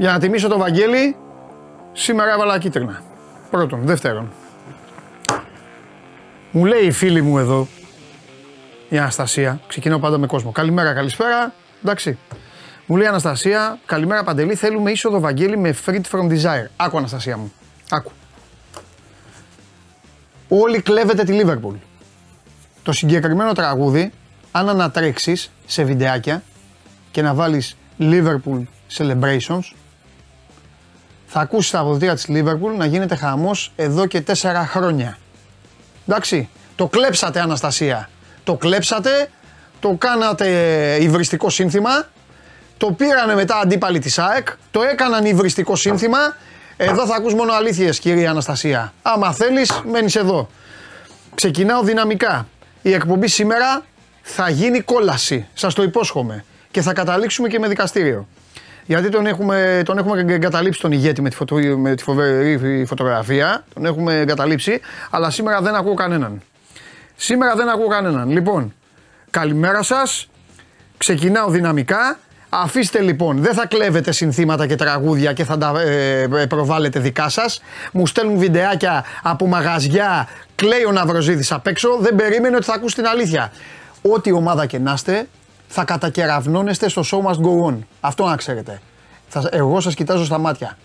Για να τιμήσω το Βαγγέλη, σήμερα έβαλα κίτρινα. Πρώτον. Δεύτερον. Μου λέει η φίλη μου εδώ, η Αναστασία, ξεκινάω πάντα με κόσμο. Καλημέρα, καλησπέρα. Εντάξει. Μου λέει Αναστασία, καλημέρα Παντελή, θέλουμε είσοδο Βαγγέλη με Freed from Desire. Άκου Αναστασία μου. Άκου. Όλοι κλέβετε τη Λίβερπουλ. Το συγκεκριμένο τραγούδι, αν ανατρέξεις σε βιντεάκια και να βάλεις Liverpool Celebrations, θα ακούσεις τα αποδητήρια της Liverpool να γίνεται χαμός εδώ και τέσσερα χρόνια. Εντάξει, το κλέψατε Αναστασία. Το κλέψατε, το κάνατε υβριστικό σύνθημα, το πήρανε μετά αντίπαλοι της ΑΕΚ, το έκαναν υβριστικό σύνθημα. Εδώ θα ακούς μόνο αλήθειες κυρία Αναστασία. Άμα θέλεις μένεις εδώ. Ξεκινάω δυναμικά. Η εκπομπή σήμερα θα γίνει κόλαση, σας το υπόσχομαι. Και θα καταλήξουμε και με δικαστήριο. Γιατί τον έχουμε, τον έχουμε εγκαταλείψει τον ηγέτη με τη, φωτο, με τη φοβερή φωτογραφία. Τον έχουμε εγκαταλείψει, αλλά σήμερα δεν ακούω κανέναν. Σήμερα δεν ακούω κανέναν. Λοιπόν, καλημέρα σας. Ξεκινάω δυναμικά. Αφήστε λοιπόν, δεν θα κλέβετε συνθήματα και τραγούδια και θα τα ε, ε προβάλλετε δικά σας. Μου στέλνουν βιντεάκια από μαγαζιά, κλαίει ο Ναυροζίδης απ' έξω, δεν περίμενε ότι θα ακούσει την αλήθεια. Ό,τι ομάδα και να είστε, θα κατακεραυνώνεστε στο show must go on. Αυτό να ξέρετε. Θα, εγώ σας κοιτάζω στα μάτια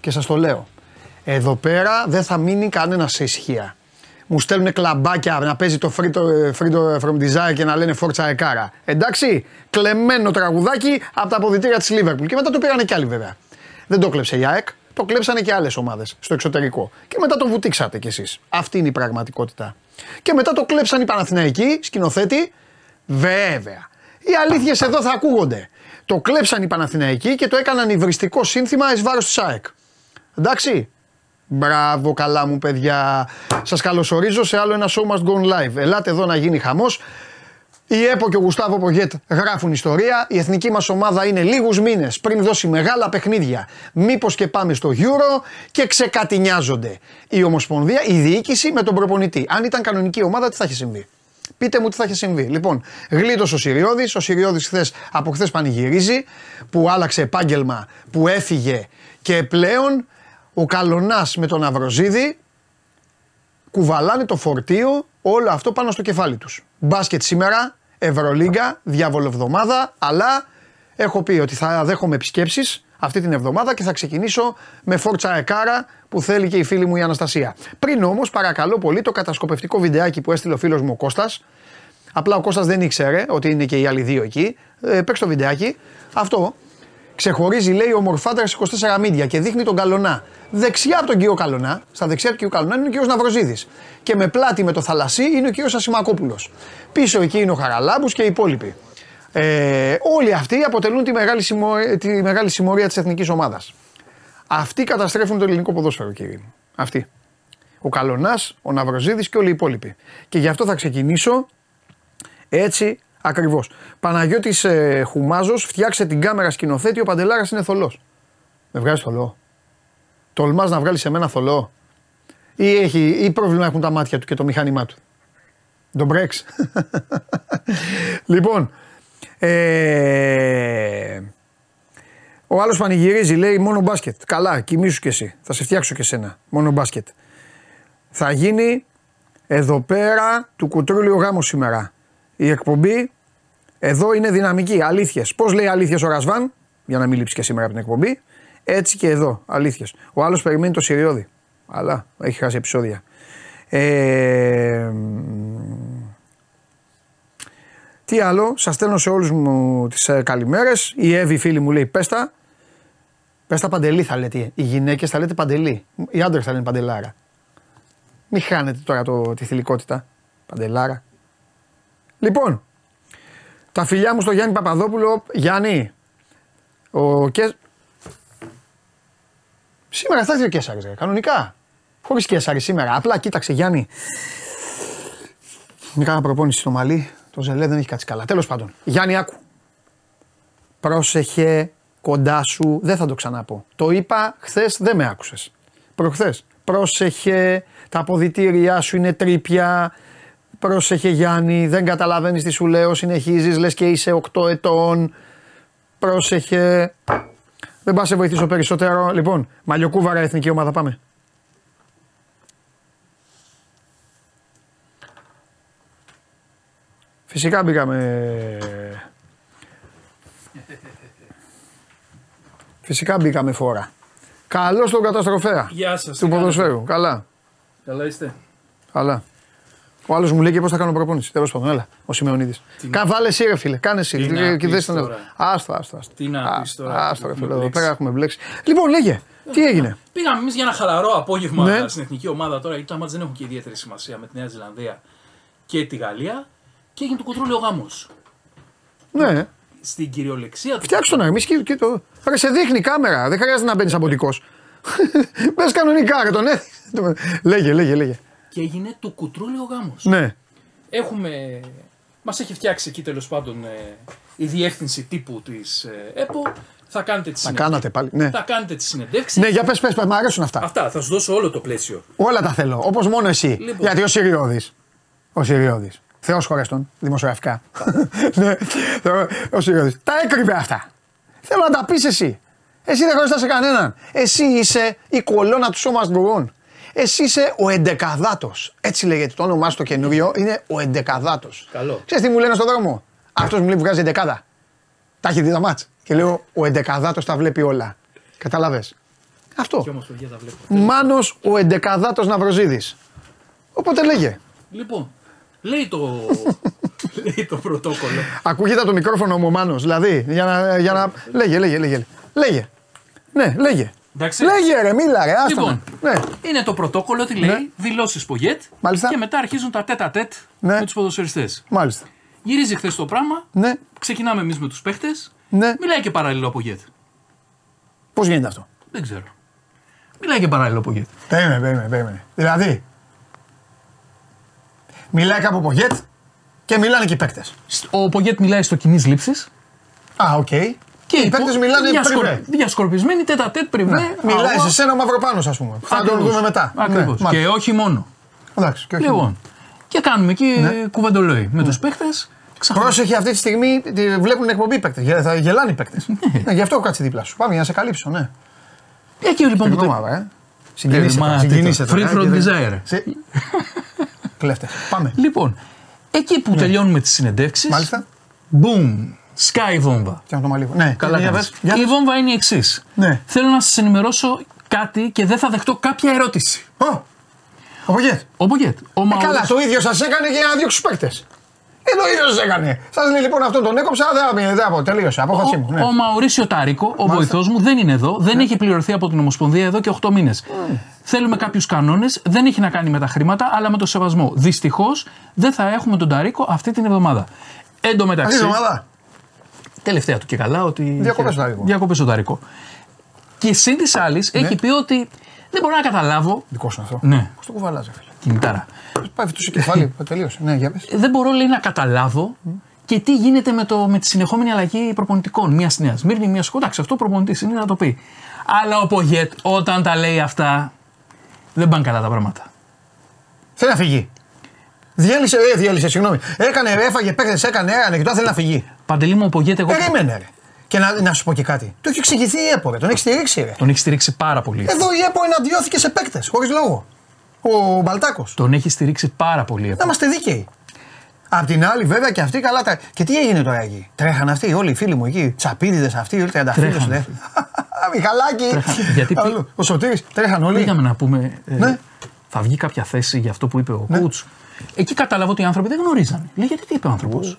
και σας το λέω. Εδώ πέρα δεν θα μείνει κανένας σε ησυχία. Μου στέλνουν κλαμπάκια να παίζει το Free, free From Desire και να λένε Forza Εκάρα. Εντάξει, κλεμμένο τραγουδάκι από τα αποδητήρια της Liverpool. Και μετά το πήρανε κι άλλοι βέβαια. Δεν το κλέψε η ΑΕΚ, το κλέψανε και άλλες ομάδες στο εξωτερικό. Και μετά το βουτήξατε κι εσείς. Αυτή είναι η πραγματικότητα. Και μετά το κλέψαν οι Παναθηναϊκοί, σκηνοθέτη. Βέβαια. Οι αλήθειες εδώ θα ακούγονται. Το κλέψαν οι Παναθηναϊκοί και το έκαναν υβριστικό σύνθημα εις βάρος της ΑΕΚ. Εντάξει. Μπράβο, καλά μου παιδιά. Σας καλωσορίζω σε άλλο ένα show must go live. Ελάτε εδώ να γίνει χαμός. Η ΕΠΟ και ο Γουστάβο Πογέτ γράφουν ιστορία. Η εθνική μας ομάδα είναι λίγους μήνες πριν δώσει μεγάλα παιχνίδια. Μήπως και πάμε στο Euro και ξεκατηνιάζονται. Η Ομοσπονδία, η διοίκηση με τον προπονητή. Αν ήταν κανονική ομάδα, τι θα είχε συμβεί; Πείτε μου τι θα είχε συμβεί. Λοιπόν, γλίτωσε ο Σιριώδη. Ο Σιριώδη από χθες πανηγυρίζει που άλλαξε επάγγελμα, που έφυγε και πλέον ο Καλονάς με τον Αυροζίδη κουβαλάνε το φορτίο όλο αυτό πάνω στο κεφάλι τους. Μπάσκετ σήμερα, Ευρωλίγκα, διαβολοβδομάδα, αλλά έχω πει ότι θα δέχομαι επισκέψεις αυτή την εβδομάδα και θα ξεκινήσω με φόρτσα εκάρα που θέλει και η φίλη μου η Αναστασία. Πριν όμως, παρακαλώ πολύ το κατασκοπευτικό βιντεάκι που έστειλε ο φίλος μου ο Κώστας, Απλά ο Κώστας δεν ήξερε ότι είναι και οι άλλοι δύο εκεί. Ε, παίξ το βιντεάκι. Αυτό ξεχωρίζει, λέει, ο Μορφάντρα 24 μίδια και δείχνει τον Καλονά. Δεξιά από τον κύριο Καλονά, στα δεξιά του κύριου Καλονά είναι ο κύριος Ναυροζίδης. Και με πλάτη με το θαλασσί είναι ο κύριος Ασημακόπουλος. Πίσω εκεί είναι ο Χαραλάμπους και οι υπόλοιποι. Ε, όλοι αυτοί αποτελούν τη μεγάλη, συμμορία, τη μεγάλη συμμορία της εθνικής ομάδας. Αυτοί καταστρέφουν το ελληνικό ποδόσφαιρο κύριε μου. Αυτοί. Ο Καλονάς, ο Ναυροζίδης και όλοι οι υπόλοιποι. Και γι' αυτό θα ξεκινήσω έτσι ακριβώς. Παναγιώτης ε, Χουμάζος, φτιάξε την κάμερα σκηνοθέτη, ο Παντελάρας είναι θολός. Με βγάζει θολό. Τολμάς να βγάλει σε μένα θολό. Ή, έχει, ή πρόβλημα έχουν τα μάτια του και το μηχάνημά του. Τον Μπρέξ. λοιπόν, ε, ο άλλος πανηγυρίζει, λέει μόνο μπάσκετ. Καλά, κοιμήσου κι εσύ. Θα σε φτιάξω και σένα. Μόνο μπάσκετ. Θα γίνει εδώ πέρα του κουτρούλιου γάμου σήμερα. Η εκπομπή εδώ είναι δυναμική. Αλήθειες. Πώς λέει αλήθειες ο Ρασβάν, για να μην λείψει και σήμερα από την εκπομπή. Έτσι και εδώ. Αλήθειες. Ο άλλος περιμένει το Σιριώδη. Αλλά έχει χάσει επεισόδια. Ε, τι άλλο, σας στέλνω σε όλους μου τις ε, καλημέρες. Η Εύη, φίλη μου, λέει: Πέστα. Πέστα παντελή θα λέτε. Οι γυναίκες θα λέτε παντελή. Οι άντρες θα λένε παντελάρα. Μην χάνετε τώρα το, τη θηλυκότητα. Παντελάρα. Λοιπόν, τα φιλιά μου στο Γιάννη Παπαδόπουλο. Γιάννη, ο Κέ... Σήμερα θα έρθει ο Κέσσαρης, κανονικά. Χωρίς Κέσσαρη σήμερα. Απλά κοίταξε Γιάννη. Μην κάνα προπόνηση στο μαλλί. Το ζελέ δεν έχει κάτσει καλά. Τέλος πάντων, Γιάννη, άκου. Πρόσεχε κοντά σου, δεν θα το ξαναπώ. Το είπα χθες, δεν με άκουσες. Προχθές. Πρόσεχε, τα αποδητήριά σου είναι τρίπια. Πρόσεχε Γιάννη, δεν καταλαβαίνεις τι σου λέω. Συνεχίζεις, λες και είσαι 8 ετών. Πρόσεχε. Δεν πας σε βοηθήσω περισσότερο. Λοιπόν, Μαλλιοκούβαρα εθνική ομάδα πάμε. Φυσικά μπήκαμε. Φυσικά μπήκαμε φορά. Καλό στον καταστροφέα Γεια σας. του ποδοσφαίρου. Καλά. Καλά είστε; Καλά. Ο άλλος μου λέει και πώς θα κάνω προπόνηση. Τέλος πάντων, έλα. Ο Σιμεωνίδης. Κα, βάλε εσύ, ρε φίλε. Κάνε εσύ. Τι να Και- και πεις δες τον εδώ. τώρα; Άστο, άστο. άστο. Τι να Α, πεις τώρα, Άστο, ρε έχουμε φίλε. Εδώ μπλέξεις; πέρα έχουμε μπλέξει. Λοιπόν, λέγε. Τι έγινε; Πήγαμε εμείς για ένα χαλαρό απόγευμα Ναι. στην εθνική ομάδα τώρα, γιατί τα μάτια δεν έχουν και ιδιαίτερη σημασία με τη Νέα Ζηλανδία και τη Γαλλία. Και έγινε το κοντρόλιο γάμος. Ναι. Στην κυριολεξία του. Φτιάξτε τον Αρμή και, και το. Ρε, σε δείχνει η κάμερα. Δεν χρειάζεται να μπαίνει αμποτικό. Μπε κανονικά, ρε τον έδειξε. Λέγε, λέγε, λέγε. Και έγινε το κουτρούλιο γάμος. Ναι. Έχουμε. Μας έχει φτιάξει εκεί τέλος πάντων ε, η διεύθυνση τύπου της ΕΠΟ. Θα κάνετε τι Τα κάνατε πάλι. Ναι. Θα κάνετε τι συνεντεύξει. Ναι, για πες, πες, μ' αρέσουν αυτά. Αυτά, θα σου δώσω όλο το πλαίσιο. Όλα τα θέλω. Όπως μόνο εσύ. Λοιπόν. Γιατί ο Σιριώδη. Ο Σιριώδη. Θεός χωρέστον, δημοσιογραφικά. ναι, ο Σιριώδης. Τα έκρυβε αυτά. Θέλω να τα πεις εσύ. Εσύ δεν χωριστά σε κανέναν. Εσύ είσαι η κολόνα του σώμα γκουρών. Εσύ είσαι ο εντεκαδάτος. Έτσι λέγεται το όνομά σου το καινούριο. Είναι ο εντεκαδάτος. Καλό. Ξέρεις τι μου λένε στον δρόμο; Αυτός μου λέει βγάζει εντεκάδα. Τα έχει δει τα μάτς. Και λέω ο εντεκαδάτος τα βλέπει όλα. Κατάλαβε. Αυτό. Και όμως, παιδιά, τα βλέπω. Μάνος ο εντεκαδάτος Ναυροζίδης. Οπότε λέγε. Λοιπόν, λέει το, λέει το πρωτόκολλο. Ακούγεται από το μικρόφωνο μου ο Μάνος. Δηλαδή, για να, για να... Λέγε, λέγε, λέγε. Λέγε. Ναι, λέγε. Εντάξει. Λέγε ρε, μίλα ρε, άστα Λοιπόν. με. Ναι. Είναι το πρωτόκολλο, τι λέει, Ναι. δηλώσεις Πογέτ. Μάλιστα. Και μετά αρχίζουν τα τέτα τέτ Ναι. με τους ποδοσφαιριστές. Μάλιστα. Γυρίζει χθες το πράγμα, Ναι, ξεκινάμε εμείς με τους παίχτες. ναι. Μιλάει και παράλληλο ο Πογέτ. Πώς γίνεται αυτό; Δεν ξέρω. Μιλάει και παράλληλο ο Πογέτ. Περίμενε, περίμενε, περίμενε. Δηλαδή, μιλάει και ο Πογέτ και μιλάνε και οι παίκτες. Ο Πογέτ μιλάει στο κοινής λήψης. Α, οκ. Και οι παίκτες μιλάνε πριβέ. Διασκορπισμένοι τετ α τετ πριβέ. Ναι. Μιλάει αγώ- σε σένα Μαυροπάνος ας πούμε. Θα τον Ακριβώς. δούμε μετά. Ακριβώς. Ναι, μάλιστα. και όχι μόνο. Εντάξει, και όχι. Λοιπόν, και κάνουμε εκεί Ναι. κουβεντολόι με τους παίχτες. Πρόσεχε αυτή τη στιγμή, τη βλέπουν εκπομπή παίκτες. Θα γελάνε οι παίκτες. ναι, γι' αυτό έχω κάτσει δίπλα σου. Πάμε για να σε καλύψω, ναι. Εκεί λοιπόν που Την το. ομάδα, ε. Συγκινήσε. Ε, μα, τώρα, τι συγκινήσε το, τώρα, free ε, from και δεν- desire. Σε- Κλέφτες. Πάμε. Λοιπόν, εκεί που τελειώνουμε τις συνεντεύξεις. Ναι. Μάλιστα. Boom! Sky η βόμβα. Και το μαλλί. Ναι, Καλά για κάνεις. πες, για Η πες. βόμβα είναι η εξής. Ναι. Θέλω να σας ενημερώσω κάτι και δεν θα δεχτώ κάποια ερώτηση. Ω, ο Πογέτ. Ο Πογέτ. Ο Ε, Μαουρίσιο- καλά, το ίδιο σας έκανε για να διώξεις του παίκτες. Ε, το ίδιο σας έκανε. Σας λέει λοιπόν αυτόν τον έκοψα, δεν δεν από τελείωσε. Απόφασή μου. Ναι. Ο Μαουρίσιο Τάρικο, ο βοηθός μου, δεν είναι εδώ. Δεν έχει πληρωθεί από την Ομοσπονδία εδώ και 8 μήνες. Θέλουμε κάποιους κανόνες. Δεν έχει να κάνει με τα χρήματα, αλλά με το σεβασμό. Δυστυχώς δεν θα έχουμε τον Τάρικο αυτή την εβδομάδα. Εν τω Αυτή μεταξύ, η εβδομάδα. τελευταία του και καλά ότι. Διακοπές στο Τάρικο. Διακοπές στο Τάρικο. Και συν τη άλλη Ναι. έχει πει ότι δεν μπορώ να καταλάβω. Δικό σου αυτό. Ναι, Πώς το κουβαλάζει, φίλε. Κινητάρα. Πάει αυτό στο κεφάλι, τελείωσε. Ναι, για πες. δεν μπορώ λέει, να καταλάβω και τι γίνεται με, το, με τη συνεχόμενη αλλαγή προπονητικών. Μία στη Νέας Σμύρνη, μία στο Εντάξει, αυτό προπονητής είναι να το πει. Αλλά ο Πογέτ όταν τα λέει αυτά δεν πάνε καλά τα πράγματα. Θέλει να φύγει. Διέλυσε, ε, διέλυσε, συγγνώμη. Έκανε, έφαγε παίκτες, έκανε, έκανε και τώρα θέλει να φύγει. Παντελή μου, ο Πογέτ, εγώ Περίμενε, ρε. Και να, να σου πω και κάτι. Το έχει εξηγηθεί η ΕΠΟ, ρε. Τον έχει στηρίξει, ρε. τον έχει στηρίξει πάρα πολύ. Εδώ η ΕΠΟ εναντιώθηκε σε παίκτες, χωρίς λόγο. Ο Μπαλτάκος. Τον έχει στηρίξει πάρα πολύ. Να είμαστε δίκαιοι. Απ' την άλλη, βέβαια και αυτοί καλά. Τα... Και τι έγινε τώρα εκεί; Τρέχαν αυτοί, όλοι οι φίλοι μου εκεί. Τσαπίδιδες αυτοί, όλοι τριανταφύλλου. Τρέχανε Ναι. Μιχαλάκι. Τρέχανε. Γιατί πή- Αλλού. Ο Σωτήρης, τρέχαν όλοι. Πήγαμε να πούμε. ε, Ναι. Θα βγει κάποια θέση για αυτό που είπε ο ναι. Κούτς. Εκεί κατάλαβα ότι οι άνθρωποι δεν γνωρίζανε. Λέει γιατί τι είπε ο άνθρωπος;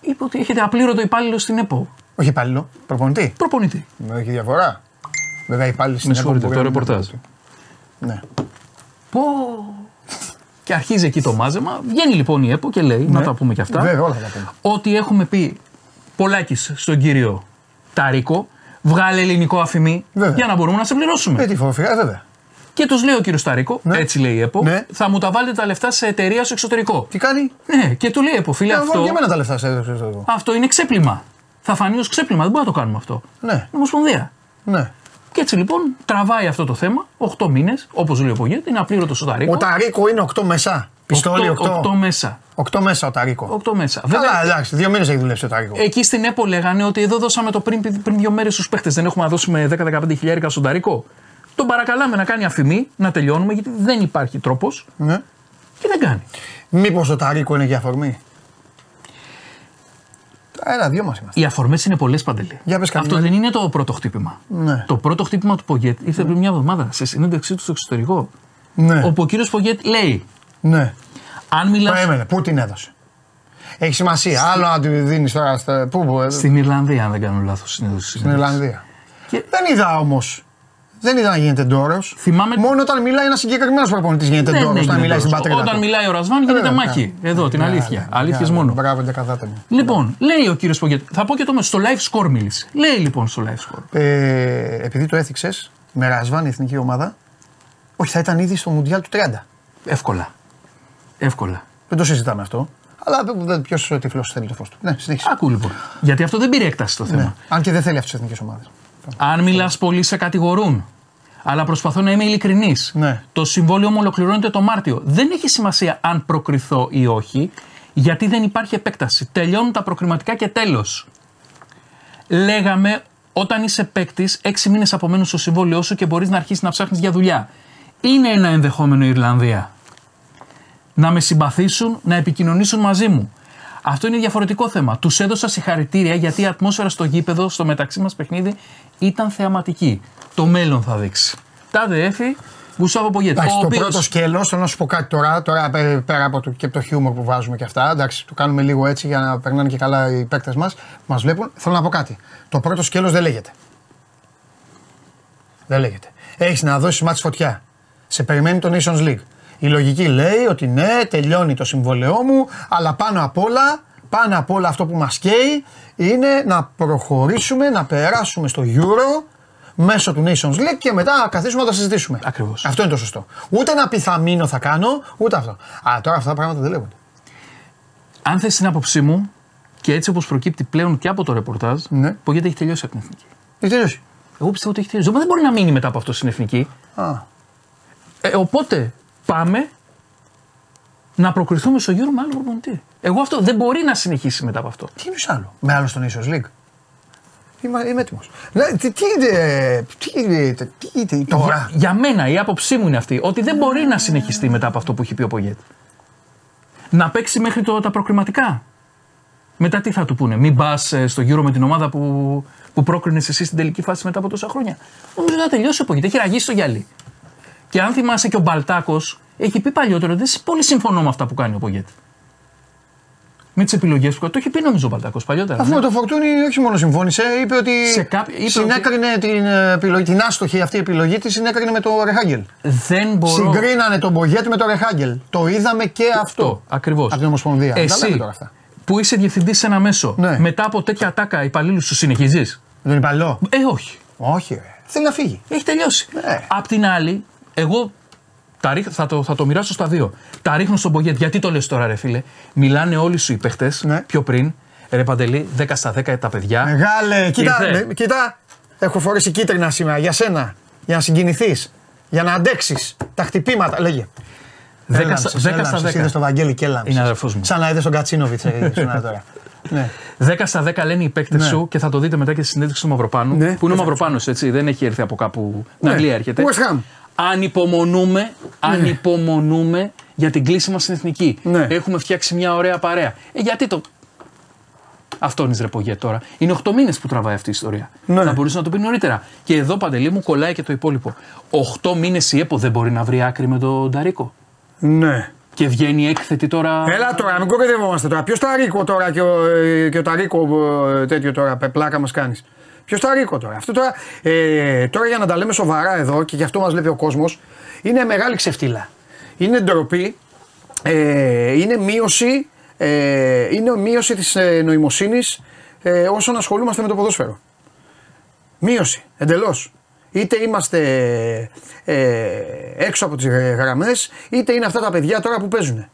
Είπε ότι έχετε απλήρωτο υπάλληλο στην ΕΠΟ. Όχι υπάλληλο, προπονητή. Προπονητή. Έχει διαφορά. Βέβαια υπάλληλοι στην Με ΕΠΟ συγχωρείτε, μπορεί το να είναι ρεπορτάζ. προπονητή. Ναι. Πω. Και αρχίζει εκεί το μάζεμα. Βγαίνει λοιπόν η ΕΠΟ και λέει, να τα πούμε και αυτά, Βέβαια, όλα θα τα πούμε. ότι έχουμε πει πολλάκις στον κύριο Ταρίκο, βγάλε ελληνικό αφημί Βέβαια. για να μπορούμε να σε πληρώσουμε. Ε, τι φοβηθήκα, ε, βέβαια. Και τους λέει ο κύριος Ταρίκο, Ναι. έτσι λέει η ΕΠΟ, Ναι. θα μου τα βάλετε τα λεφτά σε εταιρεία στο εξωτερικό. Τι κάνει; Ναι, και του λέει η ΕΠΟ, φίλε, Να βάλω αυτό, και εμένα τα λεφτά σε σε- σε- αυτό είναι ξέπλυμα. Θα φανεί ως ξέπλυμα, δεν μπορούμε να το κάνουμε αυτό. Ναι, Είναι Ομοσπονδία. ναι. Και έτσι λοιπόν τραβάει αυτό το θέμα 8 μήνες, όπως λέει ο Πογέτ, είναι απλήρωτο στο Ταρίκο. Ο Ταρίκο είναι 8 μέσα. Πιστόλι 8. 8 μέσα. 8 μέσα ο Ταρίκο. 8 μέσα. Καλά, Βέβαια, εντάξει, δύο μήνες έχει δουλέψει ο Ταρίκο. εκεί στην ΕΠΟ λέγανε ότι εδώ δώσαμε το πριν, πριν δύο μέρες στους παίχτες. Δεν έχουμε να δώσουμε 10-15 χιλιάρικα στον Ταρίκο. Τον παρακαλάμε να κάνει αφημί, να τελειώνουμε, γιατί δεν υπάρχει τρόπος Ναι. και δεν κάνει. Μήπως ο Ταρίκο είναι για αφορμή; Ένα, δύο μας είμαστε. Οι αφορμές είναι πολλές παντελή. Για πες Αυτό καμιά. δεν είναι το πρώτο χτύπημα. Ναι. Το πρώτο χτύπημα του Πογκέτ ήρθε πριν μια εβδομάδα σε συνέντευξή του στο εξωτερικό. Ναι. Όπου ο κύριο Πογκέτ λέει: ναι. Αν μιλάς. Περίμενε, πού την έδωσε. Έχει σημασία. Άλλο να του δίνεις τώρα. Στα... Πού, πού, ε, Στην Ιρλανδία, αν δεν κάνω λάθος, συνέντευξη. στην Ιρλανδία. Και- Δεν είδα όμως. Δεν είδα να γίνεται ντόρος. Θυμάμαι- Μόνο όταν μιλάει ένας συγκεκριμένος προπονητής γίνεται Δεν ντόρος. Όταν έγινε μιλάει στην τόσο. πατρίδα. Όταν του. μιλάει ο Ρασβάν γίνεται βέβαια, μάχη. Εδώ, την Ναι, αλήθεια. ναι, Αλήθειες ναι, μόνο. Μπράβο, δεν καθάτε μου. Λοιπόν, λέει ο κύριος Πογκέτ. Θα πω και το μέσα. Στο live score μίλησε. Λέει λοιπόν στο live score. Ε, επειδή το έθιξες με Ρασβάν η εθνική ομάδα, όχι, θα ήταν ήδη στο Μουντιάλ του 30. Εύκολα. Εύκολα. Δεν το συζητάμε αυτό. Αλλά ποιος τυφλός θέλει το φως του. Ναι, συνέχισε. Άκου λοιπόν. Γιατί αυτό δεν πήρε έκταση το θέμα. Ναι. Αν και δεν θέλει αυτές τις εθνικές ομάδες. Αν μιλάς πολύ, σε κατηγορούν. Αλλά προσπαθώ να είμαι ειλικρινής. Ναι. Το συμβόλαιο μου ολοκληρώνεται το Μάρτιο. Δεν έχει σημασία αν προκριθώ ή όχι, γιατί δεν υπάρχει επέκταση. Τελειώνουν τα προκριματικά και τέλος. Λέγαμε όταν είσαι παίκτης, έξι μήνες απομένουν στο συμβόλαιό σου και μπορείς να αρχίσεις να ψάχνεις για δουλειά. Είναι ένα ενδεχόμενο η Ιρλανδία. Να με συμπαθήσουν, να επικοινωνήσουν μαζί μου. Αυτό είναι διαφορετικό θέμα. Τους έδωσα συγχαρητήρια γιατί η ατμόσφαιρα στο γήπεδο, στο μεταξύ μας παιχνίδι, ήταν θεαματική. Το μέλλον θα δείξει. Τάδε έφη, Γκουσάβο Πογέτη. Εντάξει, Ο το οποίος- πρώτο σκέλος, θέλω να σου πω κάτι τώρα, τώρα πέ- πέρα από το, και από το χιούμορ που βάζουμε και αυτά. Εντάξει, το κάνουμε λίγο έτσι για να περνάνε και καλά οι παίκτες μας που μας βλέπουν. Θέλω να πω κάτι. Το πρώτο σκέλος δεν λέγεται. Δεν λέγεται. Έχεις να δώσεις μάτι φωτιά. Σε περιμένει το Nations League. Η λογική λέει ότι ναι, τελειώνει το συμβολαιό μου, αλλά πάνω απ' όλα, πάνω απ' όλα αυτό που μας καίει είναι να προχωρήσουμε, να περάσουμε στο Euro μέσω του Nations League και μετά να καθίσουμε να τα συζητήσουμε. Ακριβώς. Αυτό είναι το σωστό. Ούτε ένα πιθαμίνο θα κάνω, ούτε αυτό. Α, τώρα αυτά τα πράγματα δεν λέγονται. Αν θες την άποψή μου, και έτσι όπως προκύπτει πλέον και από το ρεπορτάζ, Ναι. Πογέτη έχει τελειώσει από την εθνική. Έχει τελειώσει. Εγώ πιστεύω ότι έχει τελειώσει. Δεν μπορεί να μείνει μετά από αυτό στην εθνική. Α, Ε, οπότε πάμε να προκριθούμε στο γύρο με άλλο προπονητή. Εγώ αυτό δεν μπορεί να συνεχίσει μετά από αυτό. τι είναι άλλο; Με άλλο στο Nations League; Είμαι, είμαι έτοιμος. Ναι, τι, τι, είναι, τι, είναι, τι, είναι τώρα; Για, για μένα η άποψή μου είναι αυτή ότι δεν μπορεί να συνεχιστεί μετά από αυτό που έχει πει ο Πογέτη. Να παίξει μέχρι το, τα προκριματικά. Μετά τι θα του πούνε, μην πας στο γύρο με την ομάδα που, που πρόκρινες εσύ στην τελική φάση μετά από τόσα χρόνια. Νομίζω να τελειώσει ο Πογέτη. Έχει ραγίσει το γυαλί. Και αν θυμάσαι και ο Μπαλτάκος, έχει πει παλιότερο ότι δεν πολύ συμφωνώ με αυτά που κάνει ο Πογέτη. Με τις επιλογές που κάνει. Το έχει πει νομίζω ο Μπαλτάκος παλιότερα. Αφού ναι. με το Φορτούνι όχι μόνο συμφώνησε, είπε ότι Σε κάποιο- είπε συνέκρινε την, ε, επιλογή, την άστοχη αυτή επιλογή τη συνέκρινε με το Ρεχάγκελ. Δεν μπορώ. Συγκρίνανε τον Μπογιέτ με το Ρεχάγκελ. Το είδαμε και αυτό. Αυτό, ακριβώς. Από την Ομοσπονδία. Τα λέμε Εσύ τώρα αυτά. που είσαι διευθυντής σε ένα μέσο, Ναι. μετά από τέτοια ατάκα υπαλλήλους σου συνεχίζεις; Δεν είναι παλιό. Ε, όχι. Όχι, ρε. Θέλει να φύγει. Έχει τελειώσει. Ναι. Απ' την άλλη, εγώ τα ρίχ- θα, το, θα το μοιράσω στα δύο. Τα ρίχνω στον Πογέτ. Γιατί το λες τώρα, ρε φίλε; Μιλάνε όλοι σου οι παίχτες Ναι. πιο πριν. Ρε Παντελή, 10 στα 10 τα παιδιά. Μεγάλε, κοίτα, Ήρθε. με- κοίτα. Έχω φορέσει κίτρινα σήμερα για σένα. Για να συγκινηθείς. Για να αντέξεις τα χτυπήματα. Λέγε. 10 στα- 10 στα 10. Είδες τον Βαγγέλη και έλαμψες. Είναι αδερφός μου. Σαν να είδες τον Κατσίνοβιτς. τώρα. ναι. 10 στα 10 λένε οι παίκτες Ναι. σου και θα το δείτε μετά και στη συνέντευξη του Μαυροπάνου. Ναι. Που είναι ο Μαυροπάνος, έτσι. Δεν έχει έρθει από κάπου. Την Ναι. Αγγλία έρχεται. West Ham. Ανυπομονούμε, ανυπομονούμε για την κλίση μας στην εθνική. Ναι. Έχουμε φτιάξει μια ωραία παρέα. Ε, γιατί το. Αυτό είναι ρεπογέ τώρα. Είναι 8 μήνες που τραβάει αυτή η ιστορία. Ναι. Θα μπορούσε να το πει νωρίτερα. Και εδώ παντελή μου κολλάει και το υπόλοιπο. 8 μήνες η ΕΠΟ δεν μπορεί να βρει άκρη με τον Νταρίκο. ναι. Και βγαίνει έκθετη τώρα. Έλα τώρα, μην κοροϊδευόμαστε τώρα. Ποιος τα ρίκο τώρα και ο, ε, και ο Ταρίκο ε, τέτοιο τώρα, πε- πλάκα μας κάνεις. Ποιος τα ρίκο τώρα; Αυτό τώρα, ε, τώρα για να τα λέμε σοβαρά εδώ και γι' αυτό μας βλέπει ο κόσμος, είναι μεγάλη ξεφτύλα. Είναι ντροπή, ε, είναι μείωση, ε, είναι μείωση της ε, νοημοσύνης ε, όσον ασχολούμαστε με το ποδόσφαιρο. Μείωση, εντελώς. Είτε είμαστε ε, έξω από τις γραμμές, είτε είναι αυτά τα παιδιά τώρα που παίζουν.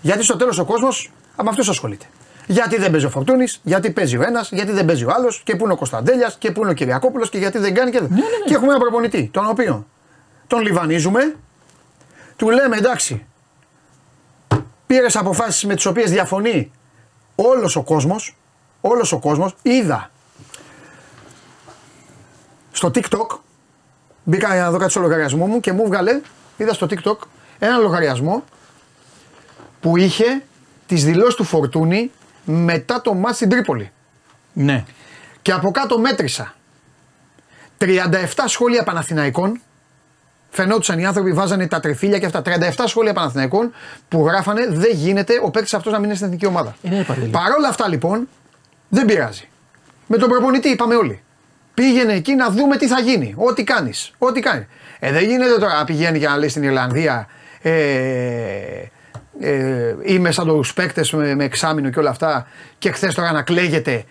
Γιατί στο τέλος ο κόσμος με αυτούς ασχολείται. Γιατί δεν παίζει ο Φορτούνης, γιατί παίζει ο ένας, γιατί δεν παίζει ο άλλος, και πού είναι ο Κωνσταντέλιας, και πού είναι ο Κυριακόπουλος, και γιατί δεν κάνει και δεν. Και έχουμε ένα προπονητή, τον οποίο τον λιβανίζουμε, του λέμε εντάξει, πήρες αποφάσεις με τις οποίες διαφωνεί όλος ο κόσμος. Όλος ο κόσμος. Είδα στο TikTok. Μπήκα να δω κάτι στο λογαριασμό μου και μου βγάλε, είδα στο TikTok ένα λογαριασμό που είχε τις δηλώσεις του Φορτούνη μετά το μάτς στην Τρίπολη. Ναι. Και από κάτω μέτρησα 37 σχόλια Παναθηναϊκών. Φαινόντουσαν οι άνθρωποι, βάζανε τα τρεφίλια και αυτά. 37 σχόλια Παναθηναϊκών που γράφανε δεν γίνεται ο παίκτης αυτός να μην είναι στην εθνική ομάδα. Ε, ναι, Παντελή. Παρ' όλα αυτά λοιπόν δεν πειράζει. Με τον προπονητή είπαμε όλοι. Πήγαινε εκεί να δούμε τι θα γίνει. Ό,τι κάνεις. Ό,τι κάνει. Ε, δεν γίνεται τώρα να πηγαίνει και να λέει στην Ιρλανδία ε, ε, είμαι σαν τους παίκτες με, με εξάμεινο και όλα αυτά και χθες τώρα να κλαίγεται.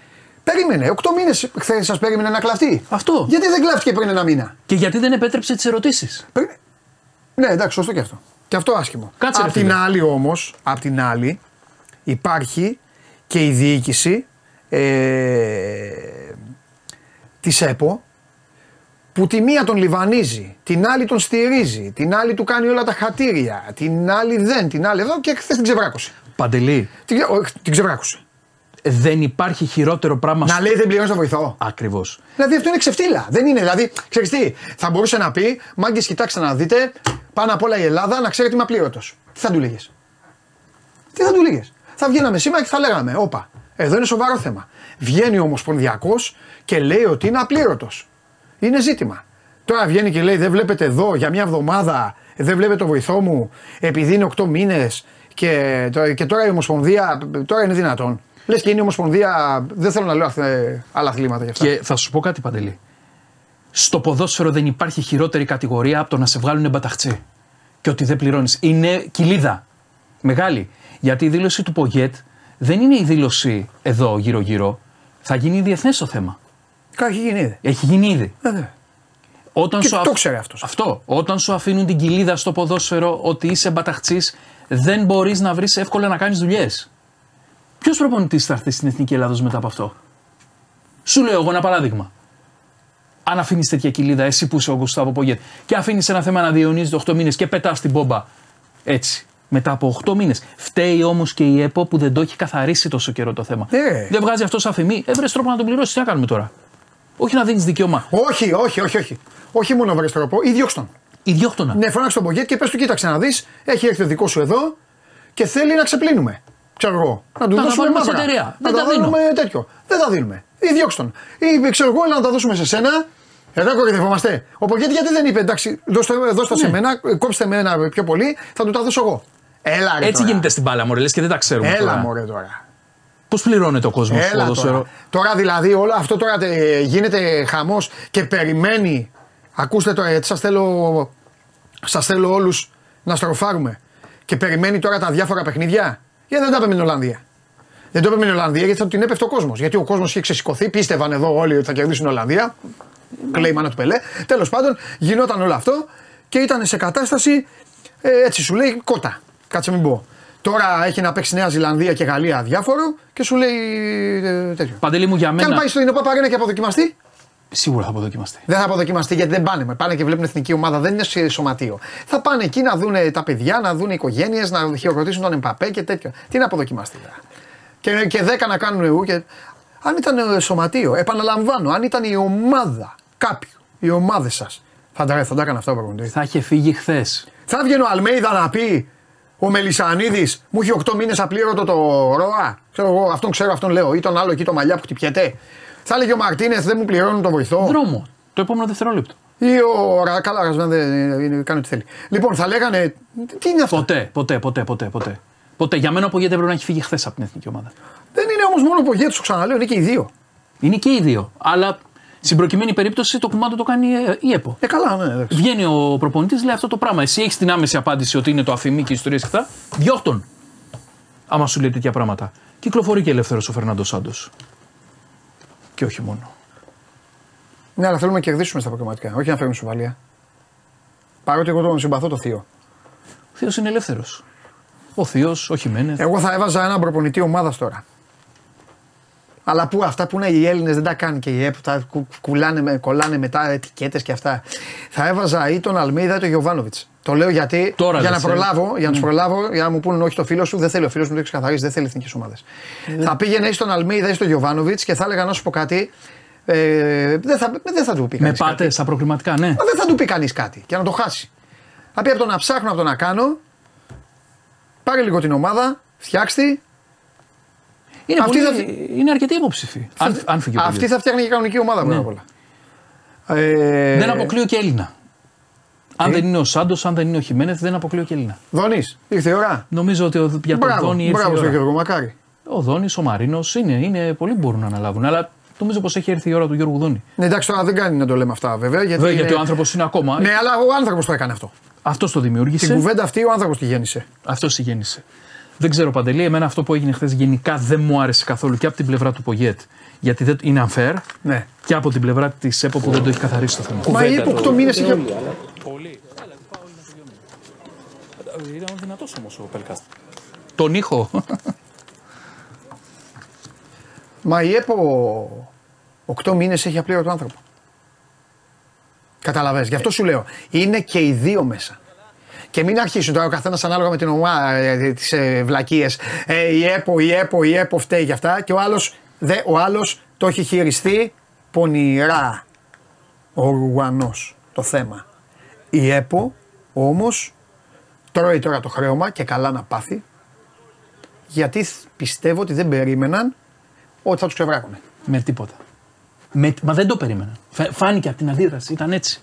Περίμενε. 8 μήνες χθες σας περίμενε να κλαφτεί. Αυτό. Γιατί δεν κλάφτηκε πριν ένα μήνα; Και γιατί δεν επέτρεψε τις ερωτήσεις; Περί- Ναι, εντάξει, σωστό και αυτό. Και αυτό άσχημο. Κάτσε, ρε απ' την φίλε. άλλη όμως, απ' την άλλη, υπάρχει και η διοίκηση ε, της ΕΠΟ που τη μία τον λιβανίζει, την άλλη τον στηρίζει, την άλλη του κάνει όλα τα χατήρια, την άλλη δεν, την άλλη εδώ και χθες την ξεβράκωσε. Παντελή, Την, ξε- όχι, την ξεβράκωσε. δεν υπάρχει χειρότερο πράγμα. Να λέει δεν πληρώνεις το βοηθό. Ακριβώς. Δηλαδή αυτό είναι ξεφτύλα. Δεν είναι. Δηλαδή, ξέρεις τι, θα μπορούσε να πει, μάγκες, κοιτάξτε να δείτε, πάνω απ' όλα η Ελλάδα να ξέρετε είμαι απλήρωτος. Τι θα του λέγες; Τι θα του λέγες; Θα βγαίναμε σήμερα και θα λέγαμε, Όπα, εδώ είναι σοβαρό θέμα. Βγαίνει ο Ομοσπονδιακός και λέει ότι είναι απλήρωτος. Είναι ζήτημα. Τώρα βγαίνει και λέει: Δεν βλέπετε εδώ για μια εβδομάδα, δεν βλέπετε το βοηθό μου, επειδή είναι 8 μήνες και, τώρα- και τώρα η Ομοσπονδία. Τώρα είναι δυνατόν. Λες και είναι η Ομοσπονδία. Δεν θέλω να λέω αθ- άλλα αθλήματα γι' αυτά. Και θα σου πω κάτι, Παντελή. Στο ποδόσφαιρο δεν υπάρχει χειρότερη κατηγορία από το να σε βγάλουν μπαταχτσί. Και ότι δεν πληρώνεις. Είναι κοιλίδα. Μεγάλη. Γιατί η δήλωση του Πογέτ δεν είναι η δήλωση εδώ γύρω-γύρω. Θα γίνει διεθνές το θέμα. Κάτι γίνει ήδη. Έχει γίνει ήδη. Βέβαια. Όταν Και σου το αφ- ξέρει αυτός. Αυτό. Όταν σου αφήνουν την κοιλίδα στο ποδόσφαιρο ότι είσαι μπαταχτσή, δεν μπορείς να βρεις εύκολα να κάνεις δουλειές. Ποιος προπονητής θα έρθει στην Εθνική Ελλάδος μετά από αυτό; Σου λέω εγώ ένα παράδειγμα. Αν αφήνεις τέτοια κοιλίδα, εσύ που είσαι ο Γκουστάβο Πογέτ, και αφήνεις ένα θέμα να διαιωνίζεται 8 μήνες και πετάς την μπόμπα έτσι. Μετά από 8 μήνες. Φταίει όμως και η ΕΠΟ που δεν το έχει καθαρίσει τόσο καιρό το θέμα. Ναι. Δεν βγάζει αυτό αφημί. Έβρε τρόπο να τον πληρώσεις. Τι να κάνουμε τώρα; Όχι να δίνεις δικαίωμα. Όχι, όχι, όχι, όχι. Όχι μόνο βρεις τρόπο, ή διώξ' τον. Ιδιόκτωνα. Ναι, φώναξε τον Πογκέτ και πες του: Κοίταξε να δεις, έχει έρθει ο δικός σου εδώ και θέλει να ξεπλύνουμε. Ξέρω εγώ. Να του Να τα δώσουμε βάλουμε σε μαύρα. εταιρεία. Να Δεν τα δίνω. δίνουμε τέτοιο. Δεν τα δίνουμε. Ή διώξ' τον. Ή ξέρω εγώ, έλα να τα δώσουμε σε σένα. Εδώ κορυδευόμαστε. Ο Πογκέτ γιατί δεν είπε: Εντάξει, δώστε, δώστε σε Ναι. μένα, κόψτε με ένα πιο πολύ, θα του τα δώσω εγώ. Έλα, ρε, Έτσι τώρα. γίνεται στην μπάλα, μωρέ, λες και δεν τα ξέρουμε. Έλα, μωρέ τώρα. Πώς πληρώνεται ο κόσμος στο Έλα ποδόσφαιρο. τώρα. τώρα δηλαδή όλο αυτό τώρα τε- γίνεται χαμός και περιμένει. Ακούστε τώρα γιατί σας θέλω, σας θέλω όλους να στροφάρουμε. Και περιμένει τώρα τα διάφορα παιχνίδια. Γιατί δεν τα είπε με την Ολλανδία. Δεν το είπε με την Ολλανδία γιατί θα την έπεφτε ο κόσμος. Γιατί ο κόσμος είχε ξεσηκωθεί, πίστευαν εδώ όλοι ότι θα κερδίσουν η Ολλανδία. Κλαίει η μάνα του Πελέ. Τέλος πάντων, γινόταν όλο αυτό και ήταν σε κατάσταση ε, έτσι σου λέει κότα. Κάτσε μην πω. Τώρα έχει να παίξει Νέα Ζηλανδία και Γαλλία διάφορο και σου λέει ε, τέτοιο. Παντελή μου για Και αν μένα. πάει στο Ινωπά Παρένα και αποδοκιμαστεί, Σίγουρα θα αποδοκιμαστεί. δεν θα αποδοκιμαστεί γιατί δεν πάνε. Πάνε και βλέπουν εθνική ομάδα, δεν είναι σε σωματείο. Θα πάνε εκεί να δουν τα παιδιά, να δουν οι οικογένειες, να χειροκροτήσουν τον Εμπαπέ και τέτοια. Τι να αποδοκιμαστεί τώρα. Και, και 10 να κάνουν εγώ. Και... Αν ήταν ε, σωματείο, επαναλαμβάνω, αν ήταν η ομάδα κάποιου, οι ομάδες σας, θα τα, θα τα έκανε αυτά ο προπονητής. Θα είχε φύγει χθες. Θα βγαίνει ο Αλμέιδα να πει ο Μελισανίδης μου έχει 8 μήνες απλήρωτο το ΡΟΑ. Ξέρω εγώ, αυτόν ξέρω, αυτόν λέω. Ή τον άλλο εκεί το μαλλιά που χτυπιέται. Θα έλεγε ο Μαρτίνεθ δεν μου πληρώνουν τον βοηθό. Δρόμο. Το επόμενο δευτερόλεπτο. Ή ο Ρα- καλά, ο Ρασβάν δεν είναι- κάνει ό,τι θέλει. Λοιπόν, θα λέγανε. Τι είναι αυτό; Ποτέ, ποτέ, ποτέ, ποτέ. ποτέ. Ποτέ. Για μένα ο Πογέτε πρέπει να έχει φύγει χθες από την εθνική ομάδα. Δεν είναι όμως μόνο ο Πογέτη, το ξαναλέω, είναι και οι δύο. Είναι και οι δύο. Αλλά στην προκειμένη περίπτωση το κουμάντο το κάνει ε, η ΕΠΟ. Ε, καλά, ναι. εντάξει. Βγαίνει ο προπονητής, λέει αυτό το πράγμα. Εσύ έχεις την άμεση απάντηση ότι είναι το αφημί και οι ιστορίες και αυτά. Διώχτον. Άμα σου λέει τέτοια πράγματα. Κυκλοφορεί και ελεύθερος ο Φερνάντος Σάντος. Και όχι μόνο. Ναι, αλλά θέλουμε να κερδίσουμε στα προκριματικά, όχι να φέρουμε σοβαλία. Παρότι εγώ τον συμπαθώ το θείο. Ο Θείος είναι ελεύθερος. Ο Θείος, ο Χιμένεθ. Εγώ θα έβαζα έναν προπονητή ομάδας τώρα. Αλλά που αυτά που είναι οι Έλληνες δεν τα κάνει και οι ΕΠ, τα κου- κουλάνε, με- κολλάνε μετά ετικέτες και αυτά. Θα έβαζα ή τον Αλμίδα ή τον Γιωβάνοβιτς. Το λέω γιατί Τώρα για να λες, ε. προλάβω, για να τους προλάβω, για να μου πούνε όχι το φίλο σου, δεν θέλει ο φίλος μου να το ξεκαθαρίσει, δεν θέλει εθνικές ομάδες. Θα πήγαινε ή στον Αλμίδα ή στον Γιωβάνοβιτς και θα έλεγα να σου πω κάτι. Ε, δεν, θα, δεν θα του πει Με κανείς κάτι. πάτες στα προκριματικά, ναι. Μα δεν θα του πει κανείς κάτι και να το χάσει. Θα πει από το να ψάχνω, από το να κάνω. Πάρε λίγο την ομάδα, φτιάξτε. Τη. Είναι, Αυτή πολύ, θα- είναι αρκετοί υποψήφοι. Αν, αν φύγει ο Αυτή Πογέτ. θα φτιάχνει και κανονική ομάδα πρώτα Ναι. απ' όλα. Ε, Δεν αποκλείω και Έλληνα. Αν Τι; δεν είναι ο Σάντος, αν δεν είναι ο Χιμένεθ, δεν αποκλείω και Έλληνα. Δονής, ήρθε η ώρα. Νομίζω ότι ο, για τον Μπράβο, Δόνη ήρθε η μπράβο στον ώρα. Γιώργο, μακάρι. Ο Δόνης, ο Μαρίνος είναι, είναι πολλοί που μπορούν να αναλάβουν. Αλλά νομίζω πως έχει έρθει η ώρα του Γιώργου Δόνη. Ναι, εντάξει, τώρα δεν κάνει να το λέμε αυτά βέβαια. Γιατί, Βέβαια, είναι- γιατί ο άνθρωπος είναι ακόμα. Ναι, αλλά ο άνθρωπος το έκανε αυτό. Αυτός το Την δημιούργησε. κουβέντα αυτή ο άνθρωπος τη γέννησε. Αυτός τη γέννησε. Δεν ξέρω, Παντελή, εμένα αυτό που έγινε χθες γενικά δεν μου άρεσε καθόλου και από την πλευρά του Πογέτ. Γιατί δεν, είναι unfair Ναι. και από την πλευρά της ΕΠΟ που δεν το έχει καθαρίσει το θέμα. Μα είπε 8 μήνες είχε. Πολύ. Ήταν δυνατός όμως ο Πελκάστ. Τον ήχο. Μα η ΕΠΟ 8 μήνες έχει απλήρωτο άνθρωπο. Καταλαβες, γι' αυτό σου λέω. Είναι και οι δύο μέσα. Και μην αρχίσουν τώρα ο καθένας ανάλογα με την ομάδα τις ε, βλακίες. Ε, η ΕΠΟ, η ΕΠΟ, η ΕΠΟ φταίει για αυτά. Και ο άλλος ο άλλος το έχει χειριστεί πονηρά. Ο Ρουγανός το θέμα. Η ΕΠΟ όμως τρώει τώρα το χρέωμα και καλά να πάθει. Γιατί πιστεύω ότι δεν περίμεναν ότι θα τους ξεβράκουν. με τίποτα. Με, μα δεν το περίμενα. Φα- Φάνηκε από την αντίδραση. Ήταν έτσι.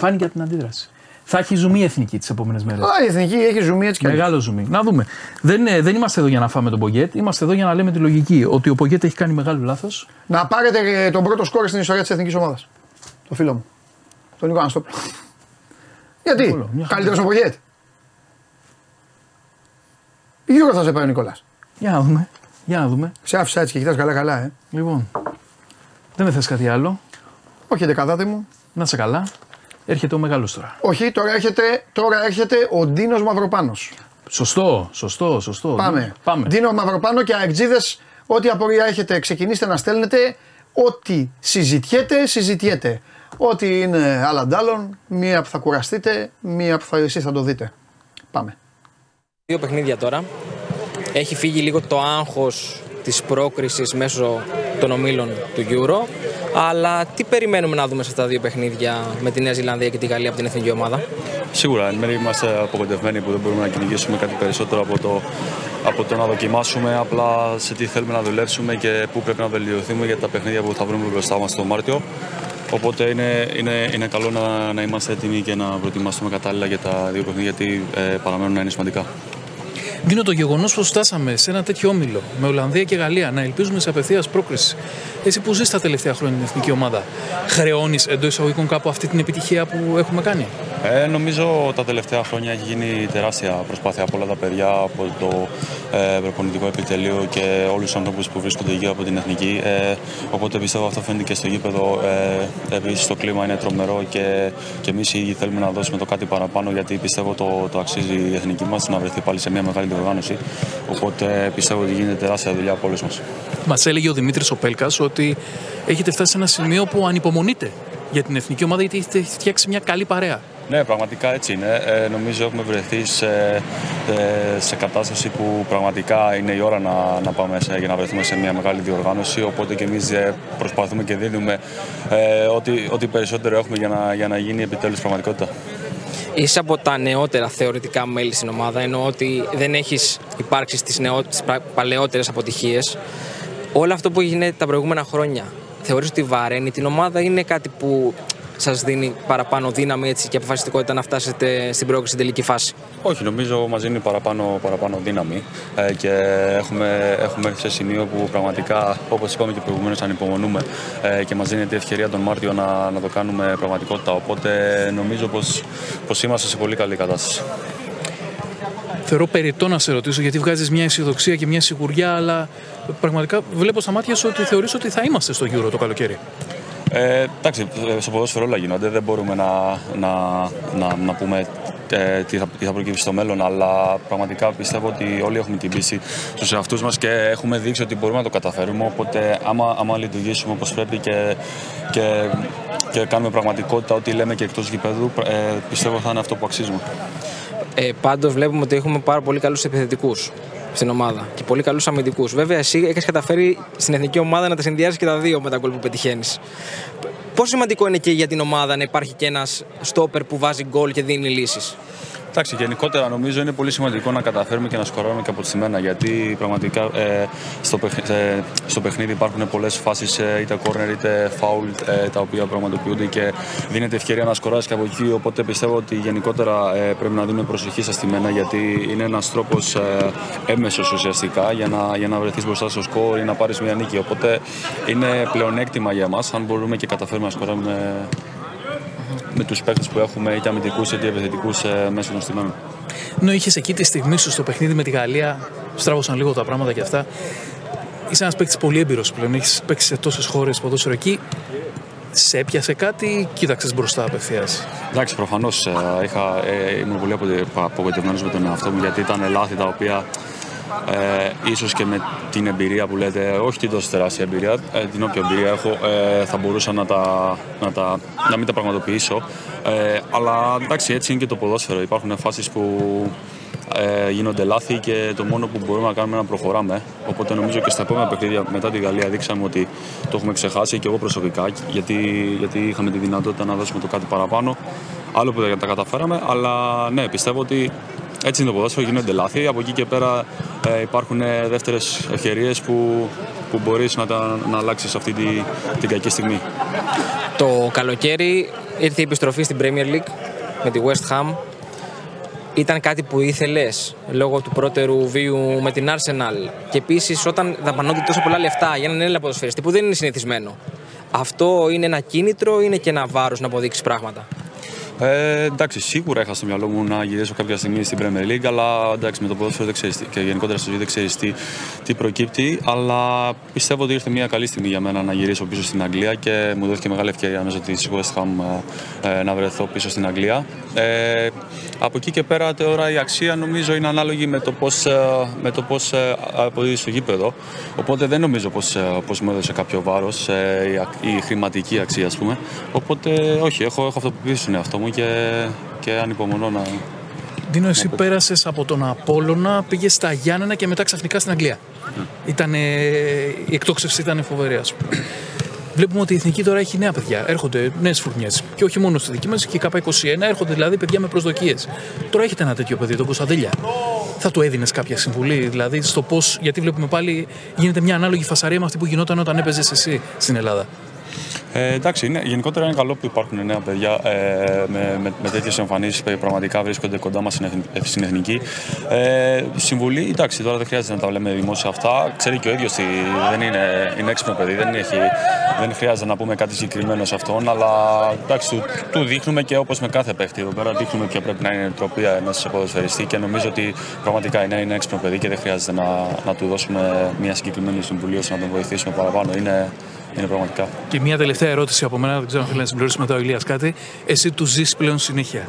Φάνηκε από την αντίδραση. Θα έχει ζουμί η εθνική τις επόμενες μέρες. Α, η εθνική έχει ζουμί έτσι κι αλλιώς. Μεγάλο ζουμί. Να δούμε. Δεν, ε, δεν είμαστε εδώ για να φάμε τον Πογκέτ. Είμαστε εδώ για να λέμε τη λογική. Ότι ο Πογκέτ έχει κάνει μεγάλο λάθος. Να πάρετε ε, τον πρώτο σκόρ στην ιστορία της εθνικής ομάδας. Το φίλο μου. Τον Νίκο Αναστόπουλο. Γιατί, Εύκολο, μια χαρά. καλύτερος από Πογέτ. Γύρω θα σε πάει ο Νικόλας. Για να δούμε. Για να δούμε. Σε άφησα έτσι και κοιτάς καλά-καλά, ε. Λοιπόν. Δεν με θες κάτι άλλο; Όχι δεκαδάτη μου. Να σε καλά. Έρχεται ο μεγάλος τώρα. Όχι, τώρα έρχεται, τώρα έρχεται ο Ντίνος Μαυροπάνος. Σωστό, σωστό, σωστό. Πάμε. Πάμε. Ντίνο Μαυροπάνο και αεκτζίδες, ό,τι απορία έχετε, ξεκινήστε να στέλνετε. Ό,τι συζητιέται, συζητιέται. Ό,τι είναι άλλα αντάλλων, μία που θα κουραστείτε, μία που θα, εσείς θα το δείτε. Πάμε. Δύο παιχνίδια τώρα. Έχει φύγει λίγο το άγχος της πρόκρισης μέσω των ομίλων του Euro. Αλλά τι περιμένουμε να δούμε σε αυτά τα δύο παιχνίδια με τη Νέα Ζηλανδία και τη Γαλλία από την εθνική ομάδα; Σίγουρα, εν μέρει είμαστε απογοητευμένοι που δεν μπορούμε να κυνηγήσουμε κάτι περισσότερο από το, από το να δοκιμάσουμε απλά σε τι θέλουμε να δουλέψουμε και πού πρέπει να βελτιωθούμε για τα παιχνίδια που θα βρούμε μπροστά μας το Μάρτιο. Οπότε είναι, είναι, είναι καλό να, να είμαστε έτοιμοι και να προετοιμαστούμε κατάλληλα για τα δύο παιχνίδια γιατί ε, παραμένουν να είναι σημαντικά. Δίνω το γεγονός πως φτάσαμε σε ένα τέτοιο όμιλο με Ολλανδία και Γαλλία να ελπίζουμε σε απευθείας πρόκριση. Εσύ που ζεις τα τελευταία χρόνια την εθνική ομάδα, χρεώνεις εντός εισαγωγικών κάπου αυτή την επιτυχία που έχουμε κάνει; Ε, νομίζω τα τελευταία χρόνια έχει γίνει τεράστια προσπάθεια από όλα τα παιδιά, από το ε, προπονητικό επιτελείο και όλους τους ανθρώπους που βρίσκονται γύρω από την εθνική. Ε, οπότε πιστεύω αυτό φαίνεται και στο γήπεδο. Ε, Επίσης το κλίμα είναι τρομερό και, και εμείς οι ίδιοι θέλουμε να δώσουμε το κάτι παραπάνω γιατί πιστεύω το, το αξίζει η εθνική μας να βρεθεί πάλι σε μια μεγάλη διοργάνωση. Οπότε πιστεύω ότι γίνεται τεράστια δουλειά από όλου μας. Μας έλεγε ο Δημήτρης Οπέλκας ότι έχετε φτάσει σε ένα σημείο που ανυπομονείτε για την εθνική ομάδα γιατί έχετε φτιάξει μια καλή παρέα. Ναι, πραγματικά έτσι είναι. Ε, νομίζω έχουμε βρεθεί σε, ε, σε κατάσταση που πραγματικά είναι η ώρα να, να πάμε σε, για να βρεθούμε σε μια μεγάλη διοργάνωση. Οπότε και εμείς προσπαθούμε και δίνουμε ε, ό,τι, ό,τι περισσότερο έχουμε για να, για να γίνει επιτέλους πραγματικότητα. Είσαι από τα νεότερα θεωρητικά μέλη στην ομάδα, ενώ ότι δεν έχεις υπάρξει στις, νεό... στις πα- παλαιότερες αποτυχίες. Όλο αυτό που έγινε τα προηγούμενα χρόνια, θεωρείς ότι βαραίνει την ομάδα ή είναι κάτι που σας δίνει παραπάνω δύναμη έτσι, και αποφασιστικότητα να φτάσετε στην πρόκληση στην τελική φάση; Όχι, νομίζω μας δίνει παραπάνω, παραπάνω δύναμη ε, και έχουμε, έχουμε έρθει σε σημείο που πραγματικά, όπως είπαμε και προηγουμένως, ανυπομονούμε ε, και μας δίνεται η ευκαιρία τον Μάρτιο να, να το κάνουμε πραγματικότητα. Οπότε νομίζω πως, πως είμαστε σε πολύ καλή κατάσταση. Θεωρώ περιττό να σε ρωτήσω γιατί βγάζεις μια αισιοδοξία και μια σιγουριά, αλλά πραγματικά βλέπω στα μάτια σου ότι θεωρείς ότι θα είμαστε στο Euro το καλοκαίρι. Ε, εντάξει, στο ποδόσφαιρο όλα γίνονται. Δεν μπορούμε να, να, να, να πούμε ε, τι, θα, τι θα προκύψει στο μέλλον. Αλλά πραγματικά πιστεύω ότι όλοι έχουμε την πίστη στους εαυτούς μας και έχουμε δείξει ότι μπορούμε να το καταφέρουμε. Οπότε, άμα, άμα λειτουργήσουμε όπως πρέπει και, και, και κάνουμε πραγματικότητα ό,τι λέμε και εκτός γηπέδου, ε, πιστεύω θα είναι αυτό που αξίζουμε. Ε, Πάντως, βλέπουμε ότι έχουμε πάρα πολύ καλούς επιθετικούς στην ομάδα και πολύ καλούς αμυντικούς. Βέβαια, εσύ έχεις καταφέρει στην εθνική ομάδα να τα συνδυάσει και τα δύο με τα γκολ που πετυχαίνεις. Πόσο σημαντικό είναι και για την ομάδα να υπάρχει και ένας στόπερ που βάζει γκολ και δίνει λύσεις; Εντάξει, γενικότερα νομίζω είναι πολύ σημαντικό να καταφέρουμε και να σκοράρουμε και από τη σημαίνα γιατί πραγματικά ε, στο, παιχνίδι, ε, στο παιχνίδι υπάρχουν πολλές φάσεις ε, είτε corner είτε foul ε, τα οποία πραγματοποιούνται και δίνεται ευκαιρία να σκοράσει και από εκεί. Οπότε πιστεύω ότι γενικότερα ε, πρέπει να δίνουμε προσοχή στα στημένα γιατί είναι ένας τρόπος ε, έμεσος ουσιαστικά για να, για να βρεθείς μπροστά στο σκορ ή να πάρεις μια νίκη. Οπότε είναι πλεονέκτημα για μα αν μπορούμε και καταφέρουμε να σκοράρουμε με τους παίκτες που έχουμε, είτε αμυντικούς είτε επιθετικούς ε, μέσω των στιγμών. Ενώ είχες εκεί τη στιγμή σου στο παιχνίδι με τη Γαλλία, στράβωσαν λίγο τα πράγματα και αυτά. Είσαι ένας παίκτης πολύ έμπειρος πλέον. Έχεις παίξει σε τόσες χώρες ποδόσφαιρο εκεί. Σε έπιασε κάτι ή κοίταξες μπροστά απευθείας. Εντάξει, προφανώς ε, ε, ήμουν πολύ απογοητευμένος με τον εαυτό μου γιατί ήταν λάθη τα οποία ε, ίσως και με την εμπειρία που λέτε, όχι την τόσο τεράστια εμπειρία, ε, την όποια εμπειρία έχω, ε, θα μπορούσα να, τα, να, τα, να μην τα πραγματοποιήσω. Ε, αλλά εντάξει, έτσι είναι και το ποδόσφαιρο. Υπάρχουν φάσεις που ε, γίνονται λάθη και το μόνο που μπορούμε να κάνουμε είναι να προχωράμε. Οπότε νομίζω και στα επόμενα παιχνίδια μετά τη Γαλλία δείξαμε ότι το έχουμε ξεχάσει και εγώ προσωπικά γιατί, γιατί είχαμε τη δυνατότητα να δώσουμε το κάτι παραπάνω. Άλλο που δεν τα καταφέραμε, αλλά ναι, πιστεύω ότι έτσι είναι το ποδόσφαιρο, γίνονται λάθη. Από εκεί και πέρα ε, υπάρχουν δεύτερες ευκαιρίες που, που μπορείς να, να αλλάξεις αυτή τη, την κακή στιγμή. Το καλοκαίρι ήρθε η επιστροφή στην Premier League με τη West Ham. Ήταν κάτι που ήθελες λόγω του πρώτερου βίου με την Arsenal; Και επίσης όταν δαπανώνται τόσο πολλά λεφτά για έναν Έλληνα ποδοσφαιριστή που δεν είναι συνηθισμένο. Αυτό είναι ένα κίνητρο ή είναι και ένα βάρος να αποδείξεις πράγματα; Ε, εντάξει, σίγουρα είχα στο μυαλό μου να γυρίσω κάποια στιγμή στην Premier League, αλλά εντάξει, με το ποδόσφαιρο δεν ξέρεις και γενικότερα στο ζωή δεν ξέρεις τι, τι προκύπτει. Αλλά πιστεύω ότι ήρθε μια καλή στιγμή για μένα να γυρίσω πίσω στην Αγγλία και μου δόθηκε μεγάλη ευκαιρία μέσω τη West Ham ε, να βρεθώ πίσω στην Αγγλία. Ε, από εκεί και πέρα τώρα η αξία νομίζω είναι ανάλογη με το πώς με το πώς, ε, αποδίδει στο γήπεδο. Οπότε δεν νομίζω πως πως μου έδωσε κάποιο βάρος η, η χρηματική αξία, ας πούμε. Οπότε όχι, έχω, έχω αυτοποιήσει στον εαυτό μου και, και ανυπομονώ να. Δίνω, εσύ πέρασες από τον Απόλωνα, πήγες στα Γιάννενα και μετά ξαφνικά στην Αγγλία. Mm. Ήτανε, η εκτόξευση ήταν φοβερή, ας πούμε. Βλέπουμε ότι η εθνική τώρα έχει νέα παιδιά. Έρχονται νέες φουρνιές. Και όχι μόνο στη δική μας, και η ΚΑΠΑ21 έρχονται δηλαδή παιδιά με προσδοκίες. Τώρα έχετε ένα τέτοιο παιδί, τον Κωνσταντέλια. Θα του έδινες κάποια συμβουλή, δηλαδή στο πώ. Γιατί βλέπουμε πάλι γίνεται μια ανάλογη φασαρία με αυτή που γινόταν όταν έπαιζες εσύ στην Ελλάδα. Ε, εντάξει, είναι, γενικότερα είναι καλό που υπάρχουν νέα παιδιά ε, με, με, με τέτοιες εμφανίσεις που πραγματικά βρίσκονται κοντά μας στην εθνική. Ε, συμβουλή, εντάξει, τώρα δεν χρειάζεται να τα λέμε δημόσια αυτά. Ξέρει και ο ίδιος ότι δεν είναι, είναι έξυπνο παιδί, δεν, έχει, δεν χρειάζεται να πούμε κάτι συγκεκριμένο σε αυτόν. Αλλά εντάξει, του, του δείχνουμε και όπως με κάθε παίχτη εδώ πέρα, δείχνουμε ποια πρέπει να είναι η νοοτροπία ενός ποδοσφαιριστή και νομίζω ότι πραγματικά είναι, είναι έξυπνο παιδί και δεν χρειάζεται να, να του δώσουμε μια συγκεκριμένη συμβουλή ώστε να τον βοηθήσουμε παραπάνω. Είναι, είναι πραγματικά. Και μια τελευταία ερώτηση από μένα, δεν ξέρω αν θέλει να συμπληρώσει μετά ο Ηλίας κάτι. Εσύ του ζεις πλέον συνέχεια.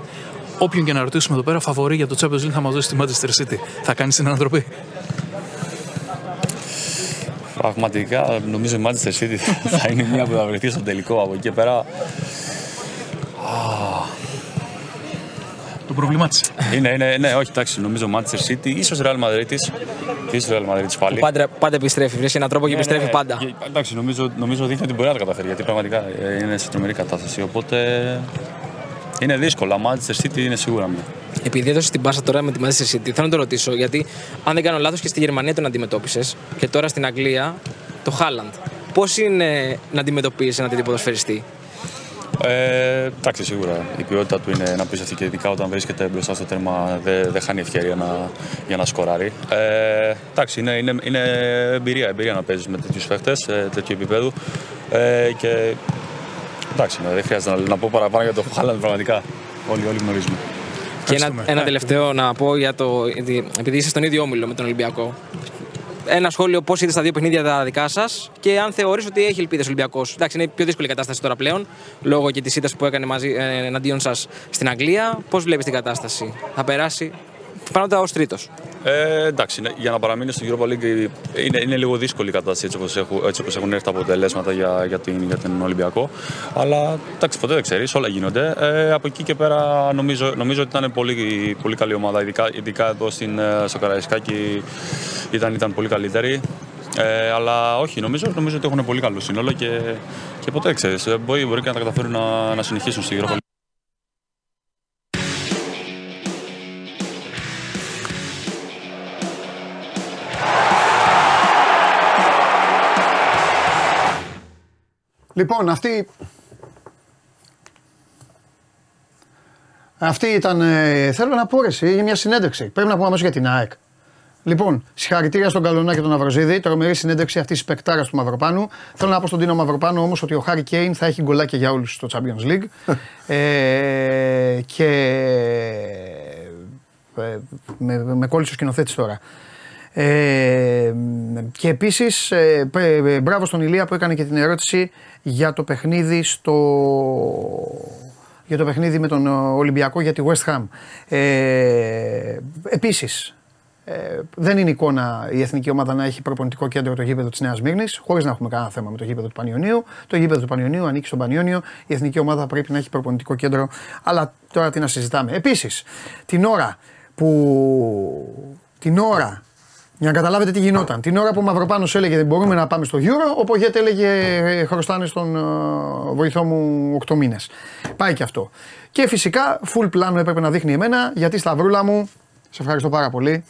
Όποιον και να ρωτήσουμε εδώ πέρα, φαβορεί για το Champions League θα μας δώσει τη Manchester City. Θα κάνεις την ανατροπή. Πραγματικά νομίζω η Manchester City θα είναι μια που θα βρεθεί στο τελικό από εκεί πέρα. Το προβλημάτισε. Είναι, είναι, ναι, όχι, εντάξει, νομίζω Manchester City, ίσως Real Madrid. ίσως Real Madrid πάλι. Πάντα, πάντα επιστρέφει, βρίσκει έναν τρόπο και ναι, επιστρέφει ναι, πάντα. Εντάξει, νομίζω, νομίζω δείχνει ότι μπορεί να τα καταφέρει γιατί πραγματικά ε, είναι σε τρομερή κατάσταση. Οπότε είναι δύσκολο. Manchester City είναι σίγουρα μια. Επειδή έδωσε την πάσα τώρα με τη Manchester City, θέλω να το ρωτήσω γιατί αν δεν κάνω λάθος και στη Γερμανία τον αντιμετώπισες και τώρα στην Αγγλία το Χάλαντ. Πώς είναι να αντιμετωπίσει ένα τέτοιο ποδοσφαιριστή, ε, εντάξει, σίγουρα η ποιότητα του είναι να απίστευτη και ειδικά όταν βρίσκεται μπροστά στο τέρμα δεν δε χάνει ευκαιρία να, για να σκοράρει. Ε, εντάξει, είναι, είναι, είναι εμπειρία, εμπειρία να παίζεις με τέτοιους παίχτες, ε, τέτοιου επίπεδου. Ε, και εντάξει, ναι, δεν χρειάζεται να, να πω παραπάνω για το Χάλαντ πραγματικά. Όλοι, όλοι γνωρίζουμε. Και ένα, ένα τελευταίο να πω για το. Επειδή είσαι στον ίδιο όμιλο με τον Ολυμπιακό. Ένα σχόλιο πώς είδες τα δύο παιχνίδια τα δικά σας και αν θεωρείς ότι έχει ελπίδες ο Ολυμπιακός. Εντάξει, είναι πιο δύσκολη η κατάσταση τώρα πλέον, λόγω και της ήττα που έκανε μαζί, ε, εναντίον σας στην Αγγλία. Πώς βλέπεις την κατάσταση, θα περάσει πιθανότατα ως τρίτος. Ε, εντάξει, ναι, για να παραμείνει στην Europa League είναι, είναι λίγο δύσκολη η κατάσταση έτσι όπως, έχουν, έτσι όπως έχουν έρθει τα αποτελέσματα για, για, την, για τον Ολυμπιακό. Αλλά εντάξει, ποτέ δεν ξέρεις, όλα γίνονται. Ε, από εκεί και πέρα νομίζω, νομίζω ότι ήταν πολύ, πολύ καλή ομάδα, ειδικά, ειδικά εδώ στην, ε, στο Καραϊσκάκι ήταν, ήταν πολύ καλύτερη. Ε, αλλά όχι, νομίζω, νομίζω ότι έχουν πολύ καλό σύνολο και, και ποτέ ξέρεις. Ε, μπορεί, μπορεί και να τα καταφέρουν να, να συνεχίσουν στην Europa Λοιπόν, αυτή. Αυτή ήταν. Ε, θέλω να πω ρε, για μια συνέντευξη. Πρέπει να πούμε αμέσως για την ΑΕΚ. Λοιπόν, συγχαρητήρια στον Καλονά και τον Αβροζίδη. Τρομερή συνέντευξη αυτή της πεκτάρα του Μαυροπάνου. Θέλω να πω στον Τίνο Μαυροπάνου όμως ότι ο Χάρη Κέιν θα έχει γκολάκια για όλους στο Champions League. ε, και. Ε, με, με κόλλησε ο σκηνοθέτης τώρα. Ε, και επίσης, ε, ε, μπράβο στον Ηλία που έκανε και την ερώτηση για το παιχνίδι στο. Για το παιχνίδι με τον Ολυμπιακό για τη West Ham. Ε, επίσης, ε, δεν είναι εικόνα η εθνική ομάδα να έχει προπονητικό κέντρο το γήπεδο της Νέας Μύρνης, χωρίς να έχουμε κανένα θέμα με το γήπεδο του Πανιωνίου. Το γήπεδο του Πανιωνίου ανήκει στον Πανιόνιο. Η εθνική ομάδα πρέπει να έχει προπονητικό κέντρο. Αλλά τώρα τι να συζητάμε. Επίσης, την ώρα που. Την ώρα για να καταλάβετε τι γινόταν. Την ώρα που ο Μαυροπάνος έλεγε δεν μπορούμε να πάμε στο Euro, ο Πογέτε έλεγε «Ε, χρωστάνε στον ε, βοηθό μου 8 μήνες. Πάει και αυτό. Και φυσικά, full πλάνο έπρεπε να δείχνει εμένα, γιατί σταυρούλα μου, σε ευχαριστώ πάρα πολύ.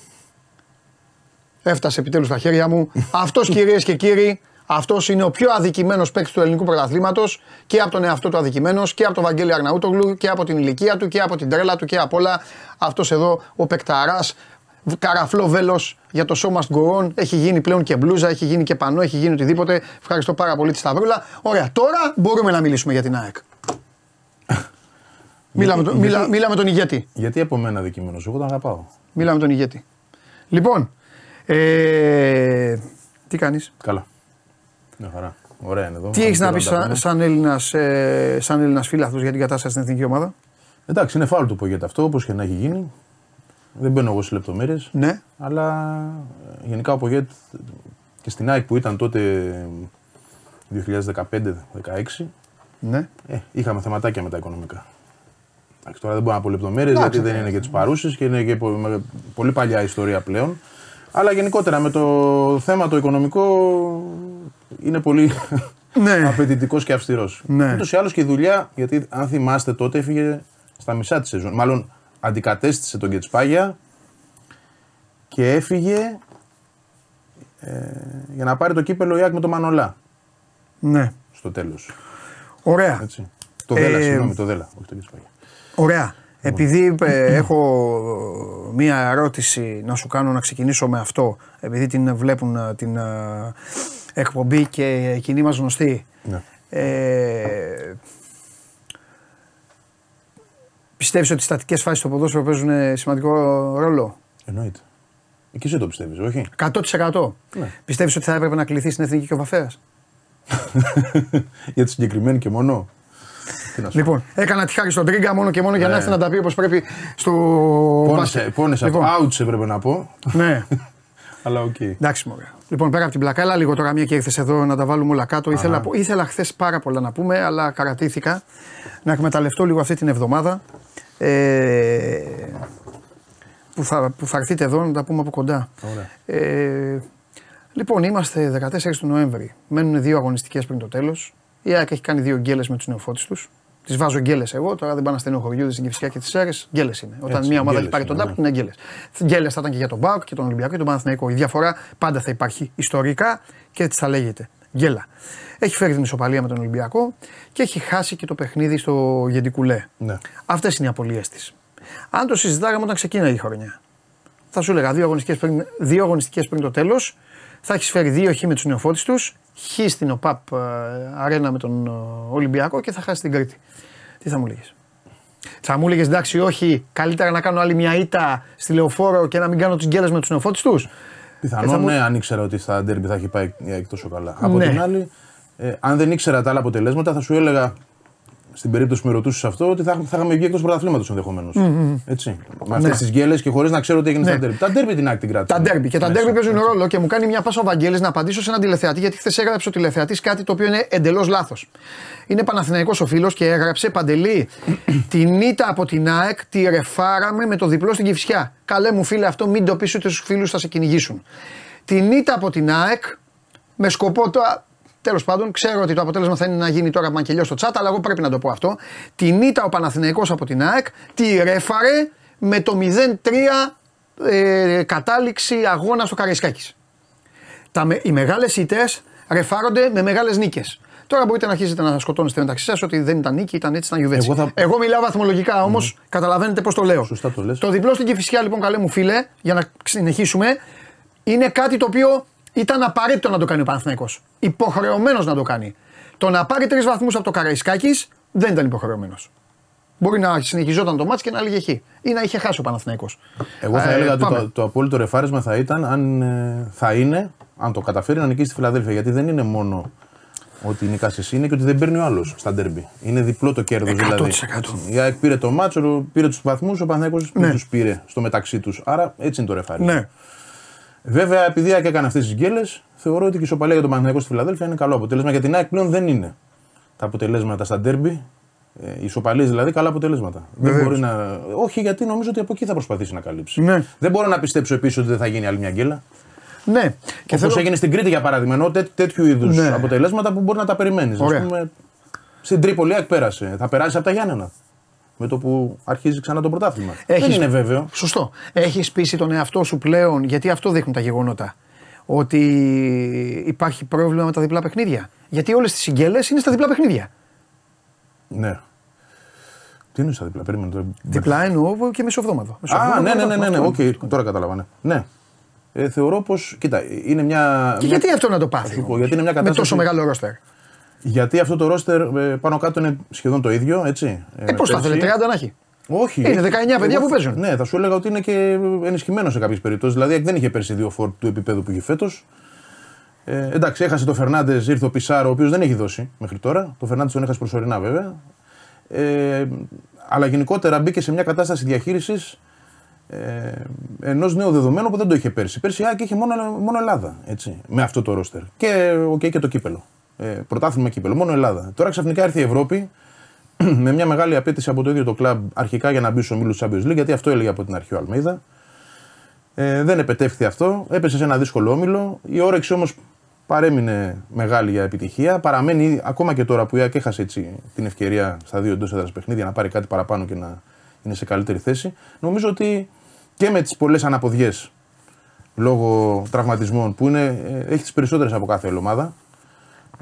Έφτασε επιτέλους στα χέρια μου. Αυτός κυρίες και κύριοι, αυτός είναι ο πιο αδικημένος παίκτης του ελληνικού πρωταθλήματος και από τον εαυτό του αδικημένος και από τον Βαγγέλη Αρναούτογλου και από την ηλικία του και από την τρέλα του και από όλα. Αυτός εδώ ο Πεκταρά καραφλό βέλος για το show must go on. Έχει γίνει πλέον και μπλούζα, έχει γίνει και πανό, έχει γίνει οτιδήποτε. Ευχαριστώ πάρα πολύ τη Σταυρούλα. Ωραία, τώρα μπορούμε να μιλήσουμε για την ΑΕΚ. Μίλα με, τον, μίλα, μίλα με τον ηγέτη. Γιατί από μένα δικημένο, εγώ τον αγαπάω. Μίλα με τον ηγέτη. Λοιπόν, ε, τι κάνεις; Καλά. Μια χαρά. Ωραία είναι εδώ. Τι έχεις να πεις σαν, σαν Έλληνας ε, σαν Έλληνας φίλαθλος για την κατάσταση στην εθνική ομάδα; Εντάξει, είναι φάουλ του Πογέτα αυτό, όπως και να έχει γίνει. Δεν μπαίνω εγώ σε λεπτομέρειες. Ναι. Αλλά ε, γενικά ο Πογέτ και στην ΑΕΚ που ήταν τότε 2015-2016. Ναι. Ε, είχαμε θεματάκια με τα οικονομικά. Εντάξει, τώρα δεν μπορώ να πω λεπτομέρειες γιατί δεν είναι και τι παρούσες και είναι και πολύ παλιά ιστορία πλέον. Αλλά γενικότερα με το θέμα το οικονομικό είναι πολύ ναι. απαιτητικός και αυστηρός. Ναι. Ούτως ή άλλως και η δουλειά, γιατί αν θυμάστε τότε έφυγε στα μισά της σεζόν. Μάλλον αντικατέστησε τον Κετσπάγια και έφυγε ε, για να πάρει το κύπελο Ιάκ με τον Μανολά. Ναι. Στο τέλος. Ωραία. Έτσι. Το Δέλα, ε, συγγνώμη, το Δέλα, όχι το Κετσπάγια. Ωραία. Επειδή ε, έχω μία ερώτηση να σου κάνω να ξεκινήσω με αυτό, επειδή την βλέπουν ε, την ε, εκπομπή και εκείνοι μας γνωστοί. Ναι. Ε, Πιστεύεις ότι οι στατικές φάσεις στο ποδόσφαιρο παίζουν σημαντικό ρόλο; Εννοείται. Εκεί δεν το πιστεύεις, όχι; 100%. Ναι. Πιστεύεις ότι θα έπρεπε να κληθεί στην εθνική και ο Βαφέας; Για τη συγκεκριμένη και μόνο. Λοιπόν, έκανα τη χάρη στον Τρίγκα μόνο και μόνο για να ναι. έρθει να τα πει όπως πρέπει στο. Πόνεσε, πόνεσε λοιπόν. out έπρεπε να πω. Ναι. Αλλά ok. Okay. Εντάξει, μωρέ. Λοιπόν, πέρα από την πλάκα, έλα λίγο τώρα μια και ήρθες εδώ να τα βάλουμε όλα κάτω. Ήθελα, ήθελα χθες πάρα πολλά να πούμε, αλλά κρατήθηκα να εκμεταλλευτώ λίγο αυτή την εβδομάδα. Ε, που, θα, που θα έρθετε εδώ να τα πούμε από κοντά. Ε, λοιπόν, είμαστε 14 του Νοέμβρη. Μένουν δύο αγωνιστικές πριν το τέλος. Η ΑΕΚ έχει κάνει δύο γκέλες με τους νεοφώτες τους. Τις βάζω γκέλες εγώ, τώρα δεν πάνε να στενοχωριούνται στην Κυφσιά και τις Σέρε. Γκέλες είναι. Όταν Έτσι, μια ομάδα έχει πάρει τον τάπ, είναι γκέλες. Γκέλες θα ήταν και για τον Μπάουκ και τον Ολυμπιακό και τον Παναθηναϊκό. Η διαφορά πάντα θα υπάρχει ιστορικά και έτσι θα λέγεται. Γκέλα. Έχει φέρει την ισοπαλία με τον Ολυμπιακό και έχει χάσει και το παιχνίδι στο Γεντικουλέ. Ναι. Αυτές είναι οι απολύες της. Αν το συζητάγαμε όταν ξεκίναγε η χρονιά, θα σου έλεγα δύο αγωνιστικές πριν, δύο αγωνιστικές πριν το τέλος, θα έχεις φέρει δύο χ με τους νεοφώτη τους, χ στην ΟΠΑΠ ε, αρένα με τον ε, Ολυμπιακό και θα χάσει την Κρήτη. Τι θα μου λέγες; Θα μου έλεγε εντάξει, όχι, καλύτερα να κάνω άλλη μια ήττα στη λεωφόρο και να μην κάνω τις γκέλες με τους νεοφώτη τους; Πιθανόν μου- ναι, αν ήξερα ότι στα ντέρμπι θα έχει πάει η ΑΕΚ τόσο καλά. Από Ναι. την άλλη, ε, αν δεν ήξερα τα άλλα αποτελέσματα, θα σου έλεγα στην περίπτωση που με ρωτούσες αυτό ότι θα, θα είχαμε βγει εκτός πρωταθλήματος ενδεχομένως. Έτσι. Με αυτές Ναι. τις γκέλες και χωρίς να ξέρω τι έγινε Ναι. στα ντέρμπι. Τα ντέρμπι την ΑΕΚ την κράτησε. Τα ντέρμπι. Και τα Μέσα, ντέρμπι παίζουν έτσι. ρόλο και μου κάνει μια πάσα ο Βαγγέλης να απαντήσω σε έναν τηλεθεατή, γιατί χθες έγραψε ο τηλεθεατής κάτι το οποίο είναι εντελώς λάθος. Είναι Παναθηναϊκός ο φίλος και έγραψε Παντελή. την ήττα από την ΑΕΚ τη ρεφάραμε με το διπλό στην Κυφσιά. Καλέ μου φίλε, αυτό μην το πεις ούτε στους φίλους θα σε κυνηγήσουν. Την ήττα από την ΑΕΚ με σκοπό το. Τέλος πάντων, ξέρω ότι το αποτέλεσμα θα είναι να γίνει τώρα μαγκελιό στο chat, αλλά εγώ πρέπει να το πω αυτό. Την ήττα ο Παναθηναϊκός από την ΑΕΚ τη ρέφαρε με το 0-3 ε, κατάληξη αγώνα στο Καραϊσκάκης. Τα, με- οι μεγάλες ήττες ρεφάρονται με μεγάλες νίκες. Τώρα μπορείτε να αρχίσετε να σκοτώνεστε μεταξύ σας ότι δεν ήταν νίκη, ήταν έτσι, ήταν γιουβέτσι. Εγώ θα- Εγώ μιλάω βαθμολογικά όμως, καταλαβαίνετε πώς το λέω. Σωστά το λες. Το διπλό στην Κυφυσιά, λοιπόν, καλέ μου φίλε, για να συνεχίσουμε, είναι κάτι το οποίο ήταν απαραίτητο να το κάνει ο Παναθηναϊκός. Υποχρεωμένος να το κάνει. Το να πάρει τρεις βαθμούς από το Καραϊσκάκης δεν ήταν υποχρεωμένος. Μπορεί να συνεχιζόταν το μάτς και να έλεγε χ. Ή να είχε χάσει ο Παναθηναϊκός. Εγώ θα Ε, έλεγα ότι πάμε. το, το απόλυτο ρεφάρισμα θα ήταν αν ε, θα είναι, αν το καταφέρει να νικήσει τη Φιλαδέλφια. Γιατί δεν είναι μόνο ότι νικάς εσύ, είναι και ότι δεν παίρνει ο άλλος στα ντέρμπι. Είναι διπλό το κέρδος δηλαδή. 100%. Η ΑΕΚ πήρε το μάτσο, πήρε τους βαθμούς, ο Παναθηναϊκός Ναι. δεν τους πήρε στο μεταξύ τους. Άρα έτσι είναι το ρεφάρισμα. Ναι. Βέβαια, επειδή η ΑΕΚ έκανε αυτές τις γκέλε, θεωρώ ότι και η ισοπαλία για τον Παναθηναϊκό στη Φιλαδέλφια είναι καλό αποτέλεσμα. Για την ΑΕΚ πλέον δεν είναι τα αποτελέσματα στα ντέρμπι. Ε, οι ισοπαλίε δηλαδή καλά αποτελέσματα. Δεν Βεβαίως. μπορεί να... Όχι, γιατί νομίζω ότι από εκεί θα προσπαθήσει να καλύψει. Ναι. Δεν μπορώ να πιστέψω επίσης ότι δεν θα γίνει άλλη μια γκέλα. Ναι. Και Και θέλω... έγινε στην Κρήτη για παράδειγμα. Ενώ τέ, τέτοιου είδους Ναι. αποτελέσματα που μπορεί να τα περιμένεις. Ωραία. πούμε, στην Τρίπολη η ΑΕΚ πέρασε. Θα περάσεις από τα Γιάννενα. Με το που αρχίζει ξανά το πρωτάθλημα. Έχεις- Δεν είναι βέβαιο. Σωστό. Έχεις πείσει τον εαυτό σου πλέον, γιατί αυτό δείχνουν τα γεγονότα. Ότι υπάρχει πρόβλημα με τα διπλά παιχνίδια. Γιατί όλες τις γκέλες είναι στα διπλά παιχνίδια. Ναι. Τι είναι στα διπλά, περίμενε. το- Διπλά εννοώ και μεσοβδόμαδο. Α, Μεσοβδόμαδο, ναι, ναι, ναι, ναι, ναι. αυτό. Οκ, τώρα καταλάβανε. Ναι. Ε, θεωρώ πως. Κοίτα, είναι μια. Και μια- γιατί αυτό να το πάθει. Θα σου πω, όμως, γιατί είναι μια Με κατάσταση- τόσο μεγάλο ρόστερ; Γιατί αυτό το ρόστερ ε, πάνω κάτω είναι σχεδόν το ίδιο, έτσι. Ε, πώς θα πέρσι. θέλει, 30 να έχει. Όχι. Είναι 19 παιδιά Εγώ που θα- παίζουν. Ναι, θα σου έλεγα ότι είναι και ενισχυμένος σε κάποιες περιπτώσεις. Δηλαδή δεν είχε πέρσι δύο φόρ του επίπεδου που είχε φέτος. Ε, εντάξει, έχασε το Φερνάντες, ήρθε ο Πισάρο, ο οποίος δεν έχει δώσει μέχρι τώρα. Το Φερνάντες τον έχασε προσωρινά βέβαια. Ε, αλλά γενικότερα μπήκε σε μια κατάσταση διαχείρισης ε, ενός νέου δεδομένου που δεν το είχε πέρσι. Πέρσι η ΑΕΚ είχε μόνο, μόνο Ελλάδα έτσι, με αυτό το ρόστερ. Και, okay, και το κύπελο. Ε, πρωτάθλημα κύπελο, μόνο Ελλάδα. Τώρα ξαφνικά ήρθε η Ευρώπη με μια μεγάλη απέτηση από το ίδιο το κλαμπ αρχικά για να μπει στους ομίλους Champions League, γιατί αυτό έλεγε από την αρχή ο Αλμίδα. Ε, δεν επετεύχθη αυτό. Έπεσε σε ένα δύσκολο όμιλο. Η όρεξη όμως παρέμεινε μεγάλη για επιτυχία. Παραμένει ακόμα και τώρα που η ΑΕΚ έχασε έτσι, την ευκαιρία στα δύο εντός έδρας παιχνίδια να πάρει κάτι παραπάνω και να είναι σε καλύτερη θέση. Νομίζω ότι και με τις πολλές αναποδιές λόγω τραυματισμών που είναι, ε, έχει τις περισσότερες από κάθε άλλη ομάδα.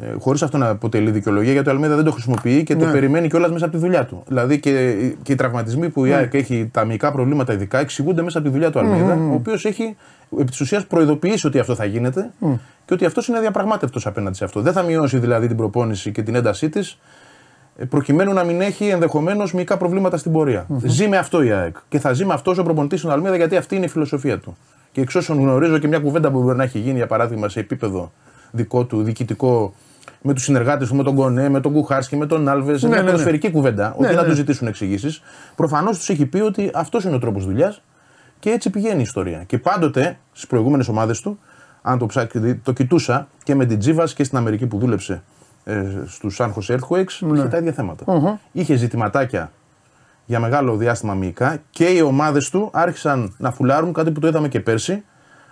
Ε, Χωρίς αυτό να αποτελεί δικαιολογία, γιατί ο Αλμέδα δεν το χρησιμοποιεί και το Ναι. περιμένει κιόλας μέσα από τη δουλειά του. Δηλαδή και, και οι τραυματισμοί που η ΑΕΚ έχει, τα αμυϊκά προβλήματα ειδικά, εξηγούνται μέσα από τη δουλειά του Αλμέδα, ο οποίος έχει επί της ουσίας προειδοποιήσει ότι αυτό θα γίνεται και ότι αυτός είναι διαπραγμάτευτο απέναντι σε αυτό. Δεν θα μειώσει δηλαδή την προπόνηση και την έντασή της, προκειμένου να μην έχει ενδεχομένως μυϊκά προβλήματα στην πορεία. Ζει με αυτό η ΑΕΚ. Και θα ζει με αυτός ο προπονητής του Αλμέδα γιατί αυτή είναι η φιλοσοφία του. Και εξ όσων γνωρίζω και μια κουβέντα που μπορεί να έχει γίνει, για παράδειγμα, σε επίπεδο δικό του, διοικητικό, με τους συνεργάτες του, με τον Κονέ, με τον Κουχάρσκι, με τον Άλβες, Ναι, μια ναι, ναι. ποδοσφαιρική κουβέντα, Ναι, ότι να ναι. τους ζητήσουν εξηγήσεις. Προφανώς τους έχει πει ότι αυτός είναι ο τρόπος δουλειάς και έτσι πηγαίνει η ιστορία. Και πάντοτε στις προηγούμενες ομάδες του, αν το, ψάξει, το κοιτούσα και με την Τζίβας και στην Αμερική που δούλεψε ε, στους San Jose Earthquakes, Ναι. είχε τα ίδια θέματα. Είχε ζητηματάκια για μεγάλο διάστημα μυϊκά και οι ομάδες του άρχισαν να φουλάρουν κάτι που το είδαμε και πέρσι.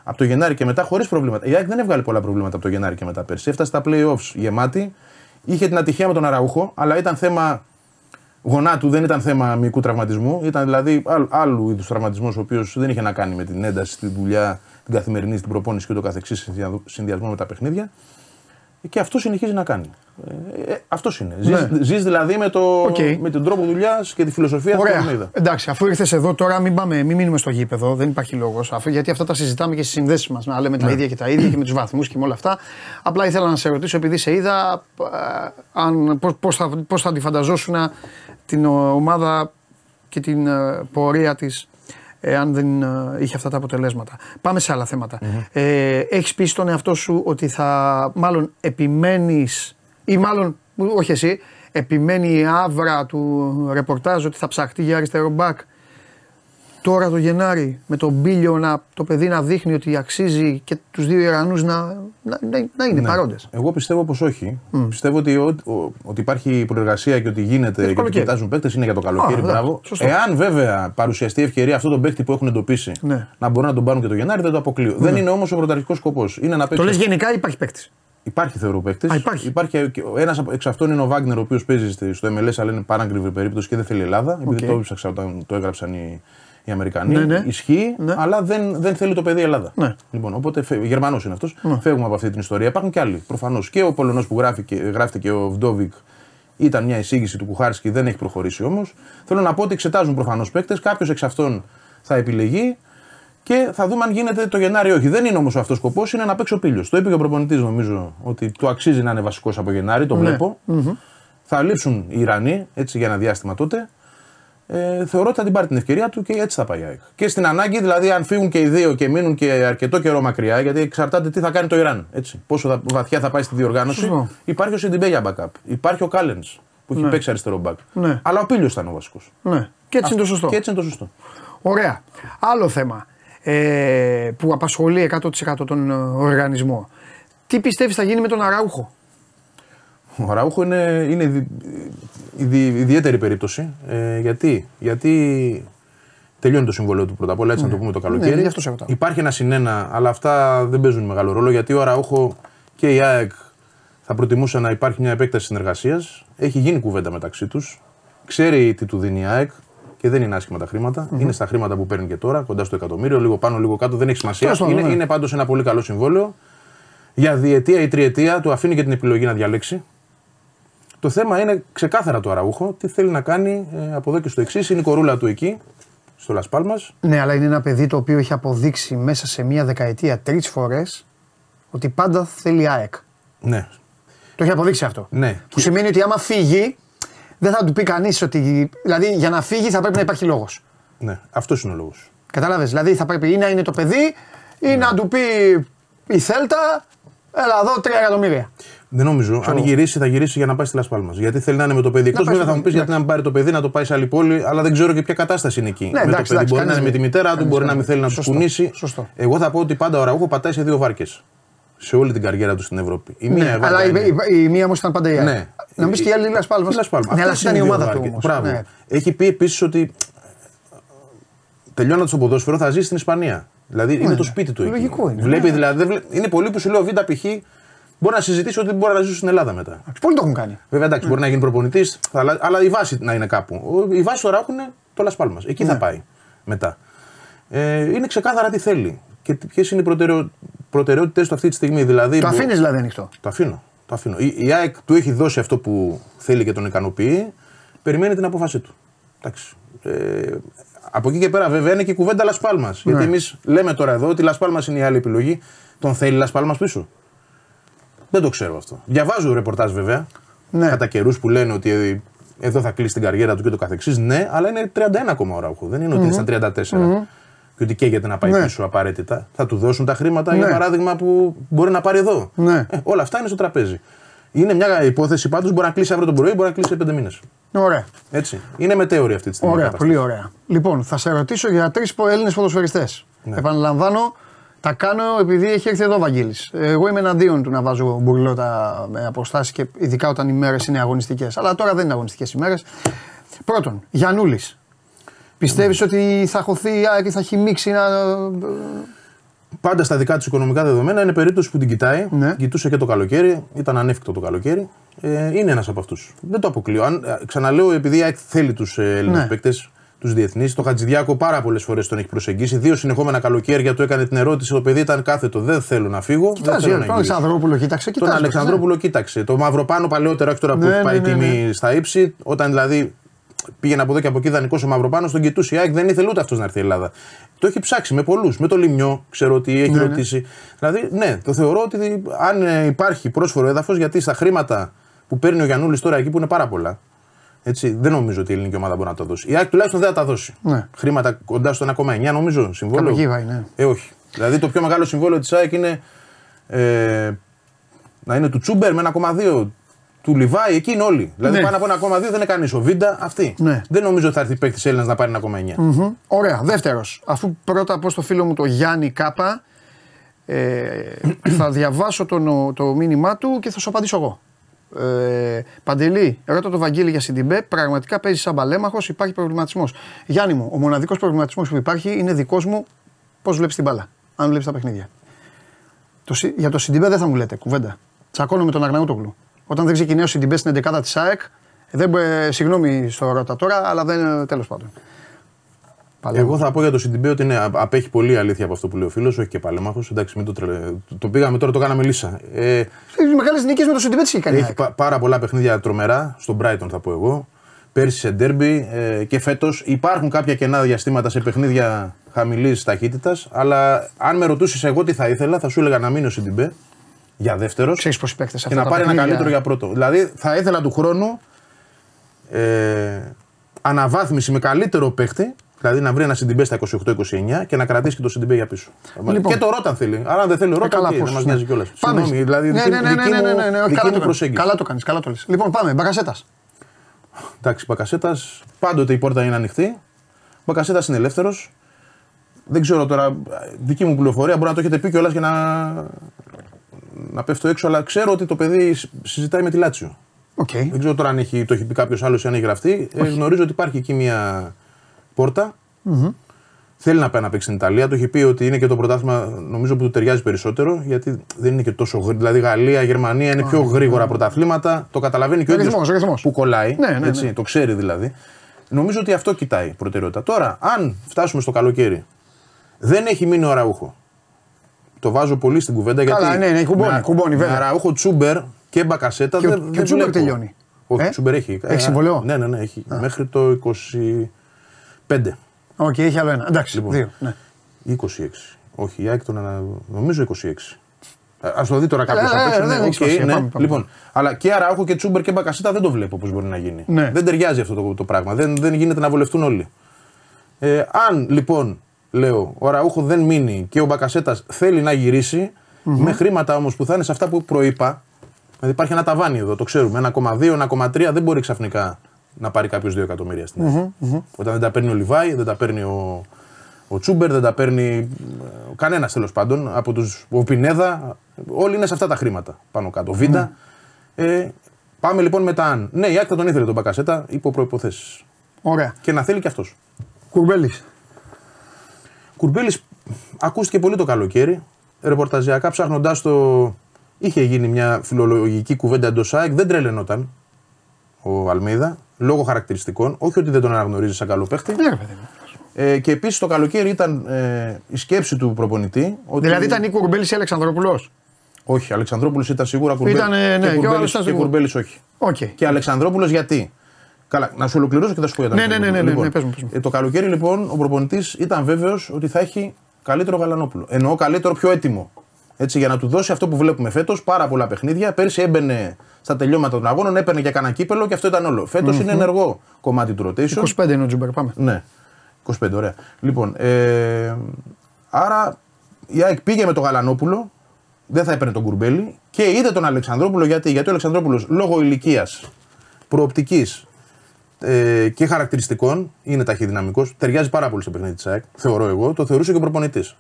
Από το Γενάρη και μετά χωρίς προβλήματα. Η ΑΕΚ δεν έβγαλε πολλά προβλήματα από το Γενάρη και μετά πέρσι. Έφτασε στα playoffs γεμάτη. Είχε την ατυχία με τον Αραούχο, αλλά ήταν θέμα γονάτου, δεν ήταν θέμα μυϊκού τραυματισμού. Ήταν δηλαδή άλλου, άλλου είδους τραυματισμός, ο οποίος δεν είχε να κάνει με την ένταση στη δουλειά, την καθημερινή, στην προπόνηση και ούτω καθεξής, σε συνδυασμό με τα παιχνίδια. Και αυτό συνεχίζει να κάνει. Ε, ε, αυτός είναι. Ζεις, Ναι. ζεις δηλαδή με, το, Οκ. με τον τρόπο δουλειάς και τη φιλοσοφία του Ωραία. Αλμέιδα. Εντάξει, αφού ήρθες εδώ τώρα, μην, πάμε, μην μείνουμε στο γήπεδο. Δεν υπάρχει λόγος. Γιατί αυτά τα συζητάμε και στις συνδέσεις μας. Να λέμε τα ίδια και τα ίδια και με τους βαθμούς και με όλα αυτά. Απλά ήθελα να σε ρωτήσω, επειδή σε είδα, πώς θα, πώς θα τη φανταζόσουν την ο- ομάδα και την ε, πορεία της εάν δεν ε, είχε αυτά τα αποτελέσματα. Πάμε σε άλλα θέματα. Ε, Έχεις πει στον εαυτό σου ότι θα μάλλον επιμένεις, ή μάλλον, όχι εσύ, επιμένει η άβρα του ρεπορτάζ ότι θα ψαχτεί για αριστερό μπακ. Τώρα το Γενάρη με τον Μπίλιο να, το παιδί να δείχνει ότι αξίζει και τους δύο Ιρανούς να, να, να, να είναι Ναι. παρόντες. Εγώ πιστεύω πως όχι. Πιστεύω ότι, ο- ο- ότι υπάρχει προεργασία και ότι γίνεται και ότι καλοκαίρι. κοιτάζουν παίκτες είναι για το καλοκαίρι. Α, μπράβο. σωστό. Εάν βέβαια παρουσιαστεί ευκαιρία αυτόν τον παίκτη που έχουν εντοπίσει Ναι. να μπορούν να τον πάρουν και το Γενάρη, δεν το αποκλείω. Δεν είναι όμως ο πρωταρχικός σκοπός. Είναι να Το παίξει. λες γενικά ή υπάρχει παίκτης. Υπάρχει θεωρώ παίκτης. Α, υπάρχει. Ένας εξ αυτών είναι ο Βάγνερ, ο οποίος παίζει στη- στο MLS, αλλά είναι πανάκριβη περίπτωση και δεν θέλει Ελλάδα. Επειδή Οκ. το έψαξα όταν το έγραψαν οι, οι Αμερικανοί. Ναι, ναι. Ισχύει, Ναι. αλλά δεν, δεν θέλει το παιδί Ελλάδα. Ναι. Λοιπόν, οπότε Γερμανός είναι αυτός. Φεύγουμε από αυτή την ιστορία. Υπάρχουν και άλλοι. Προφανώς και ο Πολωνός που γράφηκε, γράφτηκε και ο Βντόβικ ήταν μια εισήγηση του Κουχάρσκι, δεν έχει προχωρήσει όμως. Θέλω να πω ότι εξετάζουν προφανώς παίκτες. Κάποιος εξ αυτών θα επιλεγεί και θα δούμε αν γίνεται το Γενάρη ή όχι. Δεν είναι όμως αυτό ο σκοπός, είναι να παίξει ο πύλιος. Το είπε και ο προπονητής, νομίζω, ότι του αξίζει να είναι βασικός από Γενάρη, το βλέπω. Θα λείψουν οι Ιρανοί έτσι, για ένα διάστημα τότε. Ε, θεωρώ ότι θα την πάρει την ευκαιρία του και έτσι θα πάει η ΑΕΚ. Και στην ανάγκη, δηλαδή, αν φύγουν και οι δύο και μείνουν και αρκετό καιρό μακριά, γιατί εξαρτάται τι θα κάνει το Ιράν. Έτσι. Πόσο θα, βαθιά θα πάει στη διοργάνωση. Σωστό. Υπάρχει ο Σιντιμπέ για backup. Υπάρχει ο Κάλεν που έχει παίξει αριστερό back. Ναι. Αλλά ο Πίλιος ήταν ο βασικός. Ναι. Και έτσι είναι το σωστό. Και έτσι είναι το σωστό. Ωραία. Άλλο θέμα ε, που απασχολεί 100% τον ε, οργανισμό. Τι πιστεύεις θα γίνει με τον Αράουχο; Ο Ραούχο είναι, είναι ειδι- ειδι- ιδιαίτερη περίπτωση. Ε, γιατί, γιατί τελειώνει το συμβόλαιο του πρώτα απ' όλα, έτσι να το πούμε το καλοκαίρι. Ναι, γι' αυτό σε ρωτάω. Υπάρχει ένα συνένα, αλλά αυτά δεν παίζουν μεγάλο ρόλο γιατί ο Ραούχο και η ΑΕΚ θα προτιμούσε να υπάρχει μια επέκταση συνεργασίας. Έχει γίνει κουβέντα μεταξύ τους. Ξέρει τι του δίνει η ΑΕΚ και δεν είναι άσχημα τα χρηματα Είναι στα χρήματα που παίρνει και τώρα, κοντά στο εκατομμύριο, λίγο πάνω, λίγο κάτω, δεν έχει σημασία. Τέλος πάντων, Είναι, ναι. είναι πάντως ένα πολύ καλό συμβόλαιο. Για διετία ή τριετία του αφήνει και την επιλογή να διαλέξει. Το θέμα είναι ξεκάθαρα το αραούχο, τι θέλει να κάνει ε, από εδώ και στο εξής. Είναι η κορούλα του εκεί, στο Λασπάλμα. Ναι, αλλά είναι ένα παιδί το οποίο έχει αποδείξει μέσα σε μία δεκαετία τρεις φορές ότι πάντα θέλει ΑΕΚ. Ναι, Το έχει αποδείξει αυτό. ναι. Που σημαίνει ότι άμα φύγει, δεν θα του πει κανείς ότι. Δηλαδή για να φύγει θα πρέπει να υπάρχει λόγος. ναι. Αυτός είναι ο λόγος. Κατάλαβε. Δηλαδή θα πρέπει ή να είναι το παιδί ή να του πει η Θέλτα, έλα εδώ 3 εκατομμύρια. Δεν νομίζω. Αν γυρίσει, θα γυρίσει για να πάει στη Λασπάλμα. Γιατί θέλει να είναι με το παιδί. Εκτός πάει βέβαια στο θα μου πεις παιδί, γιατί να μην πάρει το παιδί να το πάει σε άλλη πόλη, αλλά δεν ξέρω και ποια κατάσταση είναι εκεί. με Ναι, εντάξει, το παιδί εντάξει, μπορεί να κανείς είναι με δεν- τη μητέρα του, κανείς μπορεί δεν- να μην θέλει να τους Σωστό, κουνήσει. σωστό. Εγώ θα πω ότι πάντα ο Ραούχο πατάει σε δύο βάρκες. Σε όλη την καριέρα του στην Ευρώπη. Η μία Ναι, βάρκα αλλά είναι- η, η, η μία όμως ήταν πάντα η ΑΕΚ. Ναι. Να πει και η άλλη Λας Πάλμας. Η Las Palmas. Ναι, αλλά Αυτές αυτή ήταν η είναι οι ομάδα δύο του βάρκες. όμως. Μπράβο. Ναι. Έχει πει επίσης ότι τελειώνοντας το ποδόσφαιρο θα ζήσει στην Ισπανία. Δηλαδή είναι το σπίτι του εκεί. Ναι, Λογικό είναι, Βλέπει, ναι. δηλαδή, δεν βλέ- είναι πολλοί που σου λέω Β' π.χ. μπορεί να συζητήσει ότι μπορεί να ζήσει στην Ελλάδα μετά. Πολλοί το έχουν κάνει. Βέβαια εντάξει, μπορεί να γίνει προπονητής, αλλά η βάση να είναι κάπου. Ο- Η βάση τώρα έχουν το Λασπάλμα. Εκεί Ναι. θα πάει μετά. Ε, είναι ξεκάθαρα τι θέλει και ποιες είναι οι προτεραιο... προτεραιότητες του αυτή τη στιγμή. Δηλαδή, Το μπο- αφήνεις δηλαδή ανοιχτό. το αφήνω. Το αφήνω. Η, η ΑΕΚ του έχει δώσει αυτό που θέλει και τον ικανοποιεί. Περιμένει την απόφασή του. Εντάξει. Ε, από εκεί και πέρα, βέβαια, είναι και η κουβέντα Λασπάλμα. Ναι. Γιατί εμείς λέμε τώρα εδώ ότι Λασπάλμα είναι η άλλη επιλογή. Τον θέλει Λασπάλμα πίσω. Δεν το ξέρω αυτό. Διαβάζω ρεπορτάζ βέβαια. Ναι. Κατά καιρούς που λένε ότι ε, εδώ θα κλείσει την καριέρα του και το καθεξής. Ναι, αλλά είναι 31 ακόμα ο Ράουχο. Δεν είναι ότι είναι στα 34. Και ότι καίγεται να πάει Ναι. πίσω απαραίτητα. Θα του δώσουν τα χρήματα Ναι. για παράδειγμα που μπορεί να πάρει εδώ. Ναι. Ε, όλα αυτά είναι στο τραπέζι. Είναι μια υπόθεση πάντως μπορεί να κλείσει αύριο το πρωί, μπορεί να κλείσει σε πέντε μήνες. Ωραία. Έτσι. Είναι μετέωρη αυτή τη στιγμή. η Ωραία, κατάσταση. πολύ ωραία. Λοιπόν, θα σε ρωτήσω για τρεις Έλληνες ποδοσφαιριστές. Ναι. Επαναλαμβάνω, τα κάνω επειδή έχει έρθει εδώ ο Βαγγέλης. Εγώ είμαι εναντίον του να βάζω μπουρλότα με αποστάσεις και ειδικά όταν οι μέρες είναι αγωνιστικές. Αλλά τώρα δεν είναι αγωνιστικές ημέρε. Πρώτον, Γιανούλης. Πιστεύεις ότι θα χωθεί η ΑΕΚ και θα έχει μίξει να. Πάντα στα δικά τη οικονομικά δεδομένα είναι περίπτωση που την κοιτάει. Ναι. Κοιτούσε και το καλοκαίρι, ήταν ανέφικτο το καλοκαίρι. Ε, είναι ένας από αυτούς. Δεν το αποκλείω. Αν, ε, ξαναλέω, επειδή η ΑΕΚ θέλει τους ε, Έλληνες Ναι. παίκτες, τους διεθνείς, το Χατζηδιάκο πάρα πολλές φορές τον έχει προσεγγίσει. Δύο συνεχόμενα καλοκαίρια του έκανε την ερώτηση: Το παιδί ήταν κάθετο. Δεν θέλω να φύγω. δεν Κοιτάζει, θέλω να τον γυρίσω. Αλεξανδρόπουλο, κοίταξε. Τον κοιτάζει, Αλεξανδρόπουλο κοίταξε. Το Μαυροπάνο παλαιότερα, όχι τώρα που Ναι, έχει πάει ναι, ναι, τιμή ναι. στα ύψη. Όταν δηλαδή πήγαινε από εδώ και από εκεί δανεικός ο Μαυροπάνο, τον κοιτούσε η ΑΕΚ, δεν ήθελε ούτε αυτός να έρθει η Ελλάδα. Το έχει ψάξει με πολλούς. Με το Λιμιό, ξέρω ότι έχει Ναι, ναι. ρωτήσει. Δηλαδή, ναι, το θεωρώ ότι αν ε, υπάρχει πρόσφορο έδαφος, γιατί στα χρήματα που παίρνει ο Γιανούλης τώρα εκεί που είναι πάρα πολλά. Έτσι, δεν νομίζω ότι η ελληνική ομάδα μπορεί να το δώσει. Η ΑΕΚ τουλάχιστον δεν θα τα δώσει. Ναι. Χρήματα κοντά στο 1,9 νομίζω συμβόλαιο; Καλογίβα είναι. Ε, όχι. Δηλαδή το πιο μεγάλο συμβόλαιο της ΑΕΚ είναι ε, να είναι του Τσούμπερ με 1,2 του Λιβάη, εκεί είναι όλοι. Δηλαδή Ναι. πάνω από 1,2 δεν είναι κανείς. Ο Βίντα, αυτή. Ναι. Δεν νομίζω ότι θα έρθει παίκτης Έλληνας να πάρει 1,9. Μμμ. Ωραία. Δεύτερος. Αφού πρώτα πω στο φίλο μου το Γιάννη Κάπα, ε, θα διαβάσω το, το μήνυμά του και θα σου απαντήσω εγώ. Ε, Παντελή, ρώτα το Βαγγέλη για Σιντιμπέ. Πραγματικά παίζει σαν παλέμαχος, υπάρχει προβληματισμός. Γιάννη μου, ο μοναδικός προβληματισμός που υπάρχει είναι δικός μου πώς βλέπεις την μπάλα. Αν βλέπεις τα παιχνίδια. Το, Σι- για το Σιντιμπέ δεν θα μου λέτε κουβέντα. Τσακώνω με τον Αγναούτογλου. Όταν δεν ξεκινάει ο Σιντιμπέ στην 11η της ΑΕΚ, δεν, μπο- ε, συγγνώμη στο ρώτα τώρα, αλλά δεν. τέλος πάντων. Παλέμαχος. Εγώ θα πω για το Σιντιμπέ ότι είναι, απέχει πολύ αλήθεια από αυτό που λέει ο φίλος, όχι και παλέμαχος. Εντάξει, μην το, τρελε... το πήγαμε τώρα, το κάναμε λύσσα. Ε, Οι μεγάλες νίκες με το Σιντιμπέ τις έχει κάνει. η Έχει ΑΕΚ. πα- πάρα πολλά παιχνίδια τρομερά, στον Brighton θα πω εγώ. Πέρσι σε ντέρμπι ε, και φέτος υπάρχουν κάποια κενά διαστήματα σε παιχνίδια χαμηλής ταχύτητας. Αλλά αν με ρωτούσες εγώ τι θα ήθελα, θα σου έλεγα να μείνει ο Σιντιμπέ για δεύτερος Ξέρεις πώς οι παίκτες και να πάρει ένα καλύτερο για πρώτο. Δηλαδή θα ήθελα του χρόνου ε, αναβάθμιση με καλύτερο παίχτη. Δηλαδή να βρει ένα Σιντιμπέ στα 28-29 και να κρατήσει και το Σιντιμπέ για πίσω. Λοιπόν. Και το Ρόταν θέλει. Αλλά αν δεν θέλει ο Ρόταν, καλά, okay, πώς, δεν μας ναι. νοιάζει κιόλας. Πάμε. Συγγνώμη, δηλαδή ναι, δική, ναι, ναι, ναι, δική ναι, ναι, ναι, μου, ναι, δική καλά μου το κάνεις. προσέγγιση. Καλά το κάνεις, καλά το λες. Λοιπόν, πάμε. Μπακασέτας. Εντάξει, Μπακασέτας, πάντοτε η πόρτα είναι ανοιχτή. Μπακασέτας είναι ελεύθερος. Δεν ξέρω τώρα, δική μου πληροφορία μπορεί να το έχετε πει κιόλας για να, να πέφτω έξω, αλλά ξέρω ότι το παιδί συζητάει με τη Λάτσιο. Οκ. Δεν ξέρω τώρα αν έχει, το έχει πει κάποιος άλλος ή αν έχει γραφτεί. Ε, γνωρίζω ότι υπάρχει εκεί μια πόρτα Θέλει να πάει να παίξει στην Ιταλία. Το έχει πει ότι είναι και το πρωτάθλημα νομίζω που του ταιριάζει περισσότερο γιατί δεν είναι και τόσο γρήγορα. Δηλαδή Γαλλία, Γερμανία είναι πιο γρήγορα πρωταθλήματα. Το καταλαβαίνει και ο ίδιος Ρυθμός, ρυθμός. που κολλάει. Ναι, ναι, ναι. έτσι, Το ξέρει δηλαδή. Νομίζω ότι αυτό κοιτάει προτεραιότητα. Τώρα, αν φτάσουμε στο καλοκαίρι, δεν έχει μείνει ο Αραούχο. Το βάζω πολύ στην κουβέντα Καλά, γιατί. ναι, ναι, κουμπώνει, με- κουμπώνει, βέβαια. με Αραούχο, Τσούμπερ και Μπακασέτα Και ο- δεν, και ο δεν Τσούμπερ βλέπω. τελειώνει. Όχι, Ε; ο Τσούμπερ έχει. Έχει συμβόλαιο; Ναι, ναι, ναι, έχει. Μέχρι το 25. Οκ, έχει άλλο ένα. Εντάξει, Λοιπόν. δύο. Ναι. 26. Όχι, η ΑΕΚ τον ανα... νομίζω 26. Α το δει τώρα κάποιος Ε, απ' ε, έξω. δεν ναι, έχει οκ, σημασία. ναι. Πάμε, πάμε. Λοιπόν, αλλά και Αραούχο και Τσούμπερ και Μπακασέτα δεν το βλέπω πώς μπορεί να γίνει. Ναι. Δεν ταιριάζει αυτό το, το πράγμα. Δεν, δεν γίνεται να βολευτούν όλοι. Ε, αν λοιπόν, λέω, ο Αραούχο δεν μείνει και ο Μπακασέτας θέλει να γυρισει με χρήματα όμως που θα είναι σε αυτά που προείπα. Δηλαδή υπάρχει ένα ταβάνι εδώ, το ξέρουμε. 1,2, 1,3 δεν μπορεί ξαφνικά να πάρει κάποιος 2 εκατομμύρια στην αρχη Όταν δεν τα παίρνει ο Λιβάη, δεν τα παίρνει ο, ο Τσούμπερ, δεν τα παίρνει κανένας τέλος πάντων. Από τους, ο Πινέδα, όλοι είναι σε αυτά τα χρήματα πάνω κάτω. Βίντα. Ε, πάμε λοιπόν μετά αν. Ναι, η ΑΕΚ θα τον ήθελε τον Μπακασέτα υπό προϋποθέσεις. Ωραία. Και να θέλει και αυτός. Κουρμπέλης. Κουρμπέλης ακούστηκε πολύ το καλοκαίρι. Ρεπορταζιακά ψάχνοντάς το. Είχε γίνει μια φιλολογική κουβέντα εντός ΑΕΚ. Δεν τρελαινόταν ο Αλμέιδα λόγω χαρακτηριστικών. Όχι ότι δεν τον αναγνωρίζει σαν καλό παίχτη. Ναι, ρε παιδί μου. Ε, και επίσης το καλοκαίρι ήταν ε, η σκέψη του προπονητή. Ότι... Δηλαδή ήταν η Κουρμπέλης ή Αλεξανδρόπουλος; Όχι, Αλεξανδρόπουλος ήταν σίγουρα Κουρμπέλης. Ήτανε, ναι, και ο και άλλος ήταν Κουρμπέλης, και σίγουρα. Κουρμπέλης όχι. Οκ. Και Αλεξανδρόπουλος γιατί; Καλά, να σου ολοκληρώσω και θα σου πω για τον Ναι, ναι, ναι, ναι, ναι, Αλεξανδρόπουλος. ναι, πες μου, πες μου. ε, το καλοκαίρι λοιπόν ο προπονητής ήταν βέβαιος ότι θα έχει καλύτερο Γαλανόπουλο. Εννοώ καλύτερο, πιο έτοιμο. Έτσι, για να του δώσει αυτό που βλέπουμε φέτος, πάρα πολλά παιχνίδια. Πέρσι έμπαινε στα τελειώματα των αγώνων, έπαιρνε και κανένα κύπελλο και αυτό ήταν όλο. Φέτος είναι ενεργό κομμάτι του rotation. 25 είναι ο Τσούμπερ, πάμε. Ναι. 25, ωραία. Λοιπόν, ε, άρα η ΑΕΚ πήγε με τον Γαλανόπουλο, δεν θα έπαιρνε τον Κουρμπέλη και είδε τον Αλεξανδρόπουλο γιατί, γιατί ο Αλεξανδρόπουλος λόγω ηλικίας, προοπτικής ε, και χαρακτηριστικών είναι ταχυδυναμικός. Ταιριάζει πάρα πολύ στο παιχνίδι της ΑΕΚ, θεωρώ εγώ. Το θεωρούσε και ο προπονητής.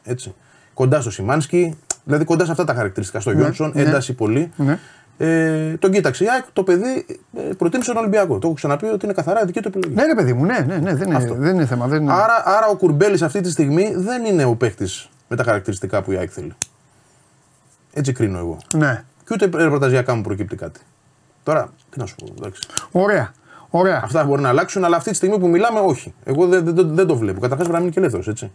Κοντά στο Σιμάνσκι, δηλαδή κοντά σε αυτά τα χαρακτηριστικά. Στο Γιόνσον, ναι. ένταση πολύ. Ναι. Ε, τον κοίταξε η ΑΕΚ, το παιδί ε, προτίμησε τον Ολυμπιακό. Το έχω ξαναπεί ότι είναι καθαρά δική του επιλογή. Ναι, ρε παιδί μου, ναι, ναι, ναι δεν, είναι, δεν είναι θέμα. Δεν είναι... Άρα, άρα ο Κουρμπέλης αυτή τη στιγμή δεν είναι ο παίχτη με τα χαρακτηριστικά που η ΑΕΚ θέλει. Έτσι κρίνω εγώ. Ναι. Και ούτε ρεπορταζιακά μου προκύπτει κάτι. Τώρα, τι να σου πω, εντάξει. Ωραία. Ωραία. Αυτά μπορεί να αλλάξουν, αλλά αυτή τη στιγμή που μιλάμε, όχι. Εγώ δεν, δεν, δεν, δεν το βλέπω. Καταρχάς πρέπει να μείνει και ελεύθερος, έτσι.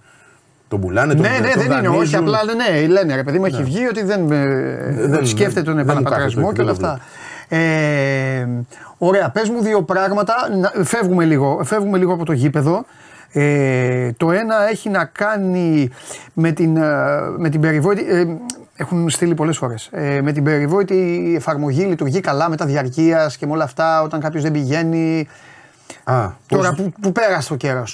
Τον πουλάνε, τον Ναι, ναι, τον δεν είναι. Όχι, δανείζουν. απλά ναι, λένε ρε παιδί μου, έχει βγει ότι δεν, ε, δεν- ότι σκέφτεται τον δεν μου επαναπατρισμό κάθεται, και όλα δεν το αυτά. Ε, ωραία, πες μου δύο πράγματα. Να- Φεύγουμε λίγο, φεύγουμε λίγο από το γήπεδο. Ε, το ένα έχει να κάνει με την, ε, με την περιβόητη. Ε, έχουν στείλει πολλές φορές. Ε, με την περιβόητη εφαρμογή λειτουργεί καλά μετά διαρκείας και με όλα αυτά όταν κάποιος δεν πηγαίνει. Α, Τώρα πώς- που, που πέρασε ο καιρό.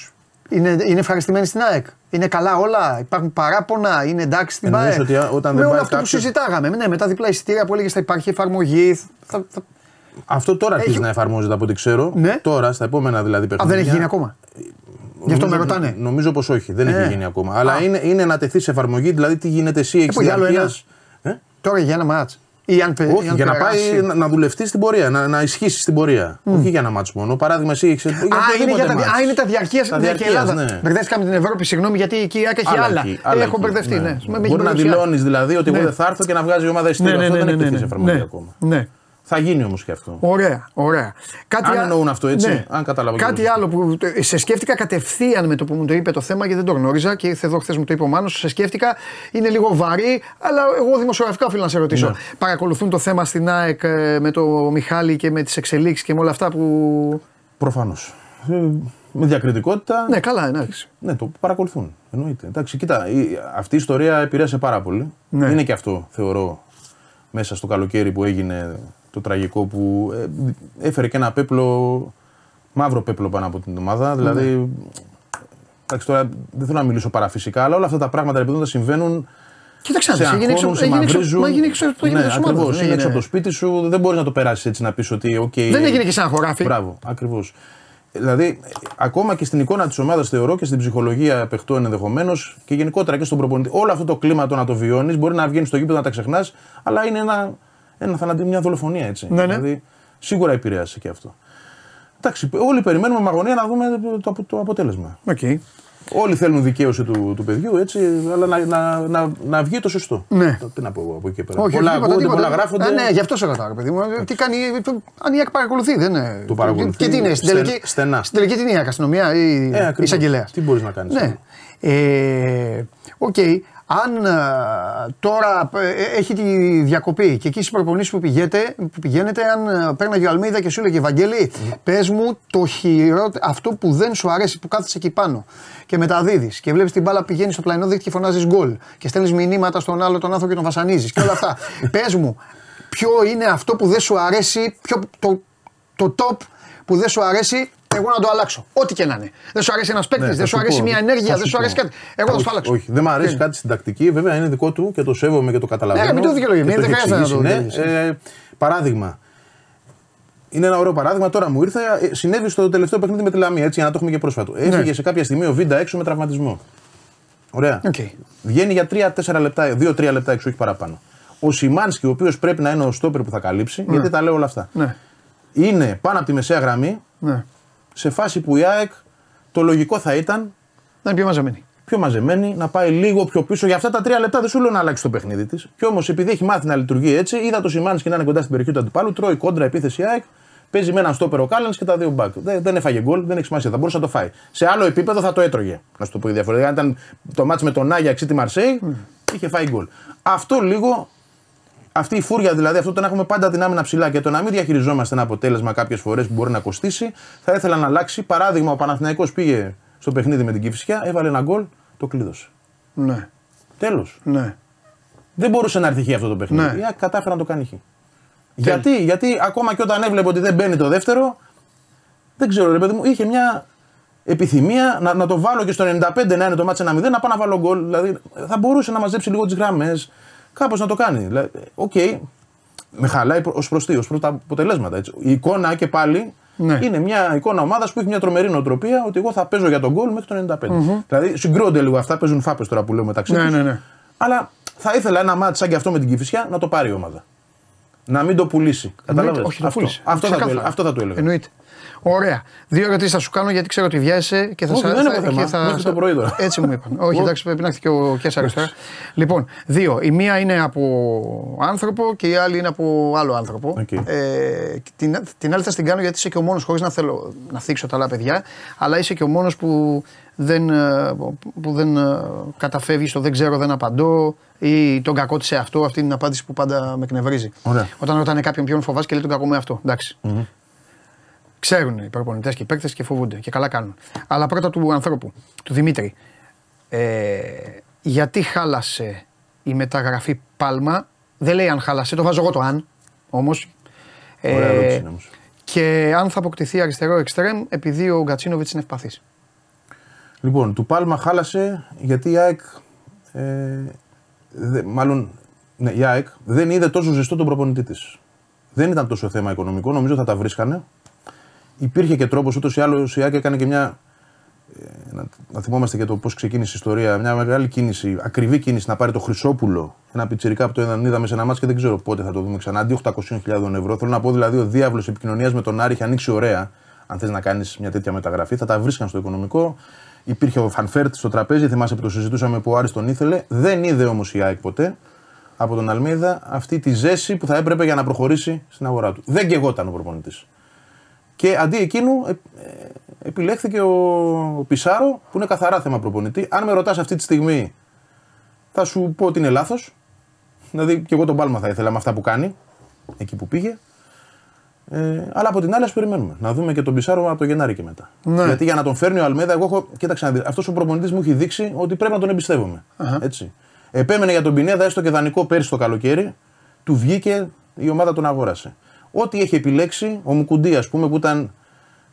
Είναι, είναι ευχαριστημένοι στην ΑΕΚ. Είναι καλά όλα. Υπάρχουν παράπονα. Είναι εντάξει στην Εννοείς ΠΑΕ. ότι α- όταν με δεν όλο πάει αυτό που κάποιος- συζητάγαμε. Ναι, με τα διπλά εισιτήρια που έλεγε θα υπάρχει εφαρμογή. Θα, θα... Αυτό τώρα αρχίζει Έχει- να εφαρμόζεται από ό,τι ξέρω. Ναι. Τώρα, στα επόμενα δηλαδή Α, παιχνίδια. δεν έχει γίνει ακόμα; Γι' αυτό με Νομίζω- ρωτάνε. Νομίζω πως όχι, δεν Ε. έχει γίνει ακόμα. Αλλά Α. είναι, είναι να τεθεί σε εφαρμογή, δηλαδή τι γίνεται εσύ, έχει πω, για άλλο διαρκείας. Ε; Τώρα για ένα μάτς. Ή αν, πε- Όχι, αν για να περάσει. πάει να, να δουλευτεί στην πορεία, να, να ισχύσει στην πορεία. Όχι για ένα μάτσο μόνο. Παράδειγμα, εσύ έχει. Α, είναι, για τα, α, είναι τα διαρκεία Τα στην διαρκείας, Ελλάδα. ναι. Μπερδεύτηκα με την Ευρώπη, συγγνώμη, γιατί εκεί η ΑΕΚ έχει άλλα. Ε, Έχω μπερδευτεί, ναι. Με- με έχει Μπορεί να μπερδευτεί. δηλώνεις δηλαδή ότι Ναι. εγώ δεν θα έρθω και να βγάζει η ομάδα Ναι, εισιτήριο. ναι, Αυτό ναι, δεν ναι, έχει τεθεί ναι, σε εφαρμογή ναι. ακόμα. Ναι. Θα γίνει όμως και αυτό. Ωραία, ωραία. Κάτι Αν α- εννοούν αυτό, έτσι, αν κατάλαβα Κάτι καλά. άλλο που ε, σε σκέφτηκα κατευθείαν με το που μου το είπε το θέμα και δεν το γνώριζα και ήρθε εδώ χθες μου το είπε ο Μάνος, σε σκέφτηκα. Είναι λίγο βαρύ, αλλά εγώ δημοσιογραφικά οφείλω να σε ρωτήσω. Ναι. Παρακολουθούν το θέμα στην ΑΕΚ ε, με το Μιχάλη και με τις εξελίξεις και με όλα αυτά που. Προφανώς. Με διακριτικότητα. Ναι, καλά, εντάξει. Ναι, το παρακολουθούν. Εννοείται. Εντάξει, κοίτα, η- αυτή η ιστορία επηρέασε πάρα πολύ. Ναι. Είναι και αυτό, θεωρώ, μέσα στο καλοκαίρι που έγινε το τραγικό που ε, έφερε και ένα πέπλο, μαύρο πέπλο πάνω από την ομάδα. Δηλαδή, εντάξει, τώρα δεν θέλω να μιλήσω παραφυσικά, αλλά όλα αυτά τα πράγματα επειδή όταν συμβαίνουν. Κοίταξε, σε να δεις, έγινε έξω, αγχώνουν, σε έγινε έξω, μαυρίζουν. μα έγινε έξω, το έγινε ναι, έξω ομάδα, ακριβώς, δεν είναι έξω έγινε- από το σπίτι σου, δεν μπορείς να το περάσεις έτσι να πεις ότι. Okay, Δεν έγινε και σαν χωράφι. Μπράβο, ακριβώς. Δηλαδή, ακόμα και στην εικόνα της ομάδας θεωρώ και στην ψυχολογία παιχτών ενδεχομένως και γενικότερα και στον προπονητή. Όλο αυτό το κλίμα το να το βιώνεις, μπορεί να βγαίνεις στο γήπεδο να τα ξεχνάς, αλλά είναι ένα, ένας θάνατος, μια δολοφονία έτσι. Ναι, ναι. Δηλαδή, σίγουρα επηρέασε και αυτό. Εντάξει, όλοι περιμένουμε με αγωνία να δούμε το, το, το αποτέλεσμα. Οκ. Όλοι θέλουν δικαίωση του, του παιδιού, έτσι, αλλά να, να, να, να βγει το σωστό. Ναι. Τι να πω εγώ από εκεί και πέρα. Όχι, πολλά τίποτα, ακούγονται, τίποτα. πολλά γράφονται. Α, ναι, γι' αυτό σε ρωτάω, παιδί μου. Τι κάνει, το- αν η ΑΕΚ παρακολουθεί, δεν είναι. Το παρακολουθεί Και τι είναι, στην στεν- τελική. στενά. Στην τελική τι είναι η ΑΕΚ, αστυνομία ή Ε, ακριβώς. εισαγγελέας; Τι μπορείς να κάνεις. Ναι. Ε, Οκ. Αν ε, τώρα ε, έχει τη διακοπή και εκεί στις προπονήσεις που, πηγαίνετε, που πηγαίνετε, αν ε, παίρναγε ο Αλμέιδα και σου έλεγε Ευαγγέλη, πες μου το χειρότερο, αυτό που δεν σου αρέσει που κάθεσαι εκεί πάνω και μεταδίδεις και βλέπεις την μπάλα πηγαίνει στο πλαϊνό δίκτυο και φωνάζεις γκολ και στέλνεις μηνύματα στον άλλο τον άνθρωπο και τον βασανίζεις και όλα αυτά. πες μου, ποιο είναι αυτό που δεν σου αρέσει, ποιο, το, το top που δεν σου αρέσει, εγώ να το αλλάξω. Ό,τι και να είναι. Δεν σου αρέσει ένας παίκτης, Ναι, δεν θα σου σου αρέσει πω, μια θα ενέργεια, σου δεν σου πω. αρέσει κάτι. Εγώ θα όχι, σου αλλάξω. Όχι, δεν μου αρέσει κάτι στην τακτική, βέβαια είναι δικό του και το σέβομαι και το καταλαβαίνω. Ναι, μην το δικαιολογείς, και μην- το δεν έχει χρειάζεται να το εξηγήσει, ναι. Ε, παράδειγμα. Είναι ένα ωραίο παράδειγμα. Τώρα μου ήρθε, ε, συνέβη στο τελευταίο παιχνίδι με τη Λαμία, έτσι για να το έχουμε και πρόσφατο. Ναι. Έφυγε σε κάποια στιγμή ο Βίντα έξω με τραυματισμό. Ωραία. Οκ. Βγαίνει για 3-4 λεπτά, 2-3 λεπτά έξω, όχι παραπάνω. Ο Σιμάνσκι, ο οποίος πρέπει να είναι ο στόπερ που θα καλύψει, γιατί τα λέω όλα αυτά. Ναι. Είναι πάνω από τη μεσαία γραμμή, Ναι. Σε φάση που η ΑΕΚ το λογικό θα ήταν Να είναι πιο μαζεμένη. πιο μαζεμένη, να πάει λίγο πιο πίσω. Για αυτά τα τρία λεπτά δεν σου λέω να αλλάξει το παιχνίδι της. Κι όμως επειδή έχει μάθει να λειτουργεί έτσι, είδα το Σιμάνσκι και να είναι κοντά στην περιοχή του αντιπάλου, τρώει κόντρα επίθεση ΑΕΚ, παίζει με έναν στόπερο Κάλενς και τα δύο μπακ. Δεν, δεν έφαγε γκολ, δεν έχει σημασία, θα μπορούσε να το φάει. Σε άλλο επίπεδο θα το έτρωγε. Να σου το πω διαφορετικά. Αν ήταν το μάτς με τον Άγια ή τη Μαρσέη, είχε φάει γκολ. Αυτό λίγο αυτή η φούρια δηλαδή, αυτό το να έχουμε πάντα την άμυνα ψηλά και το να μην διαχειριζόμαστε ένα αποτέλεσμα κάποιες φορές που μπορεί να κοστίσει, θα ήθελα να αλλάξει. Παράδειγμα, ο Παναθηναϊκός πήγε στο παιχνίδι με την Κηφισιά, έβαλε ένα γκολ, το κλείδωσε. Ναι. Τέλος. Ναι. Δεν μπορούσε να έρθει χ αυτό το παιχνίδι. Ναι. Η ΑΕΚ κατάφερε να το κάνει χ. Γιατί, γιατί ακόμα και όταν έβλεπε ότι δεν μπαίνει το δεύτερο, δεν ξέρω ρε παιδί μου, είχε μια επιθυμία να, να το βάλω και στο 95 να είναι το ματς 1-0, να πάω να βάλω γκολ. Δηλαδή θα μπορούσε να μαζέψει λίγο τις γραμμές, κάπως να το κάνει. Δηλαδή, Οκ, με χαλάει ως προς τι, ως προς τα αποτελέσματα. Έτσι. Η εικόνα και πάλι Ναι. είναι μια εικόνα ομάδας που έχει μια τρομερή νοοτροπία ότι εγώ θα παίζω για τον γκολ μέχρι το 95. Δηλαδή συγκρούονται λίγο αυτά, παίζουν φάπες τώρα που λέω μεταξύ Ναι, τους. ναι, ναι. Αλλά θα ήθελα ένα μάτι σαν και αυτό με την Κυφυσιά να το πάρει η ομάδα. Να μην το πουλήσει. Καταλαβαίνεις. Όχι, το αυτό, πούλησε. αυτό, θα το, Ξεκάθαρα. έλεγα- αυτό θα το έλεγα. Εννοείται. Ωραία. Δύο ερωτήσεις θα σου κάνω γιατί ξέρω ότι βιάζεσαι και θα Όχι, σα- δεν θα- έχω θέμα. και θα- Μέχρι το πρωί τώρα. Έτσι μου είπαν. Όχι, εντάξει, πρέπει να έρθει και ο Κέσσαρο τώρα. Λοιπόν, δύο. Η μία είναι από άνθρωπο και η άλλη είναι από άλλο άνθρωπο. Οκ. Ε, την, την άλλη θα την κάνω γιατί είσαι και ο μόνος, χωρίς να θέλω να θίξω τα άλλα παιδιά, αλλά είσαι και ο μόνος που δεν, ε, που δεν ε, καταφεύγεις στο δεν ξέρω, δεν απαντώ ή τον κακό μας εαυτό. Αυτή είναι η απάντηση που πάντα με εκνευρίζει. Ωραία. Όταν ρωτάνε κάποιον ποιον φοβάσαι και λέει τον κακό μου εαυτό. Εντάξει. Ξέρουν οι προπονητές και οι παίκτες και φοβούνται και καλά κάνουν. Αλλά πρώτα του ανθρώπου, του Δημήτρη. Ε, γιατί χάλασε η μεταγραφή Πάλμα, δεν λέει αν χάλασε, το βάζω εγώ το αν όμως. Ωραία ερώτηση είναι όμως. και αν θα αποκτηθεί αριστερό εξτρέμ επειδή ο Γκατσίνοβιτς είναι ευπαθής. Λοιπόν, του Πάλμα χάλασε γιατί η ΑΕΚ. Ε, δε, μάλλον ναι, η ΑΕΚ δεν είδε τόσο ζεστό τον προπονητή της. Δεν ήταν τόσο θέμα οικονομικό, νομίζω θα τα βρίσκανε. Υπήρχε και τρόπος ούτως ή άλλως η ΑΕΚ έκανε και μια. Ε, να, να θυμόμαστε και το πώς ξεκίνησε η ιστορία. Μια μεγάλη κίνηση, ακριβή κίνηση να πάρει τον Χρυσόπουλο, ένα πιτσιρικά που το είδαμε, είδαμε σε ένα ματς και δεν ξέρω πότε θα το δούμε ξανά. Αντί 800.000 ευρώ. Θέλω να πω δηλαδή ο δίαυλος επικοινωνίας με τον Άρη είχε ανοίξει ωραία. Αν θες να κάνεις μια τέτοια μεταγραφή, θα τα βρίσκαν στο οικονομικό. Υπήρχε ο Φαν Βέερτ στο τραπέζι, θυμάσαι που το συζητούσαμε που ο Άρης τον ήθελε. Δεν είδε όμως η ΑΕΚ ποτέ από τον Αλμέιδα αυτή τη ζέση που θα έπρεπε για να προχωρήσει στην αγορά του. Δεν καιγόταν ο προπονητής. Και αντί εκείνου ε, ε, επιλέχθηκε ο, ο Πισάρο που είναι καθαρά θέμα προπονητή. Αν με ρωτάς αυτή τη στιγμή, θα σου πω ότι είναι λάθος. Δηλαδή και εγώ τον Πάλμα θα ήθελα με αυτά που κάνει, εκεί που πήγε. Ε, αλλά από την άλλη, ας περιμένουμε. Να δούμε και τον Πισάρο από το Γενάρη και μετά. Ναι. Γιατί για να τον φέρνει ο Αλμέδα, εγώ έχω. Κοίταξε να δεις. Αυτός ο προπονητής μου έχει δείξει ότι πρέπει να τον εμπιστεύομαι. Έτσι. Επέμενε για τον Πινέδα, έστω και δανεικό πέρσι το καλοκαίρι. Του βγήκε, η ομάδα τον αγόρασε. Ό,τι έχει επιλέξει, ο Μουκουντή, ας πούμε, που ήταν.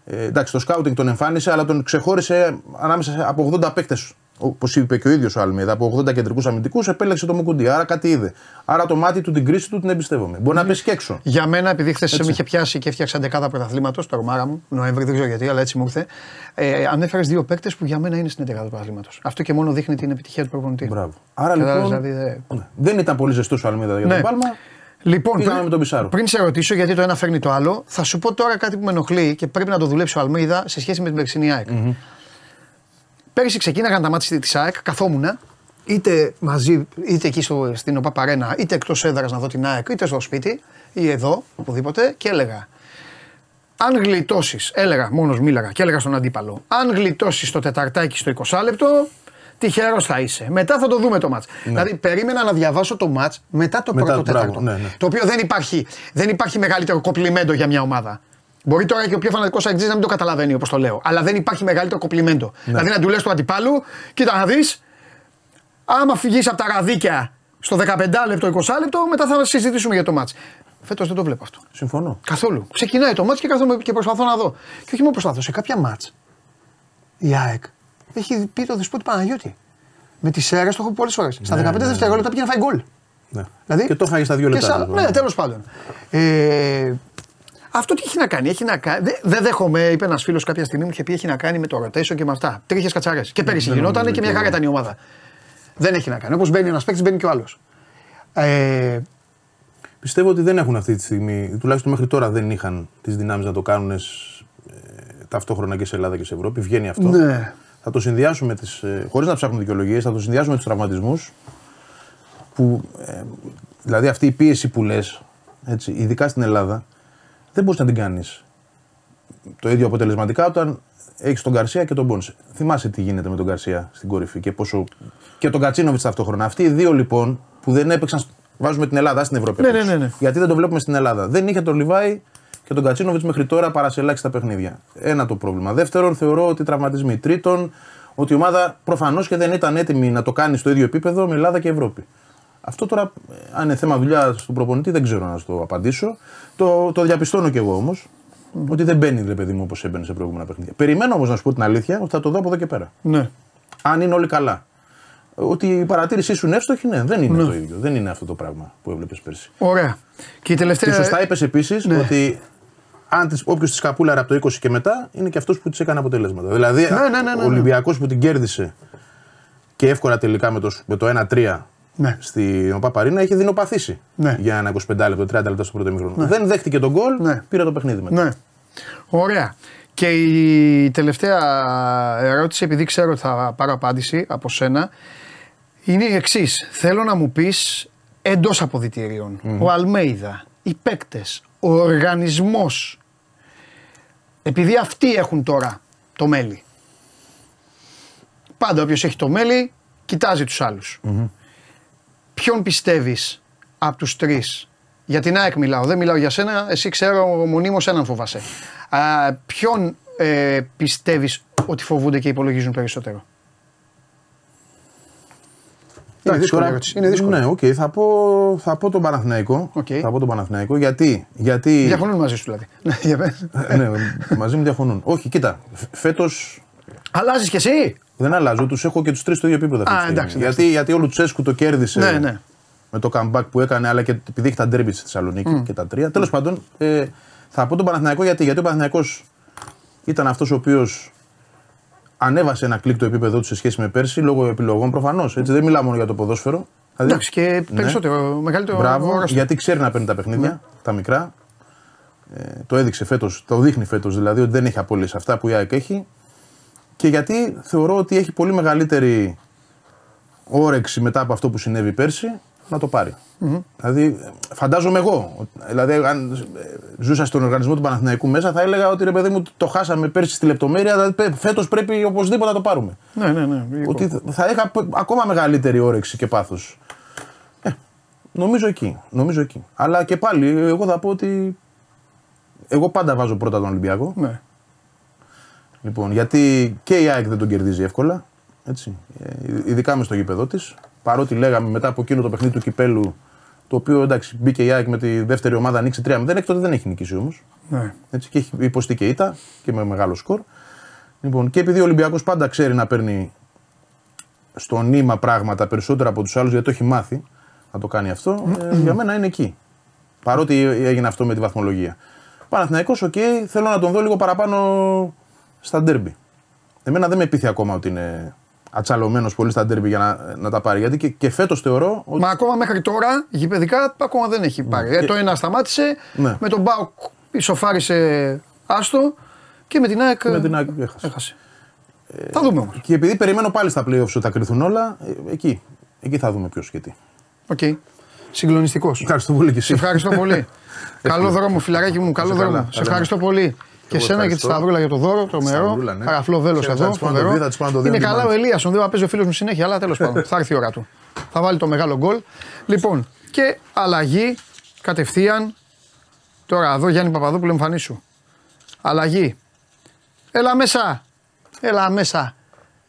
Ε, εντάξει, το σκάουτινγκ τον εμφάνισε, αλλά τον ξεχώρισε ανάμεσα σε- από 80 παίκτες. Όπως είπε και ο ίδιος ο Αλμίδα, από 80 κεντρικούς αμυντικούς επέλεξε το Μουκουντή. Άρα κάτι είδε. Άρα το μάτι του την κρίση του την εμπιστεύομαι. Μπορεί να πέσει και έξω. Για μένα, επειδή χθες Έτσι. με είχε πιάσει και έφτιαξα δεκάδα πρωταθλήματος, το ρομάρα μου, Νοέμβρη, δεν ξέρω γιατί, αλλά έτσι μου ήρθε. Ε, Ανέφερες δύο παίκτες που για μένα είναι στην δεκάδα πρωταθλήματος. Αυτό και μόνο δείχνει την επιτυχία του προπονητή. Μπράβο. Άρα Κατάλαβες, λοιπόν. δηλαδή, δε- ναι. Δεν ήταν πολύ ζεστός ο Αλμίδα για Ναι. τον Πάλμα. Λοιπόν, Πήγαμε πριν, με τον Πισάρο. πριν σε ρωτήσω, γιατί το ένα φέρνει το άλλο, θα σου πω τώρα κάτι που με ενοχλεί και πρέπει να το δουλέψει ο Αλμίδα σε σχέση με την περσινή ΑΕΚ. Πέρυσι ξεκίναγαν τα μάτια της ΑΕΚ, καθόμουν είτε μαζί, είτε εκεί στο, στην ΟΠΑ Παρένα, είτε εκτός έδρας να δω την ΑΕΚ, είτε στο σπίτι ή εδώ, οπουδήποτε, και έλεγα. Αν γλιτώσεις, έλεγα, μόνος μίλαγα και έλεγα στον αντίπαλο, αν γλιτώσεις το τεταρτάκι στο 20 λεπτό, τυχερός θα είσαι. Μετά θα το δούμε το μάτς. Δηλαδή, περίμενα να διαβάσω το μάτς μετά το Μετά, πρώτο μπράβο, τέταρτο. ναι, ναι. Το οποίο δεν υπάρχει, δεν υπάρχει μεγαλύτερο κοπλιμέντο για μια ομάδα. Μπορεί τώρα και ο πιο φανατικός αγγλί να μην το καταλαβαίνει όπως το λέω. Αλλά δεν υπάρχει μεγαλύτερο κοπλιμέντο. Ναι. Δηλαδή να του λες του αντιπάλου, κοίτα να δεις, άμα φυγείς από τα ραδίκια στο 15 λεπτό, 20 λεπτό, μετά θα συζητήσουμε για το μάτς. Φέτος δεν το βλέπω αυτό. Συμφωνώ. Καθόλου. Ξεκινάει το μάτς και κάθομαι και προσπαθώ να δω. Και όχι μόνο προσπαθώ, σε κάποια μάτς η ΑΕΚ έχει πει το δεσπότη Παναγιώτη. Με τι αίρε το έχω πει πολλές φορές. Στα 15 ναι, δευτερόλεπτα πήγε να φάει γκολ. Ναι. Δηλαδή, και το είχα στα δύο και λεπτά. σαν- λοιπόν. ναι, τέλος πάντων. Ε, αυτό τι έχει να κάνει, έχει να κάνει. Δεν δεν δέχομαι, είπε ένας φίλος κάποια στιγμή μου είχε πει έχει να κάνει με το rotation και με αυτά. Τρίχες κατσαρές. Και πέρυσι δεν γινόταν νομίζω και μια και χαρά εγώ. ήταν η ομάδα. Δεν έχει να κάνει. Όπως μπαίνει ένας παίκτης, μπαίνει και ο άλλος. Ε, Πιστεύω ότι δεν έχουν αυτή τη στιγμή, τουλάχιστον μέχρι τώρα δεν είχαν τις δυνάμεις να το κάνουν ε, ταυτόχρονα και σε Ελλάδα και σε Ευρώπη. Βγαίνει αυτό. ναι. Θα το συνδυάσουμε τις, ε, χωρίς να ψάχνουμε δικαιολογίες, θα το συνδυάσουμε με τους τραυματισμούς. Που, ε, δηλαδή αυτή η πίεση που λες, ειδικά στην Ελλάδα, δεν μπορείς να την κάνεις το ίδιο αποτελεσματικά όταν έχεις τον Καρσία και τον Μπόνσε. Θυμάσαι τι γίνεται με τον Καρσία στην κορυφή και, πόσο... και τον Κατσίνοβιτς ταυτόχρονα. Αυτοί οι δύο λοιπόν που δεν έπαιξαν. σ- Βάζουμε την Ελλάδα στην Ευρώπη. Ναι, απ' έξω. ναι, ναι, ναι. Γιατί δεν το βλέπουμε στην Ελλάδα. Δεν είχε τον Λιβάη και τον Κατσίνοβιτς μέχρι τώρα παρά σε ελάχιστα παιχνίδια. Ένα το πρόβλημα. Δεύτερον, θεωρώ ότι τραυματισμοί. Τρίτον, ότι η ομάδα προφανώς και δεν ήταν έτοιμη να το κάνει στο ίδιο επίπεδο με Ελλάδα και Ευρώπη. Αυτό τώρα, ε, αν είναι θέμα δουλειά του προπονητή, δεν ξέρω να σου το απαντήσω. Το, το διαπιστώνω κι εγώ όμως. Ότι δεν μπαίνει, ρε παιδί μου, όπως έμπαινε σε προηγούμενα παιχνίδια. Περιμένω όμως να σου πω την αλήθεια ότι θα το δω από εδώ και πέρα. ναι. Αν είναι όλοι καλά. Ότι η παρατήρησή σου είναι εύστοχη, ναι, δεν είναι Ναι. το ίδιο. Δεν είναι αυτό το πράγμα που έβλεπες πέρσι. Ωραία. Και η τελευταία. Και σωστά είπες επίσης ναι. ότι αν τις, όποιος τη καπούλαρε από το 20 και μετά είναι και αυτός που τη έκανε αποτελέσματα. Δηλαδή Ναι, ναι, ναι, ναι, ο ναι. Ολυμπιακός που την κέρδισε και εύκολα τελικά με το, με το 1-3 Ναι. στην Παπαρίνα είχε δεινοπαθήσει Ναι. για ένα 25 λεπτό, 30 λεπτά στο πρώτο ημίχρονο. Δεν δέχτηκε τον γκολ, Ναι. πήρε το παιχνίδι μετά. Ναι. Ωραία. Και η τελευταία ερώτηση, επειδή ξέρω ότι θα πάρω απάντηση από σένα, είναι η εξής. Θέλω να μου πεις εντός αποδητηρίων, ο Αλμέιδα, οι παίκτες, ο οργανισμός, επειδή αυτοί έχουν τώρα το μέλι. Πάντα όποιος έχει το μέλι, κοιτάζει τους άλλους. Ποιον πιστεύεις από τους τρεις, για την ΑΕΚ μιλάω, δεν μιλάω για σένα, εσύ ξέρω μονίμως έναν φοβάσαι. Α, ποιον ε, πιστεύεις ότι φοβούνται και υπολογίζουν περισσότερο; Είναι δύσκολη τώρα- ερώτηση. Είναι δύσκολη. Ναι, οκ, θα, πω, θα πω τον Παναθηναϊκό. Οκ. Θα πω τον Παναθηναϊκό γιατί. γιατί Διαφωνούν μαζί σου δηλαδή. Ναι, για πες. ναι, μαζί μου διαφωνούν. Όχι, κοίτα, φέτος Αλλάζεις κι εσύ; δεν αλλάζω, τους έχω και τους τρεις στο ίδιο επίπεδο. αυτή Α, τη στιγμή. εντάξει, εντάξει. γιατί, γιατί ο Λουτσέσκου το κέρδισε Ναι, ναι. με το comeback που έκανε, αλλά και επειδή έχει τα ντέρμπι στη Θεσσαλονίκη και τα τρία. Τέλος πάντων, ε, θα πω τον Παναθηναϊκό γιατί, γιατί ο Παναθηναϊκός ήταν αυτός ο οποίος ανέβασε ένα κλικ το επίπεδο του σε σχέση με πέρσι λόγω επιλογών προφανώς. Δεν μιλάω μόνο για το ποδόσφαιρο. Δηλαδή, Εντάξει και ναι. περισσότερο, μεγαλύτερο Μπράβο, όρος. γιατί ξέρει να παίρνει τα παιχνίδια, τα μικρά. Ε, το έδειξε φέτος, το δείχνει φέτος δηλαδή ότι δεν έχει απώλειες αυτά που η ΑΕΚ έχει. Και γιατί θεωρώ ότι έχει πολύ μεγαλύτερη όρεξη μετά από αυτό που συνέβη πέρσι να το πάρει. Δηλαδή, φαντάζομαι εγώ. Δηλαδή, αν ε, ζούσα στον οργανισμό του Παναθηναϊκού μέσα, θα έλεγα ότι ρε παιδί μου το χάσαμε πέρσι στη λεπτομέρεια. Δηλαδή, φέτος πρέπει οπωσδήποτε να το πάρουμε. Ναι, ναι, ναι. Ότι θα- θα είχα π- ακόμα μεγαλύτερη όρεξη και πάθος. Ε, νομίζω εκεί. Νομίζω εκεί. Αλλά και πάλι, εγώ θα πω ότι. Εγώ πάντα βάζω πρώτα τον Ολυμπιακό. ναι. Λοιπόν, γιατί και η ΑΕΚ δεν τον κερδίζει εύκολα. Έτσι. Ε, ειδικά μες στο γήπεδο της. Παρότι λέγαμε μετά από εκείνο το παιχνίδι του κυπέλου, το οποίο εντάξει μπήκε η ΑΕΚ με τη δεύτερη ομάδα, ανοίξει 3-0, εκ τότε δεν έχει νικήσει όμως. ναι. Έτσι, και έχει υποστεί και ήττα και με μεγάλο σκορ. Λοιπόν, και επειδή ο Ολυμπιακός πάντα ξέρει να παίρνει στο νήμα πράγματα περισσότερα από τους άλλους, γιατί το έχει μάθει να το κάνει αυτό, ε, για μένα είναι εκεί. Παρότι έγινε αυτό με τη βαθμολογία. Παναθηναϊκός, οκ, θέλω να τον δω λίγο παραπάνω στα ντέρμπι. Εμένα δεν με πείθει ακόμα ότι είναι ατσαλωμένος πολύ στα ντέρμπι για να, να τα πάρει. Γιατί και, και φέτος θεωρώ ότι. Μα ακόμα μέχρι τώρα γηπεδικά ακόμα δεν έχει πάρει. Ε, το ένα σταμάτησε, Ναι. με τον ΠΑΟΚ ισοφάρισε άστο και με την ΑΕΚ, Με την ΑΕΚ έχασε. έχασε. θα δούμε όμως. Και επειδή περιμένω πάλι στα playoffs ότι θα κριθούν όλα, ε, εκεί, εκεί θα δούμε ποιος και τι. Οκ. Συγκλονιστικός. Ευχαριστώ πολύ και εσύ. Σε ευχαριστώ πολύ. καλό δρόμο, φιλαράκι μου, καλό Είσαι καλά. δρόμο. Σε Καλά. ευχαριστώ πολύ. Και Εγώ σένα και τη ευχαριστώ. Σταυρούλα για το δώρο, το μερό. Σταυρούλα, ναι. Καραφλό βέλος Ξέρω, θα εδώ. της πάω να το φοβερό. δει, θα της πάω να το δει Είναι την καλά ο άλλη. Ελίασον, τον δεν παίζει ο φίλος μου συνέχεια, αλλά τέλος πάντων θα έρθει η ώρα του. Θα βάλει το μεγάλο γκολ. Λοιπόν, και αλλαγή κατευθείαν. Τώρα εδώ Γιάννη Παπαδόπουλο εμφανίσου. Αλλαγή. Έλα μέσα. Έλα μέσα.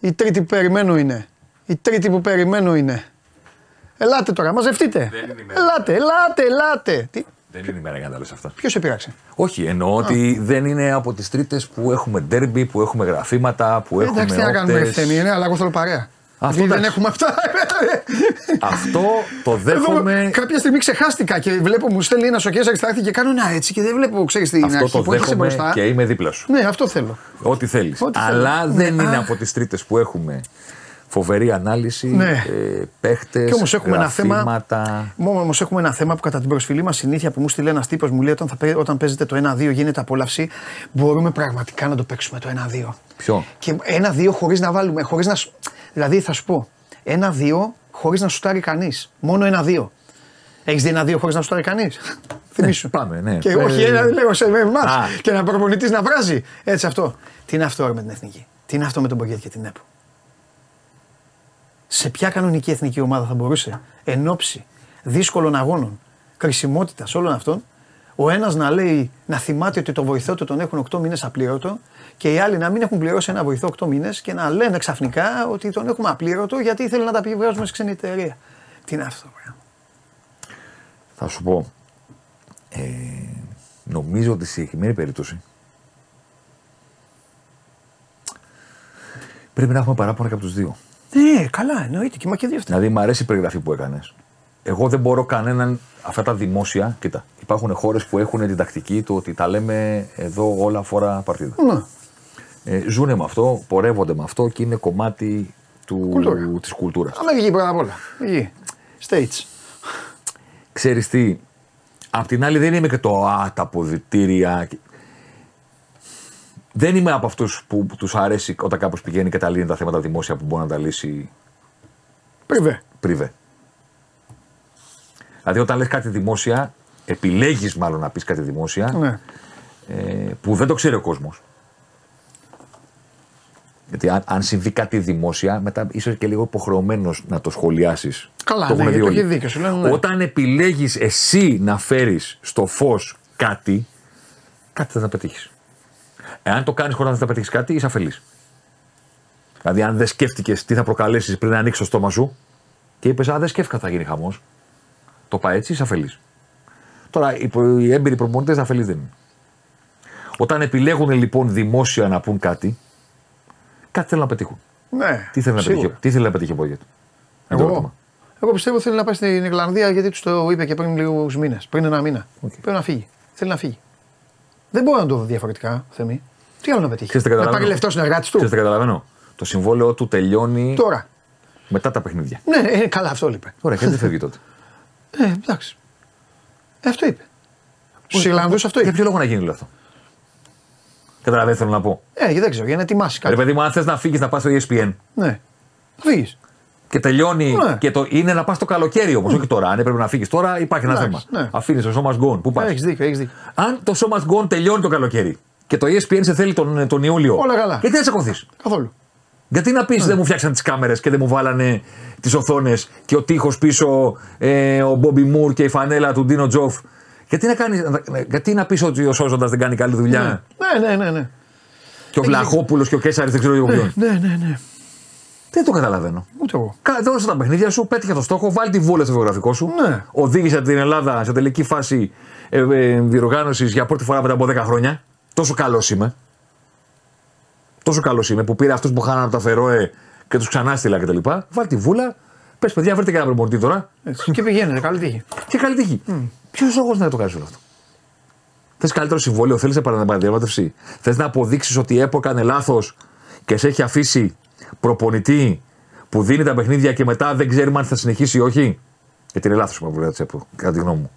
Η τρίτη που περιμένω είναι. Η τρίτη που περιμένω είναι. Ελάτε τώρα, μαζευτείτε. Δεν είναι η μέρα. Ελάτε, ελάτε, ελάτε. Τι... Δεν είναι η μέρα για να τα λες αυτά. Ποιος σε πειράξε. Όχι, εννοώ ότι δεν είναι από τις τρίτες που έχουμε ντέρμπι, που έχουμε γραφήματα, που έχουμε. Εντάξει, τι να κάνουμε όπτες. ευθύνη, είναι, αλλά εγώ θέλω παρέα. Αυτό Γιατί δεν εντάξει. έχουμε αυτά. Αυτό το Εδώ, δέχομαι. κάποια στιγμή ξεχάστηκα και βλέπω μου στέλνει ένας σοκέζα και και κάνω ένα έτσι και δεν βλέπω, ξέρεις τι είναι Αυτό αρχή το που έχεις δέχομαι μπροστά. και είμαι δίπλα σου. Ναι, αυτό θέλω. Ό,τι θέλεις. Ό,τι θέλω. Αλλά δεν Ναι, είναι α. από τις τρίτες που έχουμε φοβερή ανάλυση, Ναι. ε, παίχτες, Και όμως έχουμε ένα θέμα- γραφήματα. Μόνο όμως έχουμε ένα θέμα που κατά την προσφυλή μας συνήθεια που μου στείλε ένας τύπος μου λέει όταν, θα, παί- όταν παίζετε το 1-2 γίνεται απόλαυση, μπορούμε πραγματικά να το παίξουμε το 1-2. Ποιο; Και 1-2 χωρίς να βάλουμε, χωρίς να. σου- Δηλαδή θα σου πω, 1-2 χωρίς να σουτάρει κανείς. Μόνο 1-2. Έχεις δει 1-2 χωρίς να σουτάρει κανείς; Θυμήσου. πάμε, ναι. Και Ε, όχι ένα, λέω σε εμά. Α. Και ένα προπονητής να βράζει. Έτσι αυτό. Τι είναι αυτό ρε, με την εθνική; Τι είναι αυτό με τον Μπογκέτ και την ΕΠΟ; Σε ποια κανονική εθνική ομάδα θα μπορούσε εν ώψη δύσκολων αγώνων, κρισιμότητας όλων αυτών, ο ένας να λέει, να θυμάται ότι το βοηθό του τον έχουν 8 μήνες απλήρωτο και οι άλλοι να μην έχουν πληρώσει ένα βοηθό 8 μήνες και να λένε ξαφνικά ότι τον έχουμε απλήρωτο γιατί θέλει να τα επιβράζουμε σε ξένη εταιρεία. Τι είναι αυτό το πράγμα. Θα σου πω. Ε, νομίζω ότι στη συγκεκριμένη περίπτωση πρέπει να έχουμε παράπονα και από τους δύο. Ναι, καλά, εννοείται και μα και δύο αυτά. Δηλαδή, μου αρέσει η περιγραφή που έκανες. Εγώ δεν μπορώ κανέναν. Αυτά τα δημόσια, κοίτα, υπάρχουν χώρες που έχουν την τακτική του ότι τα λέμε εδώ όλα φορά παρτίδα. Να, Ε, ζούνε με αυτό, πορεύονται με αυτό και είναι κομμάτι του, Κουλτούρα. της κουλτούρας. Αμερική πρώτα απ' όλα. Εκεί. States. Ξέρεις τι, απ' την άλλη δεν είμαι και το α, τα αποδητήρια. Δεν είμαι από αυτούς που, που τους αρέσει όταν κάποιος πηγαίνει και τα λύνει τα θέματα δημόσια που μπορεί να τα λύσει Πριβέ. πριβέ. Δηλαδή όταν λες κάτι δημόσια, επιλέγεις μάλλον να πεις κάτι δημόσια, Ναι. ε, που δεν το ξέρει ο κόσμος. Γιατί αν, αν συμβεί κάτι δημόσια, μετά είσαι και λίγο υποχρεωμένος να το σχολιάσεις. Καλά, το ναι, έχουν δει γιατί το όλοι. έχει δίκιο, σου λένε, ναι. Όταν επιλέγεις εσύ να φέρεις στο φως κάτι, κάτι θα να πετύχεις. Εάν το κάνει χωρίς να θα πετύχεις κάτι, είσαι αφελής. Δηλαδή, αν δεν σκέφτηκες τι θα προκαλέσεις πριν να ανοίξεις το στόμα σου, Και είπες: Α, δεν σκέφτηκα θα γίνει χαμός. Το πάει έτσι, είσαι αφελής. Τώρα οι, προ- οι έμπειροι προπονητές αφελείς δεν είναι. Όταν επιλέγουν λοιπόν δημόσια να πούν κάτι, κάτι θέλουν να πετύχουν. Ναι, Τι θέλει να σίγουρα. πετύχει, τι θέλει να πετύχει ο Πόγετ. Είναι το ερώτημα. Εγώ, εγώ πιστεύω θέλει να πάει στην Ιρλανδία γιατί τους το είπε και πριν λίγους μήνες. Πριν ένα μήνα. Πρέπει να φύγει. Θέλει να φύγει. Δεν μπορώ να το δω διαφορετικά, Θεμή. Τι άλλο να πετύχει; Ξέρεις τι να καταλαβαίνω. πάρει λεφτό συνεργάτη του. Ξέρεις τι καταλαβαίνω. Το συμβόλαιό του τελειώνει Τώρα. μετά τα παιχνίδια. Ναι, ε, καλά, αυτό είπε. Ωραία, και δεν φεύγει τότε; Ε, εντάξει. Ε, αυτό είπε. Στους Ιρλανδούς αυτό Για είπε. ποιο λόγο να γίνει όλο αυτό; Καταλαβαίνετε, θέλω να πω. Ε, δεν ξέρω, για να ετοιμάσεις Ρε κάτι. παιδί μου, αν θες να φύγεις να πας στο ESPN Ναι. Θα φύγεις. και τελειώνει. Ναι. Και το, είναι να πας το καλοκαίρι όμως, όχι τώρα. Αν έπρεπε να φύγεις τώρα, υπάρχει ένα Εντάξει, θέμα. ναι. Αφήνεις το σώμα γκον. Πού πας; Έχεις δίκιο, έχεις δίκιο. Αν το σώμα γκον τελειώνει το καλοκαίρι και το ESPN σε θέλει τον, τον Ιούλιο. Όλα καλά. Γιατί να τσακωθεί. Καθόλου. Γιατί να Ναι. πει δεν μου φτιάξαν τις κάμερες και δεν μου βάλανε τις οθόνες και ο τείχος πίσω, ε, ο Μπόμπι Μουρ και η φανέλα του Ντίνο Τζοφ. Γιατί να, κάνεις, γιατί να πεις ότι ο Σόζοντας δεν κάνει καλή δουλειά; Ναι, ναι, ναι. ναι. και ο Βλαχόπουλος και ο Κέσσαρης δεν ξέρω εγώ ποιον. Ναι, ναι, ναι. Δεν το καταλαβαίνω. Ούτε εγώ. Κα- Δώσε τα παιχνίδια σου, πέτυχε το στόχο, βάλει τη βόλα στο βιογραφικό σου. Ναι. Οδήγησε την Ελλάδα σε τελική φάση ε, ε, διοργάνωσης για πρώτη φορά μετά από 10 χρόνια. Τόσο καλός είμαι. Τόσο καλός είμαι που πήρε αυτούς που χάνανε από τα Φερόε και τους ξανά στείλα κτλ. Βάλει τη βούλα, πες παιδιά, βρείτε και ένα προπονητή τώρα Έτσι. και πηγαίνετε, καλή τύχη. και καλή τύχη. Ποιος λόγος να το κάνεις όλο αυτό; Θες καλύτερο συμβόλαιο, θέλεις επαναδιαπραγμάτευση. Θες να αποδείξεις ότι η ΕΠΟ έκανε λάθος και σε έχει αφήσει προπονητή που δίνει τα παιχνίδια και μετά δεν ξέρουμε αν θα συνεχίσει ή όχι; Γιατί είναι λάθος η προβλήμα της ΕΠΟ, κατά τη γνώμη μου.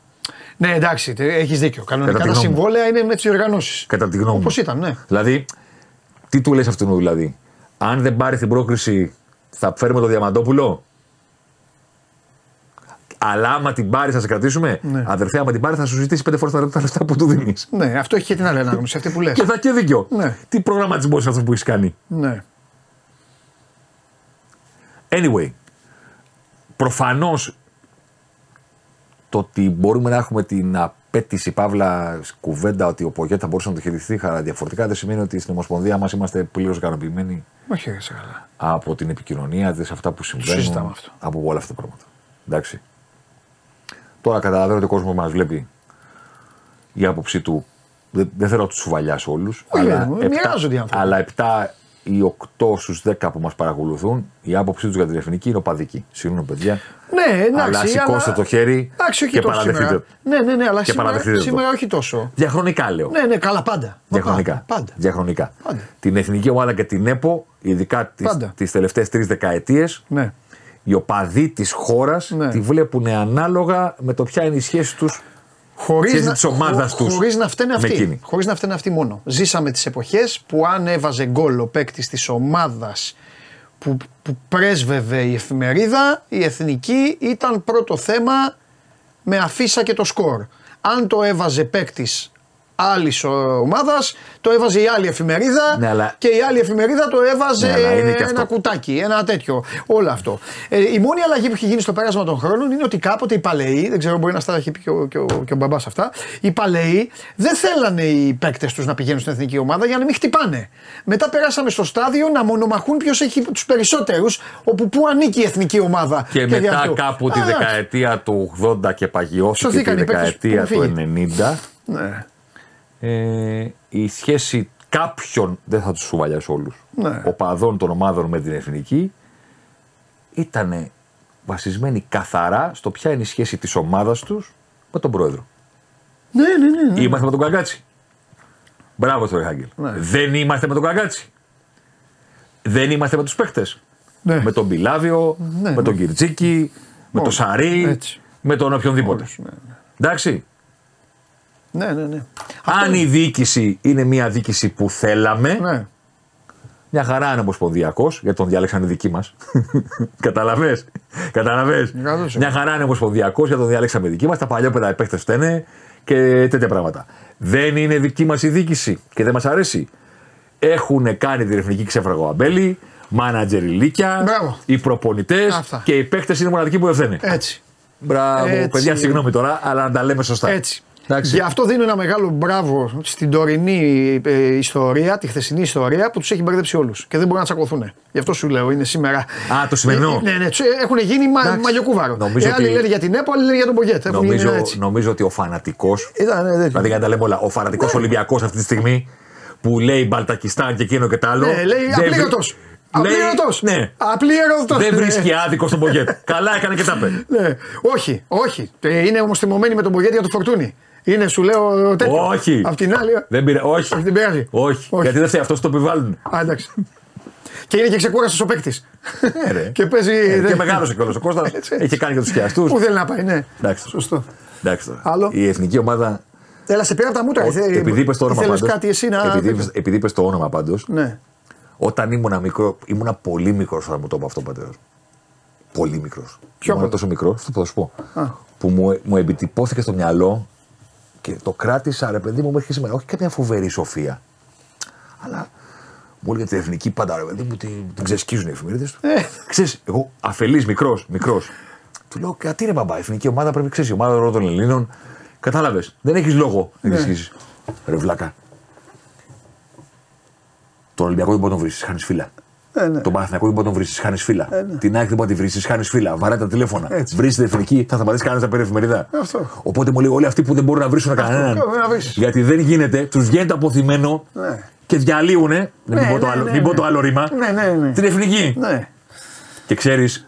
Ναι, εντάξει, έχεις δίκιο. Κανονικά Κατά τα τη γνώμη μου. συμβόλαια είναι με τις οργανώσεις. Κατά τη γνώμη μου. Όπως ήταν, ναι. Δηλαδή, τι του λες αυτού δηλαδή; Αν δεν πάρει την πρόκριση, θα φέρουμε το Διαμαντόπουλο; Αλλά άμα την πάρεις, θα σε κρατήσουμε; Ναι. Αδερφέ, άμα την πάρεις, θα σου ζητήσει πέντε φορές τα λεφτά που του δίνεις. Ναι, αυτό έχει και την άλλη ανάγνωση, αυτή που λες. Και θα έχει και δίκιο. Ναι. Τι προγραμματισμός είναι αυτός που έχεις κάνει; Ναι. Anyway, προφανώς το ότι μπορούμε να έχουμε την απέτηση, παύλα κουβέντα ότι ο Πογέτα θα μπορούσε να το χειριστεί χαρά διαφορετικά δεν σημαίνει ότι στην Ομοσπονδία μας είμαστε πλήρως ικανοποιημένοι Όχι, σε καλά. από την επικοινωνία τη, αυτά που συμβαίνουν. συζητάμε αυτό. Από όλα αυτά τα πράγματα. Εντάξει. Τώρα καταλαβαίνω ότι ο κόσμος μας βλέπει η άποψή του. Δεν, δεν θέλω να τους σουβαλιάσω όλους. Όχι, ρε μου, μοιράζονται οι άνθρωποι. Αλλά 7 ή 8 στους 10 που μας παρακολουθούν, η άποψή τους για την εθνική είναι οπαδική. Συγγνώμη, παιδιά. Ναι, εντάξει. αλλά σηκώστε το χέρι εντάξει, όχι και τόσο παραδεχτείτε. σήμερα. Ναι, ναι, ναι, αλλά Και σήμερα, παραδεχτείτε το. σήμερα όχι τόσο. Διαχρονικά λέω. Ναι, ναι, καλά, πάντα. Μα Διαχρονικά. Πάντα. Διαχρονικά. Πάντα. Την εθνική ομάδα και την ΕΠΟ, ειδικά Πάντα. τις τελευταίες τρεις δεκαετίες, Ναι. οι οπαδοί της χώρας Ναι. τη βλέπουν ανάλογα με το ποια είναι η σχέση τους. Χωρίς Σχέση να, της ομάδας τους χωρίς να φταίνε με αυτοί. εκείνη. Χωρίς να φταίνε αυτοί μόνο. Ζήσαμε τις εποχές που αν έβαζε γκολ ο παίκτης της ομάδας που, που πρέσβευε η εφημερίδα, η εθνική ήταν πρώτο θέμα με αφίσα και το σκορ. Αν το έβαζε παίκτης άλλη ομάδας, το έβαζε η άλλη εφημερίδα Ναι, αλλά- και η άλλη εφημερίδα το έβαζε Ναι, αλλά είναι και ένα αυτό. κουτάκι, ένα τέτοιο. Όλο αυτό. Ε, η μόνη αλλαγή που έχει γίνει στο πέρασμα των χρόνων είναι ότι κάποτε οι παλαιοί, δεν ξέρω, μπορεί να στα έχει πει και ο, και ο, και ο μπαμπάς αυτά, οι παλαιοί δεν θέλανε οι παίκτες τους να πηγαίνουν στην εθνική ομάδα για να μην χτυπάνε. Μετά περάσαμε στο στάδιο να μονομαχούν ποιος έχει τους περισσότερους, όπου πού ανήκει η εθνική ομάδα. Και για μετά αυτό. κάπου τη Α, δεκαετία του 80 και παγιώθηκε τη Σωθήκαν οι παίκτες που δεκαετία έχουν του φύγει. 90. Ναι. Ε, η σχέση κάποιων, δεν θα τους σουβαλιάσω όλους, Ναι. οπαδών των ομάδων με την εθνική ήταν βασισμένη καθαρά στο ποια είναι η σχέση της ομάδας τους με τον πρόεδρο. Ναι, ναι, ναι. ναι. Είμαστε με τον Καγκάτσι. Μπράβο στο Άγγελ. Ναι. Δεν είμαστε με τον Καγκάτσι. Δεν είμαστε με τους παίχτε. Ναι. Με τον Μπιλάβιο, Ναι, με ναι. τον Κυρτσίκη, με τον Όλους. Σαρί, Έτσι. με τον οποιονδήποτε. Όλους, ναι, Εντάξει. Ναι, ναι, ναι. Αν η διοίκηση είναι μια διοίκηση που θέλαμε, Ναι. μια χαρά είναι ομοσπονδιακός, γιατί τον διάλεξαν οι δικοί μας. Καταλαβέ. Καταλαβέ. Εκατό Μια χαρά είναι ομοσπονδιακός, γιατί τον διάλεξαμε οι δικοί μας. Τα παλιόπαιδα επέκτε φταίνε και τέτοια πράγματα. Δεν είναι δική μας η διοίκηση και δεν μας αρέσει. Έχουν κάνει την εθνική ξέφραγο αμπέλη, μάνατζερ ηλίκια, Μπράβο. οι προπονητές Αυτά. και οι παίκτες είναι μοναδικοί που δεν φταίνε. Έτσι. Μπράβο, Έτσι. παιδιά, συγγνώμη τώρα, αλλά να τα λέμε σωστά. Έτσι. Εντάξει. Γι' αυτό δίνω ένα μεγάλο μπράβο στην τωρινή ε, ιστορία, τη χθεσινή ιστορία που τους έχει μπερδέψει όλους. Και δεν μπορούν να τσακωθούν. Γι' αυτό σου λέω, είναι σήμερα. Α, το σημερινό. Ε, ναι, ναι, τους έχουν γίνει μα, Εντάξει. μαλλιοκούβαρο. Νομίζω Ε, άλλοι ότι- λένε για την ΕΠΟ, άλλοι λένε για τον Πογκέτ. Έχουν γίνει Νομίζω, έτσι. νομίζω ότι ο φανατικό. Ήταν, ναι, τέτοιο. Δηλαδή, για να τα λέμε όλα, ο φανατικός Ολυμπιακός αυτή τη στιγμή που λέει Μπαλτακιστάν και εκείνο και τα άλλο. Ναι, λέει δεν απλήρωτος. βρει- λέει- Απλήρωτος. Ναι, Απλήρωτος. δεν βρίσκει άδικο στον Πογκέτ. Καλά έκανε και τα είπε. Ναι. Όχι, όχι. Ε, Είναι όμως τιμωμένοι με τον Πογκέτ για το φορτούνι. Είναι, σου λέω τέτοιο. Όχι. Απ' την άλλη. Δεν πειράζει. Όχι. Δεν πειράζει. Όχι. Όχι. Γιατί δεν φταίει αυτός το επιβάλλουν. Α, εντάξει. και είναι και ξεκούραστος ο παίκτης. Ε, ρε. και παίζει. Ε, και μεγάλο κιόλας ο Κώστας. Έτσι. Έχει κάνει και τους χειαστού. Πού θέλει να πάει, ναι. Εντάξει. Σωστό. Εντάξει τώρα. Άλλο; Η εθνική ομάδα. Έλα, σε πήρα από τα μούτρα. Όχι, Θε- επειδή είπες το όνομα ήθελες πάντως, κάτι εσύ να. επειδή, είπες- επειδή είπες το όνομα πάντως, Ναι. όταν ήμουν μικρό, ήμουνα πολύ μικρός όταν μου το είπε αυτό ο πατέρας. Πολύ μικρός. Ποιο Ήμουν από- τόσο μικρό, αυτό που θα σου πω. Α. Που μου, μου επιτυπώθηκε στο μυαλό και το κράτησα, ρε παιδί μου, μέχρι σήμερα. Όχι καμία φοβερή σοφία. Αλλά μου έλεγε την εθνική πάντα, ρε παιδί μου, την, την ξεσκίζουν οι εφημερίδες του. Ε. Ξέρεις, εγώ αφελής, μικρός, μικρός. Του λέω, κάτι ρε μπαμπά, η εθνική ομάδα πρέπει, ξέρεις, η ομάδα όλων των Ελλήνων. Κατάλαβες. Δεν έχεις λόγο να Ναι. τη σχίσει. Ρε βλάκα. Τον Ολυμπιακό δεν μπορεί να τον βρεις, χάνεις φύλλα. Ε, ναι. Τον Παναθηναϊκό δεν μπορεί να τον βρει, χάνεις φύλλα. Την ΑΕΚ δεν μπορεί να τη βρει, χάνεις φύλλα. Βαρά τα τηλέφωνα. Έτσι. Βρει την εθνική, θα σταματήσει κανένας να παίρνει εφημερίδα. Αυτό. Οπότε μου λέει όλοι αυτοί που δεν μπορούν να βρίσουν κανέναν. αυτό, να βρεις. Γιατί δεν γίνεται, τους βγαίνει το αποθυμένο Ναι. και διαλύουνε. μην, πω το ναι, άλλο, ναι, μην πω ναι. το άλλο ρήμα. Ναι, ναι, ναι. Την εθνική. Ναι. Και ξέρεις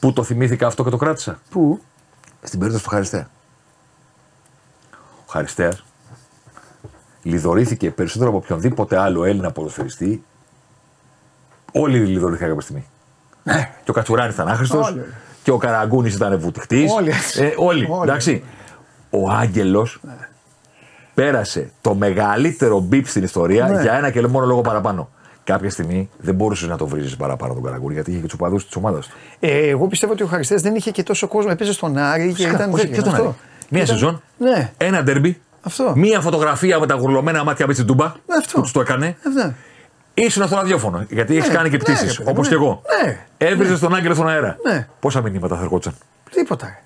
πού το θυμήθηκα αυτό και το κράτησα. Πού; Στην περίπτωση του Χαριστέα. Ο Χαριστέας λιδωρήθηκε περισσότερο από οποιονδήποτε άλλο Έλληνα ποδοσφαιριστή. Όλοι λιδωρήθηκαν κάποια στιγμή. Ναι. Και ο Κατσουράνη ήταν άχρηστος. Όλοι. Και ο Καραγκούνης ήταν βουτυχτή. Όλοι. Ε, όλοι. Όλοι. Εντάξει. Ο Άγγελος πέρασε το μεγαλύτερο μπίπ στην ιστορία Ναι. για ένα και μόνο λόγο παραπάνω. Κάποια στιγμή δεν μπορούσες να το βρει παραπάνω τον Καραγκούνη γιατί είχε και τους οπαδούς της ομάδας του. Ε, εγώ πιστεύω ότι ο Χαριστές δεν είχε και τόσο κόσμο. Έπαιζε στον Άρη και ήταν. Όχι, τέτοιο, και τον αυτό. Άρη; Μία Ήταν- σεζόν, Ναι. ένα ντερμπι, Αυτό. μία φωτογραφία με τα γουρλωμένα μάτια με την τούμπα Αυτό. που τους το έκανε. Αυτό. Ήσουν στο ραδιόφωνο γιατί έχεις Ναι, κάνει και ναι, πτήσεις ρε παιδί όπως μου, και ναι. εγώ. Ναι. Έβριζες τον Άγγελο στον αέρα. Ναι. Πόσα μηνύματα θα ερχόντουσαν. Τίποτα. ρε.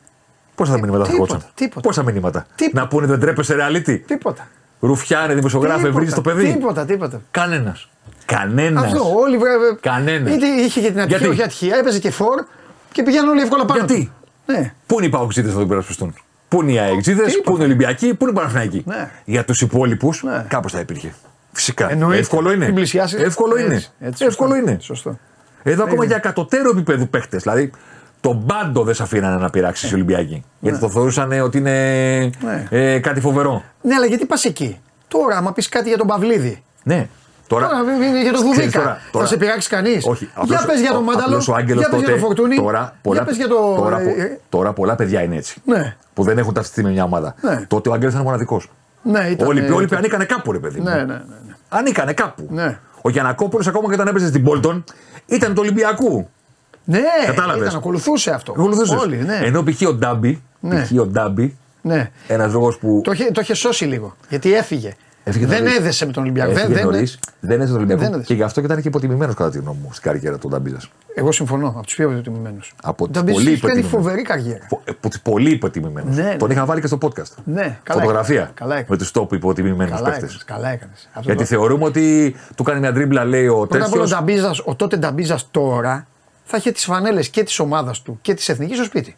Πόσα μηνύματα θα τίποτα, ερχόντουσαν. τίποτα. Πόσα μηνύματα; Τίποτα. Να πούνε δεν τρέπεσαι reality. Τίποτα. Ρουφιάνε, δημοσιογράφε, Τίποτα, βρίζεις το παιδί; Τίποτα, τίποτα. Κανένας. Κανένας. Αυτό. Όλοι βέβαια. Κανένας. Είτε είχε και την ατυχία, Γιατί; όχι ατυχία. Έπαιζε και φόρ και πηγαίνουν όλοι εύκολα πάνω. Γιατί; του. Ναι. Πού είναι οι παοξίδες να τον υπερασπιστούν; Πού είναι οι αεξίδες, Τίποτα. πού είναι οι Ολυμπιακοί, πού είναι οι Παναθηναϊκοί; Ναι. Για τους υπόλοιπους Ναι. κάπως θα υπήρχε. Φυσικά. Εννοείται. Εύκολο είναι. Μην πλησιάσεις. Εύκολο Έτσι, είναι. έτσι, Εύκολο σωστό. είναι. Σωστό. Εδώ ακόμα για κατωτέρω επίπεδο παίχτες. Δηλαδή τον μπάντο δεν σε αφήνανε να πειράξει οι Ολυμπιακοί. Γιατί το θεωρούσαν ε, ότι είναι Ναι. ε, κάτι φοβερό. Ναι, αλλά γιατί πας εκεί; Τώρα, άμα πεις κάτι για τον Παυλίδη. Ναι. Τώρα, Τώρα, β- β- για τον ξέρεις Δουδίκα. τώρα- τώρα- Θα σε πειράξει κανείς. Όχι, Για απλώς- πες για τον ο- Μάνταλο. απλώς ο Άγγελος Για πες για τότε- τον Φορτούνη. Τώρα, πολλά, Για πες για το. τώρα, πο- ε, τώρα πολλά παιδιά είναι έτσι. Ναι. Που δεν έχουν ταυτιστεί με μια ομάδα. Ναι. Τότε ο Άγγελος ήταν μοναδικός. Ναι, ήταν. Όλοι οι ε, υπόλοιποι ανήκανε κάπου, ρε παιδί. μου. Ναι, ναι, ναι. Ναι. Ανήκανε κάπου. Ναι. Ο Γιανακόπουλος ακόμα και όταν έπαιζε στην Πόλτον ήταν του Ολυμπιακού. Ναι, Κατάλαβες; ήταν, ακολουθούσε αυτό. Ακολουθούσες. Όλοι, ναι. Ενώ π.χ. ο Ντάμπι, Ναι. π.χ. ο Ντάμπι, ναι. ένας λόγος που. Το, είχε, το είχε σώσει λίγο. Γιατί έφυγε. Έφυγε δεν νωρίς. έδεσε με τον Ολυμπιακό. Έφυγε Δεν, δεν, νωρίς, δεν έδεσε τον Ολυμπιακό. δεν έδεσε. και γι' αυτό και ήταν και υποτιμημένος κατά τη γνώμη μου στην καριέρα του Νταμπίζας. εγώ συμφωνώ. Από τους πιο υποτιμημένους. Από Ο τους Νταμπίζης πολύ έχει κάνει υποτιμημένους. φοβερή καριέρα. Πολύ υποτιμημένος. Ναι, Τον ναι. είχα βάλει και στο podcast. Ναι, καλά Φωτογραφία έκανες. Καλά με έκανες. τους τόπου υποτιμημένους Καλά παίχτε. έκανε. Καλά έκανες. Αυτό Γιατί το- θεωρούμε ότι του κάνει μια τρίμπλα, λέει ο Πρώτα απ' όλα ο, τέτοιος. Νταμπίζας, ο τότε Νταμπίζας τώρα θα είχε τις φανέλες και της ομάδας του και της εθνικής στο σπίτι.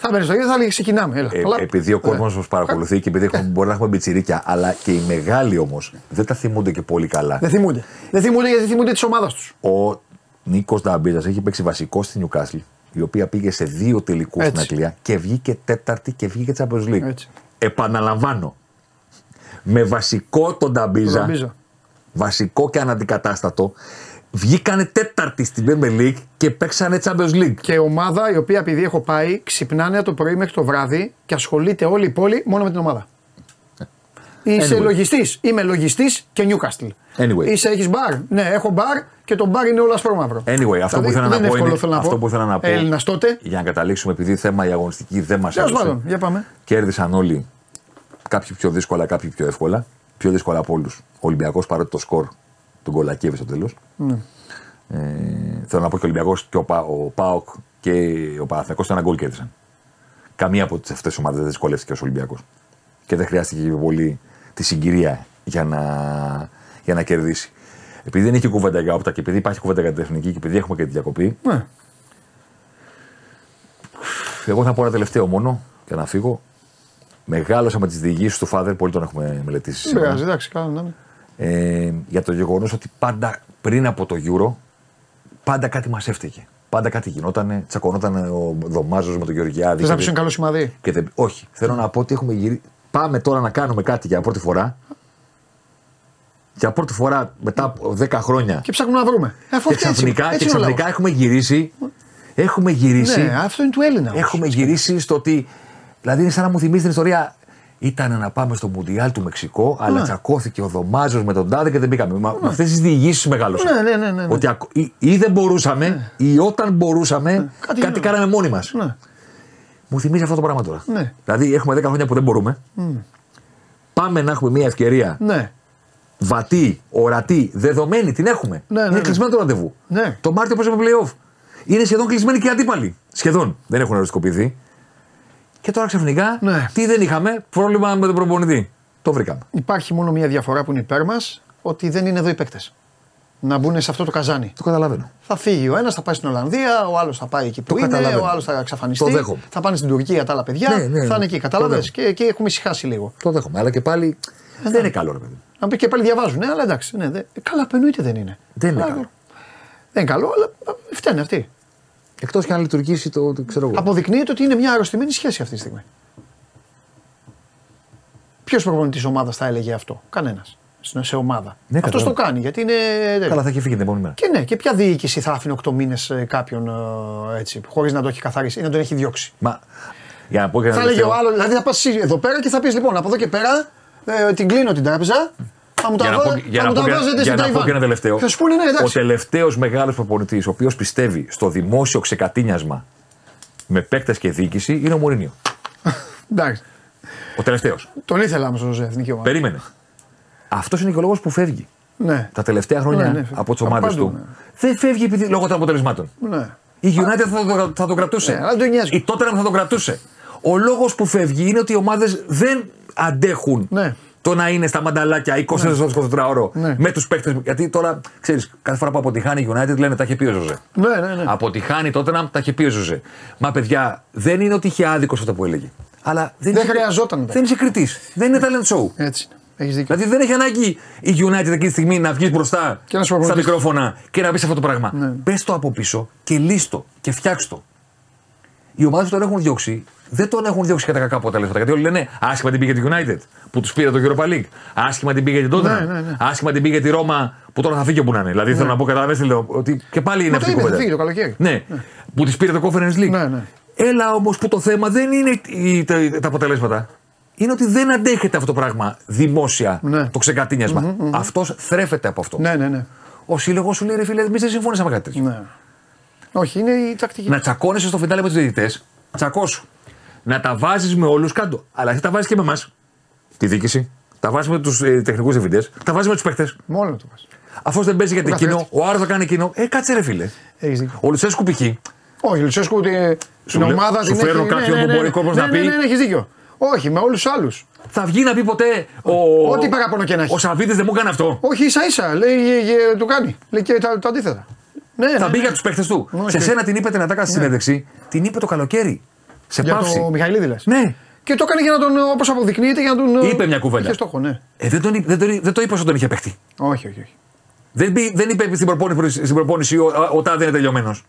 Καλά. Θα μπαίνει στο ίδιο, θα λέει ξεκινάμε. Έλα, Ε, καλά. επειδή ο κόσμος Ναι. μας παρακολουθεί και επειδή έχουμε, μπορεί να έχουμε μπιτσιρίκια, αλλά και οι μεγάλοι όμως δεν τα θυμούνται και πολύ καλά. Δεν θυμούνται. Δεν θυμούνται γιατί θυμούνται της ομάδας τους. Ο Νίκος Νταμπίζας έχει παίξει βασικό στη Νιουκάσλ, η οποία πήγε σε δύο τελικούς στην Έτσι. Αγγλία και βγήκε τέταρτη και βγήκε Champions League. Έτσι. Επαναλαμβάνω. Με βασικό τον Νταμπίζα, Νταμπίζα. βασικό και αναντικατάστατο, βγήκανε τέταρτη στην Premier League και παίξανε Champions League. Και ομάδα η οποία επειδή έχω πάει, ξυπνάνε το πρωί μέχρι το βράδυ και ασχολείται όλη η πόλη μόνο με την ομάδα. Είσαι Anyway. λογιστής. Είμαι λογιστής και Newcastle. Anyway. Είσαι, έχεις μπαρ. Ναι, έχω μπαρ και το μπαρ είναι όλο ασπρόμαυρο. Anyway, αυτό που ήθελα δεν να πω εύκολο, είναι. θέλω να αυτό πω. που ήθελα να πω. Έλληνας τότε. Για να καταλήξουμε, επειδή θέμα η αγωνιστική δεν μας Τέλο έδωσε. πάντων, για πάμε. Κέρδισαν όλοι. Κάποιοι πιο δύσκολα, κάποιοι πιο εύκολα. Πιο δύσκολα από όλους. Ο Ολυμπιακός παρότι το σκορ τον κολακεύεις στο τέλος. Ναι. Ε, θέλω να πω και ο Ολυμπιακός και ο, Πα, ο Πάοκ και ο Παναθηναϊκός το ένα γκολ κέρδισαν. Καμία από αυτές τις ομάδες δεν δυσκολεύτηκε ως Ολυμπιακός. Και δεν χρειάστηκε και πολύ τη συγκυρία για να, για να κερδίσει. Επειδή δεν είχε κουβέντα για όπτα και επειδή υπάρχει κουβέντα για την εθνική και επειδή έχουμε και τη διακοπή, Ναι. εγώ θα πω ένα τελευταίο μόνο για να φύγω. Μεγάλωσα με τις διηγήσεις του Φάδερ, πολύ τον έχουμε μελετήσει. Δεν σήμερα. πειράζει, εντάξει, καλά να είναι. Ε, για το γεγονός ότι πάντα πριν από το Euro πάντα κάτι μας έφταιγε. Πάντα κάτι γινόταν. Τσακωνόταν ο Δωμάζος με τον Γεωργιάδη. Θες να και πεις δεν- ένα καλό σημαδί. και δεν- όχι, θέλω να πω ότι έχουμε γυρίσει. Πάμε τώρα να κάνουμε κάτι για πρώτη φορά. Για πρώτη φορά μετά από 10 χρόνια. Και ψάχνουμε να βρούμε. Ε, Αφού Και αυτή έτσι- ξαφνικά, έτσι και είναι ο ξαφνικά λαός. έχουμε γυρίσει. Έχουμε γυρίσει. Ναι, αυτό είναι του Έλληνα. όμως. Έχουμε γυρίσει στο ότι. Δηλαδή είναι σαν να μου θυμίζει την ιστορία. Ήταν να πάμε στο Μουντιάλ του Μεξικό, αλλά τσακώθηκε ο Δωμάζο με τον Τάδε και δεν πήγαμε. Μα- Με αυτές τις διηγήσεις μεγάλωσαν. Ναι, ναι, ναι, ναι, ναι. Ότι ακ- ή, ή δεν μπορούσαμε, ή όταν μπορούσαμε, κάτι, Κάτι γινόταν. κάναμε μόνοι μας. Ναι. Μου θυμίζει αυτό το πράγμα τώρα. Ναι. Δηλαδή έχουμε 10 χρόνια που δεν μπορούμε. Πάμε να έχουμε μια ευκαιρία Ναι. βατή, ορατή, δεδομένη, την έχουμε. Ναι, ναι, είναι ναι. κλεισμένο το ραντεβού. Ναι. Το Μάρτιο παίζουμε playoff; Είναι σχεδόν κλεισμένοι και οι αντίπαλοι. Σχεδόν. Δεν έχουν οριστικοποιηθεί. Και τώρα ξαφνικά, Ναι. τι δεν είχαμε, πρόβλημα με τον προπονητή. Το βρήκαμε. Υπάρχει μόνο μια διαφορά που είναι υπέρ μας, ότι δεν είναι εδώ οι παίκτες. Να μπουν σε αυτό το καζάνι. Το καταλαβαίνω. Θα φύγει ο ένας, θα πάει στην Ολλανδία, ο άλλος θα πάει εκεί που Το είναι, καταλαβαίνω. ο άλλος θα εξαφανιστεί. Το δέχομαι. Θα πάνε στην Τουρκία τα άλλα παιδιά. Ναι, ναι, θα είναι ναι. εκεί. Κατάλαβες; Το Και, και έχουμε ησυχάσει λίγο. Το δέχομαι. Αλλά και πάλι δεν είναι καλό, ρε παιδί. Να πει και πάλι διαβάζουν, ναι, αλλά εντάξει. Ναι, δε, καλά, εννοείται δεν είναι. Δεν είναι Αλλά- καλό. Δεν είναι καλό, αλλά α, φταίνε αυτοί. Εκτός και αν λειτουργήσει το, το ξέρω εγώ. Αποδεικνύεται ότι είναι μια αρρωστημένη σχέση αυτή τη στιγμή. Ποιος προπονητής ομάδας θα έλεγε αυτό, Κανένας. Σε ομάδα. Ναι, αυτός το κατάλαβα. κάνει γιατί είναι. Καλά, θα έχει φύγει την επόμενη μέρα. Και ναι, και ποια διοίκηση θα άφηνε 8 μήνες κάποιον ε, έτσι, χωρίς να το έχει καθαρίσει ή να τον έχει διώξει; Μα για να πω και ένα Θα έλεγε ο τελευταίο- άλλος, δηλαδή θα πας εδώ πέρα και θα πεις λοιπόν από εδώ και πέρα ε, την κλείνω την τράπεζα. Θα μου τα, Για να βάζ- πω, για θα να μου πω, τα και- βάζετε για στην να πω Ταϊβάν. και ένα τελευταίο. Θα σου πούνε ναι, ο εντάξει. τελευταίος μεγάλος προπονητής, ο οποίος πιστεύει στο δημόσιο ξεκατίνιασμα με παίκτες και διοίκηση, είναι ο Μουρίνιο. Εντάξει. Ο τελευταίος. Τον ήθελα όμως ως εθνική ομάδα. Περίμενε. Αυτός είναι και ο λόγος που φεύγει. Ναι. Τα τελευταία χρόνια Ναι, ναι, από τις από ομάδες παντού, του. ναι. Δεν φεύγει επειδή, λόγω των αποτελεσμάτων. ναι. Η United θα το, θα το κρατούσε. Ναι, αλλά δεν τον νοιάζει. Η Tottenham θα το κρατούσε. Ο λόγος που φεύγει είναι ότι οι ομάδες δεν αντέχουν Ναι. Το να είναι στα μανταλάκια 20 ώρε το 24 ώρο Ναι. με τους παίκτες. Γιατί τώρα, ξέρεις, κάθε φορά που αποτυχάνει η United λένε τα είχε πει ο Ζωζέ. Ναι, ναι, ναι. Αποτυχάνει τότε να τα είχε πει ο Ζωζέ. Μα παιδιά, δεν είναι ότι είχε άδικος αυτό που έλεγε. Αλλά δεν, Δεν είσαι- χρειαζόταν να τα Δεν είσαι κριτής. Δεν είναι talent show. Έτσι. Έχεις δίκιο. Δηλαδή δεν έχει ανάγκη η United εκείνη τη στιγμή να βγεις μπροστά Και να σου στα προπονητής. μικρόφωνα και να πεις αυτό το πράγμα. Ναι. Πες το από πίσω και λύστο και φτιάξ το. Οι ομάδες που τον έχουν διώξει δεν τον έχουν διώξει κατά κακά αποτελέσματα. Γιατί όλοι λένε άσχημα την πήγε τη United που τους πήρε το Europa League. Άσχημα την πήγε την Tottenham. Ναι, ναι, ναι. Άσχημα την πήγε τη Ρώμα που τώρα θα φύγει όπου να είναι. Δηλαδή θέλω να πω καταλαβαίνετε λέω ότι και πάλι είναι Μα αυτή η το είπε, θα κουβέντα. φύγει το καλοκαίρι. Ναι, που της πήρε το Conference League. Ναι, ναι. Έλα όμως που το θέμα δεν είναι η- τα, τα αποτελέσματα. Είναι ότι δεν αντέχεται αυτό το πράγμα δημόσια Ναι. το ξεκατίνιασμα. Αυτός θρέφεται από αυτό. Ναι, ναι, ναι. Ο σύλλογος σου λέει ρε φίλε, εμεί δεν συμφώνησαμε κάτι τέτοιο. ναι. Όχι, είναι η τακτική. Να τσακώνεσαι στο φινάλε με τους διαιτητές, τσακώσου. Να τα βάζεις με όλους κάτω. Αλλά εσύ τα βάζεις και με εμάς. Τη διοίκηση. Τα βάζεις με τους ε, τεχνικούς διευθυντές. Τα βάζεις με τους παίχτες. Μόνο το πας. Αυτό δεν παίζει γιατί Ο εκείνο, καθένας. ο άλλο θα κάνει εκείνο. Ε, κάτσε ρε φίλε. Έχεις δίκιο. Ο Λουτσέσκου π.χ. Όχι, Λουτσέσκου ότι την λέ- ομάδα σου την φέρνω έχει- κάποιον ναι, που ναι, μπορεί ναι, ο κόσμος ναι, να ναι, πει. Ναι, ναι, έχεις δίκιο. Όχι, με όλους τους άλλους. Θα βγει να πει ποτέ ο. Ό,τι παράπονο και να έχεις. Ο Σαββίδης δεν μου έκανε αυτό. Όχι, ίσα ίσα. Λέει, ε, ε, του κάνει. Λέει και το, το αντίθετα. Ναι, Θα ναι, μπει ναι. για τους παίχτες του. Όχι. Σε σένα την είπε την Ατάκα στη συνέντευξη, την είπε το καλοκαίρι. Σε Για πάυση. το Μιχαηλίδη λες. Ναι. Και το έκανε για να τον, όπως αποδεικνύεται, για να τον. ε, Είπε μια κουβέντα. Είχε στόχο, ναι. Ε, δεν, τον, είπε- δεν, τον, δεν το είπε όσο τον είχε παίχτη. Όχι, όχι. όχι. Δεν, πει- δεν είπε στην προπόνηση, στην προπόνηση ο, ο, ο Τάδε είναι τελειωμένος.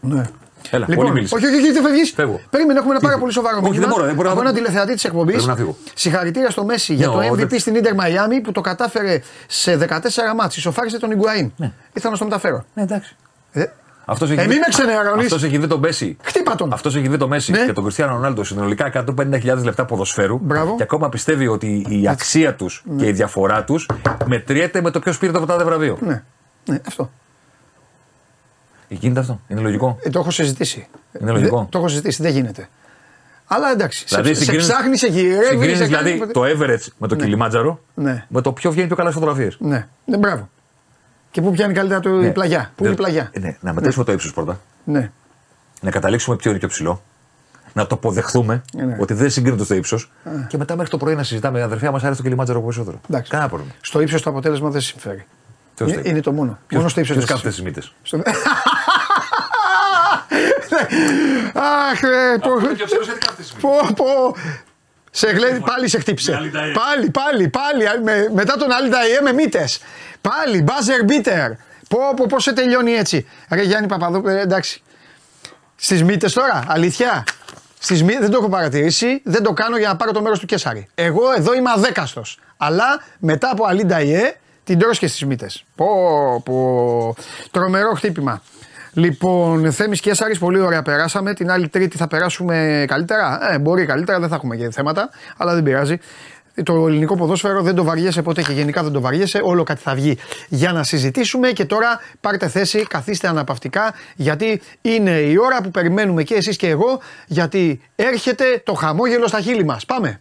Ναι. Έλα, Λοιπόν, πολύ μίλησες. όχι, όχι, όχι, δεν φεύγεις. Φεύγω. Περίμενε, έχουμε ένα Τι- πάρα πολύ σοβαρό Όχι, μήνυμα δεν μπορώ, δεν μπορώ να- από έναν τηλεθεατή της εκπομπής. Πρέπει να φύγω. Συγχαρητήρια στο Μέση για Ναι, το ο- MVP δεν- στην Ιντερ Μαϊάμι που το κατάφερε σε 14 μάτς. Ισοφάρισε τον Ιγκουαΐν. Ναι. Ήθελα να στο μεταφέρω. Ναι, εντάξει. Ε, Αυτός έχει Ε, δει- μη με ξενερώνεις. αυτός έχει δει τον Μέση. Χτύπα τον. Αυτός έχει δει το Μέση Ναι. και τον Κριστιανό Ρονάλντο συνολικά 150.000 λεπτά ποδοσφαίρου. Μπράβο. Και ακόμα πιστεύει ότι η αξία τους και η διαφορά τους μετριέται με το ποιος πήρε το τάδε βραβείο. Ναι. ναι, αυτό. Γίνεται αυτό. Είναι λογικό. Ε, το έχω συζητήσει. Είναι λογικό. Δεν- το έχω συζητήσει, δεν γίνεται. Αλλά εντάξει. Δηλαδή, σε, σε συγκρίνεις- ψάχνεις, σε γυρεύει. Συγκρίνεις σε δηλαδή κάνει- το Everett με το Κιλιμάτζαρο Ναι. με το ποιο βγαίνει πιο καλά φωτογραφίες. Ναι, ναι, μπράβο. Και πού πιάνει καλύτερα το, η πλαγιά. Πού είναι η πλαγιά; Ναι, να μετρήσουμε το ύψος πρώτα. Ναι. Να καταλήξουμε ποιο είναι πιο ψηλό. να το αποδεχθούμε ναι. ότι δεν συγκρίνεται στο ύψος. Και μετά μέχρι το πρωί να συζητάμε. Αδερφιά μα άρεσε το κελιμάτζαρο περισσότερο. Εντάξει. Κανένα πρόβλημα. Στο ύψος το αποτέλεσμα δεν συμφέρει. Ποιος Είναι, θέλει; είναι το μόνο. μόνο στο ύψος Ποιος κάθεται στις μύτες; Στο... Αχ, ρε, πω, πω, πω. Σε γλένει, πάλι σε χτύπησε. Πάλι, πάλι, πάλι. Με, μετά τον άλλη Νταϊέ με μύτες. Πάλι, μπάζερ μπίτερ. Πω, πω, πώς σε τελειώνει έτσι. Ρε Γιάννη Παπαδόπουλο, ε, εντάξει. Στις μύτες τώρα, αλήθεια. Στις μύτες δεν το έχω παρατηρήσει, δεν το κάνω για να πάρω το μέρος του Κέσσαρη. Εγώ εδώ είμαι αδέκαστος. Αλλά μετά από Αλή Νταϊέ την τρως και στις μύτες. Πω, πω. Τρομερό χτύπημα. Λοιπόν, Θέμης Κέσσαρης, πολύ ωραία περάσαμε. Την άλλη Τρίτη θα περάσουμε καλύτερα. Ε, μπορεί καλύτερα, δεν θα έχουμε και θέματα, αλλά δεν πειράζει. Το ελληνικό ποδόσφαιρο δεν το βαριέσαι ποτέ και γενικά δεν το βαριέσαι. Όλο κάτι θα βγει για να συζητήσουμε. Και τώρα πάρτε θέση, καθίστε αναπαυτικά, γιατί είναι η ώρα που περιμένουμε και εσείς και εγώ, γιατί έρχεται το χαμόγελο στα χείλη μας. Πάμε.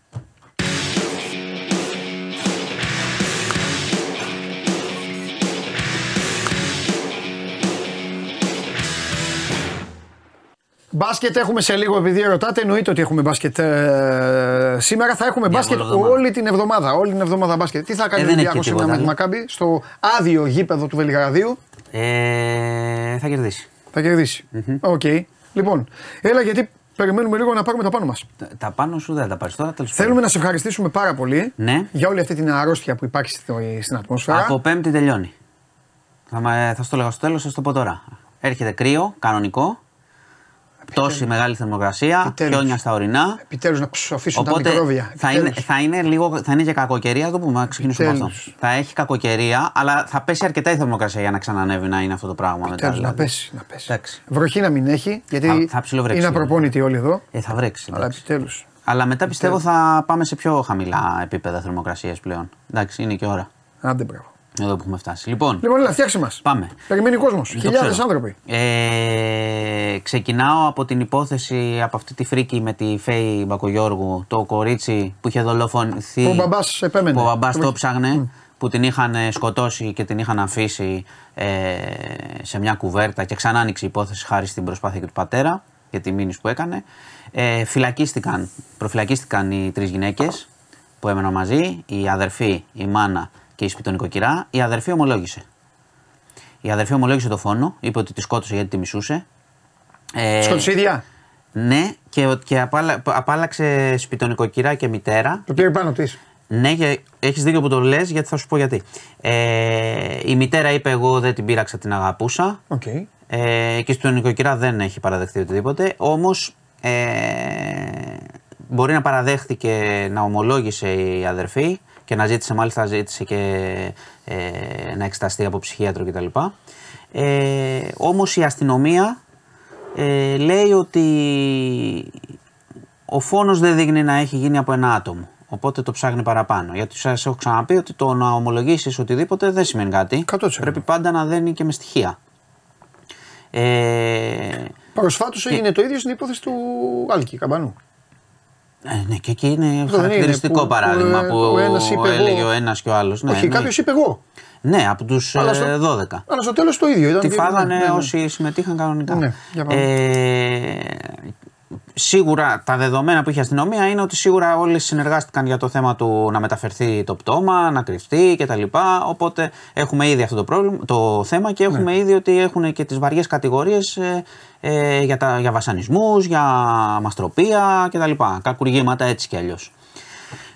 Μπάσκετ έχουμε σε λίγο, επειδή ρωτάτε, εννοείται ότι έχουμε μπάσκετ ε, σήμερα. Θα έχουμε μπάσκετ όλη εβδομάδα. όλη την εβδομάδα. Όλη την εβδομάδα μπάσκετ. Τι θα κάνει Ε, ο δεν έχει Ολυμπιακός και σήμερα με τη τίποτα Μακάμπι; Στο άδειο γήπεδο του Βελιγραδίου. Ε, θα κερδίσει. Θα κερδίσει. Οκ. Λοιπόν, έλα γιατί περιμένουμε λίγο να πάρουμε τα πάνω μας. Τα- Τα πάνω σου δεν θα τα πάρεις τώρα. Τέλος Θέλουμε να σε ευχαριστήσουμε πάρα πολύ Ναι. για όλη αυτή την αρρώστια που υπάρχει στο- στην ατμόσφαιρα. Από Πέμπτη τελειώνει. Θα, μα- θα στο λέγα στο τέλος, θα το πω τώρα. Έρχεται κρύο, κανονικό. Πτώση μεγάλη θερμοκρασία, Επιτέλους. χιόνια στα ορεινά. Επιτέλους να ψοφήσουν τα Οπότε μικρόβια. θα είναι, Επιτέλους. θα, είναι λίγο, θα είναι και κακοκαιρία, να το πούμε, να ξεκινήσουμε από αυτό. Επιτέλους. Θα έχει κακοκαιρία, αλλά θα πέσει αρκετά η θερμοκρασία για να ξανανεύει να είναι αυτό το πράγμα μετά. Επιτέλους, να δηλαδή. πέσει. Να πέσει. Εντάξει. Βροχή να μην έχει, γιατί Θα- θα ψιλοβρέξει είναι λίγο. απροπόνητοι όλοι εδώ. Ε, θα βρέξει. Αλλά εντάξει. επιτέλους. Αλλά μετά πιστεύω θα πάμε σε πιο χαμηλά επίπεδα θερμοκρασίας πλέον. Εντάξει, είναι και ώρα. Άντε μπράβο. Εδώ που έχουμε φτάσει. Λοιπόν, Λοιπόν, έλα, φτιάξε μας. πάμε. Περιμένει ο κόσμο. Το Χιλιάδες ξέρω. άνθρωποι. Ε, ξεκινάω από την υπόθεση, από αυτή τη φρίκη με τη Φέη Μπακογιώργου, το κορίτσι που είχε δολοφονηθεί. Που ο μπαμπάς επέμενε. Που ο μπαμπάς Το το έχει- ψάχνε, που την είχαν ε, σκοτώσει και την είχαν αφήσει ε, σε μια κουβέρτα και ξανά άνοιξε η υπόθεση χάρη στην προσπάθεια και του πατέρα για τη μήνυση που έκανε. Ε, φυλακίστηκαν, προφυλακίστηκαν οι τρεις γυναίκες που έμεναν μαζί, η αδερφή, η μάνα και η σπιτονικοκυρά. Η αδερφή ομολόγησε. Η αδερφή ομολόγησε το φόνο, είπε ότι τη σκότωσε γιατί τη μισούσε. Ε, Σκότωσε η ίδια; Ναι, και, ο- και απάλλα, απάλλαξε σπιτονικοκυρά και μητέρα. Το πήρε πάνω της. Ναι, και έχεις δίκιο που το λες, γιατί θα σου πω γιατί. Ε, η μητέρα είπε εγώ δεν την πείραξα, την αγαπούσα. Οκ. Ε, και η σπιτονοικοκυρά δεν έχει παραδεχτεί οτιδήποτε. Όμως ε, μπορεί να παραδέχτηκε να ομολόγησε η αδερφή και να ζήτησε, μάλιστα ζήτησε και ε, να εξεταστεί από ψυχίατρο κτλ. Ε, Όμως η αστυνομία ε, λέει ότι ο φόνος δεν δείχνει να έχει γίνει από ένα άτομο. Οπότε το ψάχνει παραπάνω. Γιατί σας έχω ξαναπεί ότι το να ομολογήσεις οτιδήποτε δεν σημαίνει κάτι. 100%. Πρέπει πάντα να δένει και με στοιχεία. Ε, Προσφάτως έγινε το ίδιο στην υπόθεση του Άλκη Καμπανού. Ε, ναι, και εκεί είναι Αυτό δεν χαρακτηριστικό είναι που- παράδειγμα που, που, ε, ο ένας είπε έλεγε εγώ- ο ένας και ο άλλος. Ναι, Όχι, ναι. κάποιος είπε εγώ. Ναι, από τους Αλλά στο- 12. Αλλά στο τέλος το ίδιο. Ήταν Τη και- φάγανε ναι, ναι, ναι. όσοι συμμετείχαν κανονικά. Ναι, για πάμε. ε, σίγουρα τα δεδομένα που είχε η αστυνομία είναι ότι σίγουρα όλοι συνεργάστηκαν για το θέμα του να μεταφερθεί το πτώμα, να κρυφτεί κτλ. Οπότε έχουμε ήδη αυτό το, πρόβλημα, το θέμα και έχουμε Ναι. ήδη ότι έχουν και τις βαριές κατηγορίες ε, ε, για, τα, για βασανισμούς, για μαστροπία κτλ. Κακουργήματα έτσι κι αλλιώς.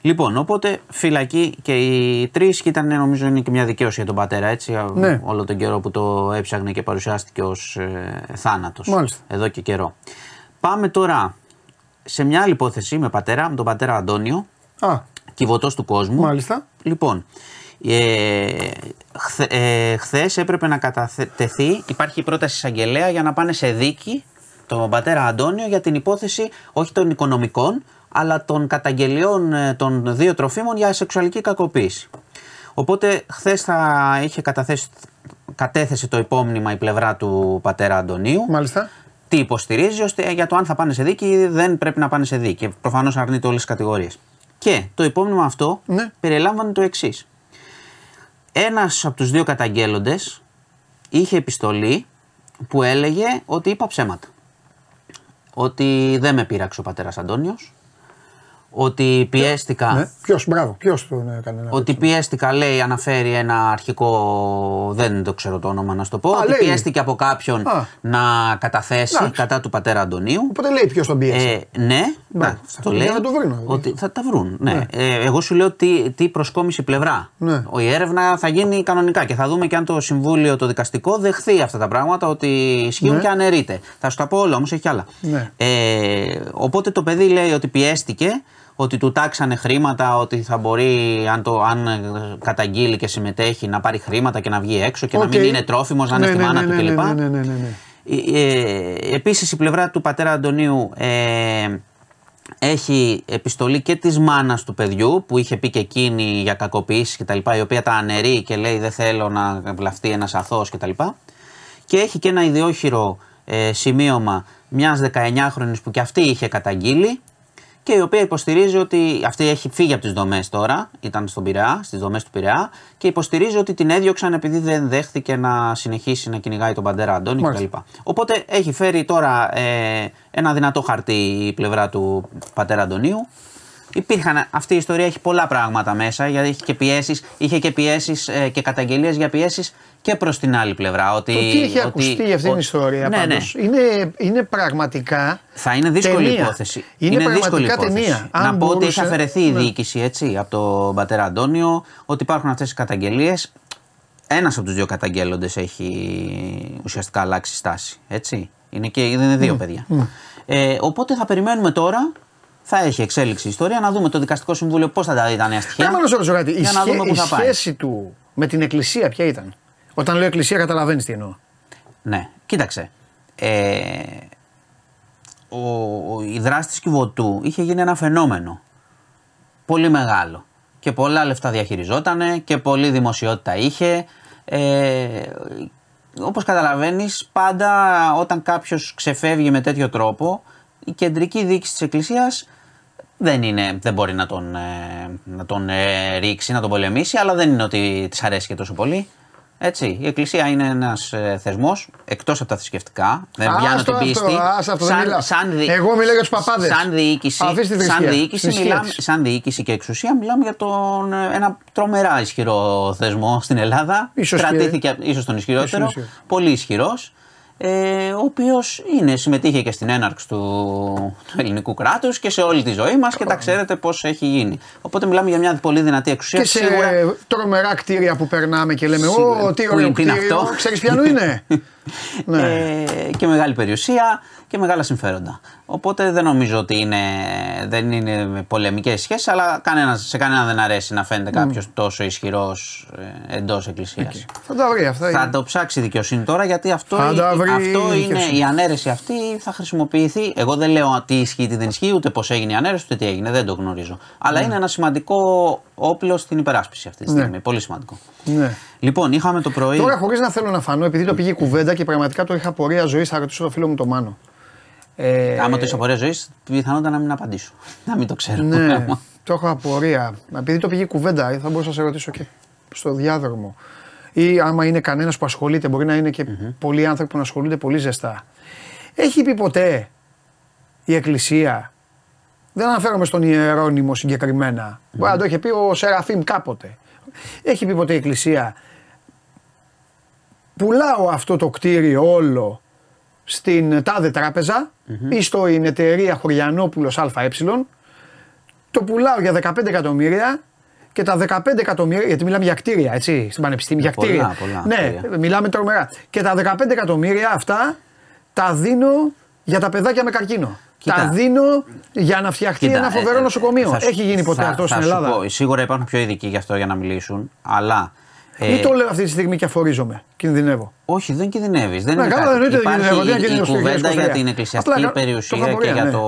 Λοιπόν, οπότε φυλακή και οι τρεις και ήταν νομίζω είναι και μια δικαίωση για τον πατέρα έτσι. Ναι. Όλο τον καιρό που το έψαχνε και παρουσιάστηκε ως ε, θάνατος. Μάλιστα. Εδώ και καιρό. Πάμε τώρα σε μια άλλη υπόθεση με πατέρα, με τον πατέρα Αντώνιο, Α, κυβωτός του κόσμου. μάλιστα. Λοιπόν, ε, χθε, ε, χθες έπρεπε να κατατεθεί, υπάρχει η πρόταση εισαγγελέα για να πάνε σε δίκη τον πατέρα Αντώνιο για την υπόθεση όχι των οικονομικών, αλλά των καταγγελιών ε, των δύο τροφίμων για σεξουαλική κακοποίηση. Οπότε χθες θα είχε καταθέσει, κατέθεσε το υπόμνημα η πλευρά του πατέρα Αντωνίου Μάλιστα. Τι υποστηρίζει, ώστε για το αν θα πάνε σε δίκη ή δεν πρέπει να πάνε σε δίκη. Προφανώς αρνείται όλες τις κατηγορίες. Και το υπόμνημα αυτό Ναι. περιλάμβανε το εξής. Ένας από τους δύο καταγγέλλοντες είχε επιστολή που έλεγε ότι είπα ψέματα. ότι δεν με πείραξε ο πατέρας Αντώνιος. Ότι πιέστηκα. Ναι. Ποιος, μπράβο, ποιος το έκανε. να Ότι πιέστηκα, λέει, αναφέρει ένα αρχικό. Δεν το ξέρω το όνομα να σου το πω. Α, ότι λέει. πιέστηκε από κάποιον Α. να καταθέσει Εντάξει. κατά του πατέρα Αντωνίου. Οπότε λέει ποιος τον πίεσε. Ε, ναι, Ναι, ναι, θα το το- λέει. για να το βρουν, δηλαδή. Ότι θα τα βρουν. Ναι. Ε, εγώ σου λέω τι, τι προσκόμιση πλευρά. Ναι. Ο, η έρευνα θα γίνει κανονικά και θα δούμε και αν το συμβούλιο το δικαστικό δεχθεί αυτά τα πράγματα ότι ισχύουν Ναι. και αναιρείται. Θα σου τα πω όλα όμως, έχει άλλα. Ναι. Ε, οπότε το παιδί λέει ότι πιέστηκε, ότι του τάξανε χρήματα, ότι θα μπορεί, αν, το, αν ε, καταγγείλει και συμμετέχει, να πάρει χρήματα και να βγει έξω και να Οκ. μην είναι τρόφιμος, να είναι Ναι, στη ναι, μάνα ναι, του ναι, κλπ. ναι, ναι, ναι, ναι, ναι. Ε, ε, επίσης η πλευρά του πατέρα Αντωνίου ε, έχει επιστολή και της μάνας του παιδιού που είχε πει και εκείνη για κακοποιήσεις κτλ. η οποία τα αναιρεί και λέει δεν θέλω να βλαφτεί ένας αθώος κτλ. Και έχει και ένα ιδιόχειρο ε, σημείωμα μιας 19χρονης που και αυτή είχε καταγγείλει και η οποία υποστηρίζει ότι αυτή έχει φύγει από τις δομές τώρα, ήταν στον Πειραιά, στις δομές του Πειραιά και υποστηρίζει ότι την έδιωξαν επειδή δεν δέχθηκε να συνεχίσει να κυνηγάει τον πατέρα Αντώνη Μάλιστα. κτλ. Οπότε έχει φέρει τώρα ε, ένα δυνατό χαρτί η πλευρά του πατέρα Αντωνίου. Υπήρχαν, αυτή η ιστορία έχει πολλά πράγματα μέσα, γιατί είχε και πιέσεις, είχε και πιέσεις ε, και καταγγελίες για πιέσεις και προς την άλλη πλευρά. Ότι, Το τι έχει ότι- ακουστεί για αυτήν την ότι- ιστορία ναι, πάντως, ναι. Είναι, είναι πραγματικά Θα είναι δύσκολη ταινία. υπόθεση. Είναι, δύσκολη πραγματικά υπόθεση. ταινία. Να Αν πω ότι μπορούσε- έχει αφαιρεθεί η ναι. διοίκηση έτσι, από τον πατέρα Αντώνιο, ότι υπάρχουν αυτές οι καταγγελίες. Ένας από τους δύο καταγγέλλοντες έχει ουσιαστικά αλλάξει στάση. Έτσι. Είναι, και, είναι δύο παιδιά. Ε, οπότε θα περιμένουμε τώρα. Θα έχει εξέλιξη η ιστορία να δούμε το δικαστικό συμβούλιο πώς θα τα δει τα νέα στοιχεία. Θέλω να σε ρωτήσω κάτι. Η, Για να σχέ- δούμε πού η θα πάει. σχέση του με την εκκλησία ποια ήταν; Όταν λέω εκκλησία καταλαβαίνεις τι εννοώ. Ναι, κοίταξε. Ε, ο, ο, η δράση της Κιβωτού είχε γίνει ένα φαινόμενο. Πολύ μεγάλο. Και πολλά λεφτά διαχειριζότανε και πολλή δημοσιότητα είχε. Ε, όπως καταλαβαίνεις, πάντα όταν κάποιος ξεφεύγει με τέτοιο τρόπο, η κεντρική διοίκηση της Εκκλησίας δεν, είναι, δεν μπορεί να τον, ε, να τον ε, ρίξει, να τον πολεμήσει, αλλά δεν είναι ότι της αρέσει και τόσο πολύ. Έτσι, η Εκκλησία είναι ένας ε, θεσμός, εκτός από τα θρησκευτικά, δεν Α, πιάνω άστο την αυτό, πίστη. άστο αυτό, δεν μιλάω. Εγώ μιλάω για τους παπάδες. Σαν διοίκηση, Αφήστε τη σαν θρησκεία, διοίκηση, θρησκεία μιλάμε, της. σαν διοίκηση και εξουσία μιλάμε για τον, ε, ένα τρομερά ισχυρό θεσμό στην Ελλάδα. Ίσως και- Κρατήθηκε ίσως τον ισχυρότερο, Ίσως ισχυρό. πολύ ισχυρός. Ε, ο οποίος είναι, συμμετείχε και στην έναρξη του, του ελληνικού κράτους και σε όλη τη ζωή μας και τα ξέρετε πώς έχει γίνει. Οπότε μιλάμε για μια πολύ δυνατή εξουσία. Και σε σίγουρα τρομερά κτίρια που περνάμε και λέμε Σίγουρα. Ω, τι Που ωραίο είναι- τι είναι κτίριο. αυτό;» Ξέρεις ποιανού είναι; ναι. ε, και μεγάλη περιουσία και μεγάλα συμφέροντα. Οπότε δεν νομίζω ότι είναι, δεν είναι πολεμικές σχέσεις, αλλά κανένας, σε κανέναν δεν αρέσει να φαίνεται κάποιος τόσο ισχυρός ε, εντός εκκλησίας. Θα τα βρει αυτά. Θα το ψάξει η δικαιοσύνη τώρα γιατί αυτό, Θα τα βρει αυτό η είναι δικαιοσύνη. η ανέρεση αυτή θα χρησιμοποιηθεί. Εγώ δεν λέω τι ισχύει, τι δεν ισχύει, ούτε πώς έγινε η ανέρεση, ούτε τι έγινε. Δεν το γνωρίζω. Αλλά είναι ένα σημαντικό όπλο στην υπεράσπιση αυτή τη Ναι. στιγμή. Πολύ σημαντικό. Ναι. Λοιπόν, είχαμε το πρωί. Τώρα, χωρίς να θέλω να φανώ, επειδή το πήγε η κουβέντα και πραγματικά το είχα πορεία ζωής, θα ρωτήσω το φίλο μου το Μάνο. Ε, Άμα το είσαι απορία ζωής, πιθανότατα να μην απαντήσω. να μην το ξέρω. Ναι, το έχω απορία. Επειδή το πήγε η κουβέντα, θα μπορούσα να σε ρωτήσω και στο διάδρομο. Ή άμα είναι κανένας που ασχολείται, μπορεί να είναι και πολλοί άνθρωποι που ασχολούνται πολύ ζεστά. Έχει πει ποτέ η Εκκλησία, δεν αναφέρομαι στον Ιερώνυμο συγκεκριμένα, μπορεί να το είχε πει ο Σεραφείμ κάποτε. Έχει πει ποτέ η Εκκλησία, πουλάω αυτό το κτίριο όλο στην τάδε τράπεζα ή στην εταιρεία Χωριανόπουλος ΑΕ το πουλάω για 15 εκατομμύρια και τα 15 εκατομμύρια, γιατί μιλάμε για κτίρια, έτσι, στην πανεπιστήμια, για Πολλά, κτίρια. πολλά ναι, κτίρια. μιλάμε τρομερά. Και τα 15 εκατομμύρια αυτά τα δίνω για τα παιδάκια με καρκίνο. Κοίτα. Τα δίνω για να φτιαχτεί Κοίτα, ένα φοβερό ε, ε, νοσοκομείο. θα σου- Έχει γίνει ποτέ θα- αυτό θα στην σου Ελλάδα; πω, σίγουρα υπάρχουν πιο ειδικοί γι' αυτό για να μιλήσουν, αλλά. Ε, Μην το λέω αυτή τη στιγμή και αφορίζομαι. Κινδυνεύω. Όχι, δεν κινδυνεύεις. Δεν Ναι, είναι καλά, κάτι. εννοείται δεν Υπάρχει κινδυνεύω. Τι να η- η κινδυνεύω στο κουβέντα 2023. για την εκκλησιαστική Απλά, το περιουσία είχα και πορεία, για ναι. το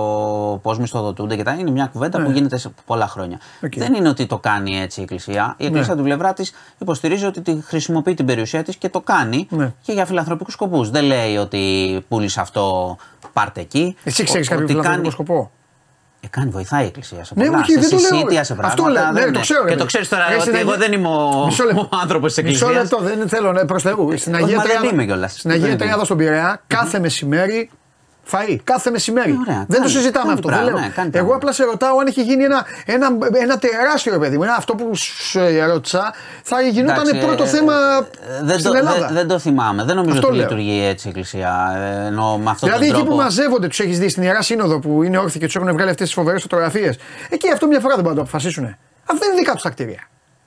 πώς μισθοδοτούνται και τα. Είναι μια κουβέντα που γίνεται σε πολλά χρόνια. Οκ. Δεν είναι ότι το κάνει έτσι η Εκκλησία. Η Εκκλησία Ναι. του πλευρά της υποστηρίζει ότι τη χρησιμοποιεί την περιουσία της και το κάνει Ναι. και για φιλανθρωπικούς σκοπούς. Δεν λέει ότι πούλησε αυτό, πάρτε εκεί. Εσύ ξέρεις Ο- κάποιο ότι φιλανθρωπικό κάνει- σκοπό; Ε, κάνει, βοηθάει η Εκκλησία σε Ναι, πολλά. όχι, σε δεν το λέω. συσίτια, σε Αυτό πράγματα. λέω, ναι, δεν το είναι. ξέρω, ρε Και το παιδί. ξέρεις τώρα Ε, ότι στην εγώ Αγία- δεν είμαι ο, Μισό λεπτό. ο άνθρωπος της Μισό Εκκλησίας. λεπτό, δεν θέλω να προ Θεού. Στην Όχι, Αγία μα δεν Τριάδα, είμαι κιόλας. στην Αγία Δεν είμαι. Τριάδα στον Πειραιά, κάθε μεσημέρι Φαΐ, κάθε μεσημέρι. Ε, ωραία, δεν το κάνει- συζητάμε κάνει αυτό. πράγμα, δεν λέω. ναι, κάνει Εγώ πράγμα. απλά σε ρωτάω αν έχει γίνει ένα, ένα, ένα τεράστιο ρε παιδί μου. Ένα, αυτό που σου ρώτησα θα γινόταν Εντάξει, πρώτο ε, θέμα ε, δεν στην το, Ελλάδα. δεν, δεν το θυμάμαι. Δεν νομίζω Αυτό ότι λέω. λειτουργεί έτσι η Εκκλησία. Ε, Ενώ με αυτόν Δηλαδή τον εκεί τρόπο. που μαζεύονται, τους έχεις δει στην ιερά σύνοδο που είναι όρθιοι και τους έχουν βγάλει αυτές τις φοβερές φωτογραφίες. Εκεί αυτό μια φορά δεν μπορούν να το αποφασίσουν. Αυτά είναι δικά τους τα κτίρια.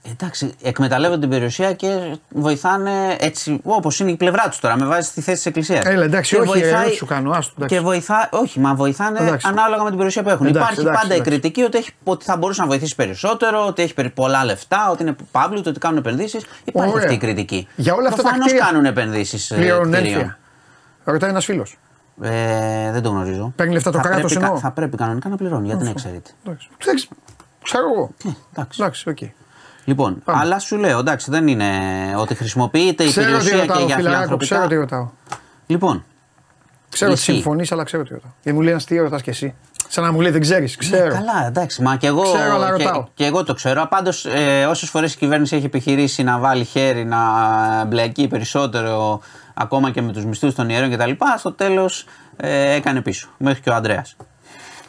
Εντάξει, εκμεταλλεύονται την περιουσία και βοηθάνε έτσι όπως είναι η πλευρά τους τώρα, με βάση στη θέση της Εκκλησίας. Έλα, εντάξει, όχι, ερώτηση σου κάνω, άστο, εντάξει. Και βοηθά, όχι, μα βοηθάνε Εντάξει. ανάλογα με την περιουσία που έχουν. Εντάξει, Υπάρχει εντάξει, πάντα εντάξει. η κριτική ότι, έχει, ότι θα μπορούσε να βοηθήσει περισσότερο, ότι έχει περι- πολλά λεφτά, ότι είναι παύλου, ότι κάνουν επενδύσεις. Υπάρχει Ωραία. αυτή η κριτική. Για όλα αυτά τα Προφανώς κτίρια κάνουν επενδύσεις. Πληρώνουν ένφια. Ρωτάει ένας φίλος. Ε, δεν το γνωρίζω. Παίρνει λεφτά το Θα κράτος πρέπει κα- εννοώ. Θα πρέπει κανονικά να πληρώνει, γιατί δεν ξέρετε. Ξέρω εγώ. εντάξει. Εντάξει, οκ. Λοιπόν, Πάμε. αλλά σου λέω, εντάξει, δεν είναι ότι χρησιμοποιείται η Ξέρω τι περιουσία και ρωτάω, για φιλαράκο, ξέρω τι φιλανθρωπικά. ρωτάω. Λοιπόν, Ξέρω ότι Ισχύει. συμφωνείς, αλλά ξέρω τι ρωτάω. Γιατί μου λέει ένα τι ρωτάς και εσύ. Σαν να μου λέει δεν ξέρεις. Ξέρω. Καλά, εντάξει, μα και εγώ, Ξέρω, αλλά και, ρωτάω. και εγώ το ξέρω. Πάντως, ε, όσες φορές η κυβέρνηση έχει επιχειρήσει να βάλει χέρι, να μπλακεί περισσότερο ακόμα και με τους μισθούς των ιερών κτλ., στο τέλος ε, έκανε πίσω. Μέχρι και ο Ανδρέας.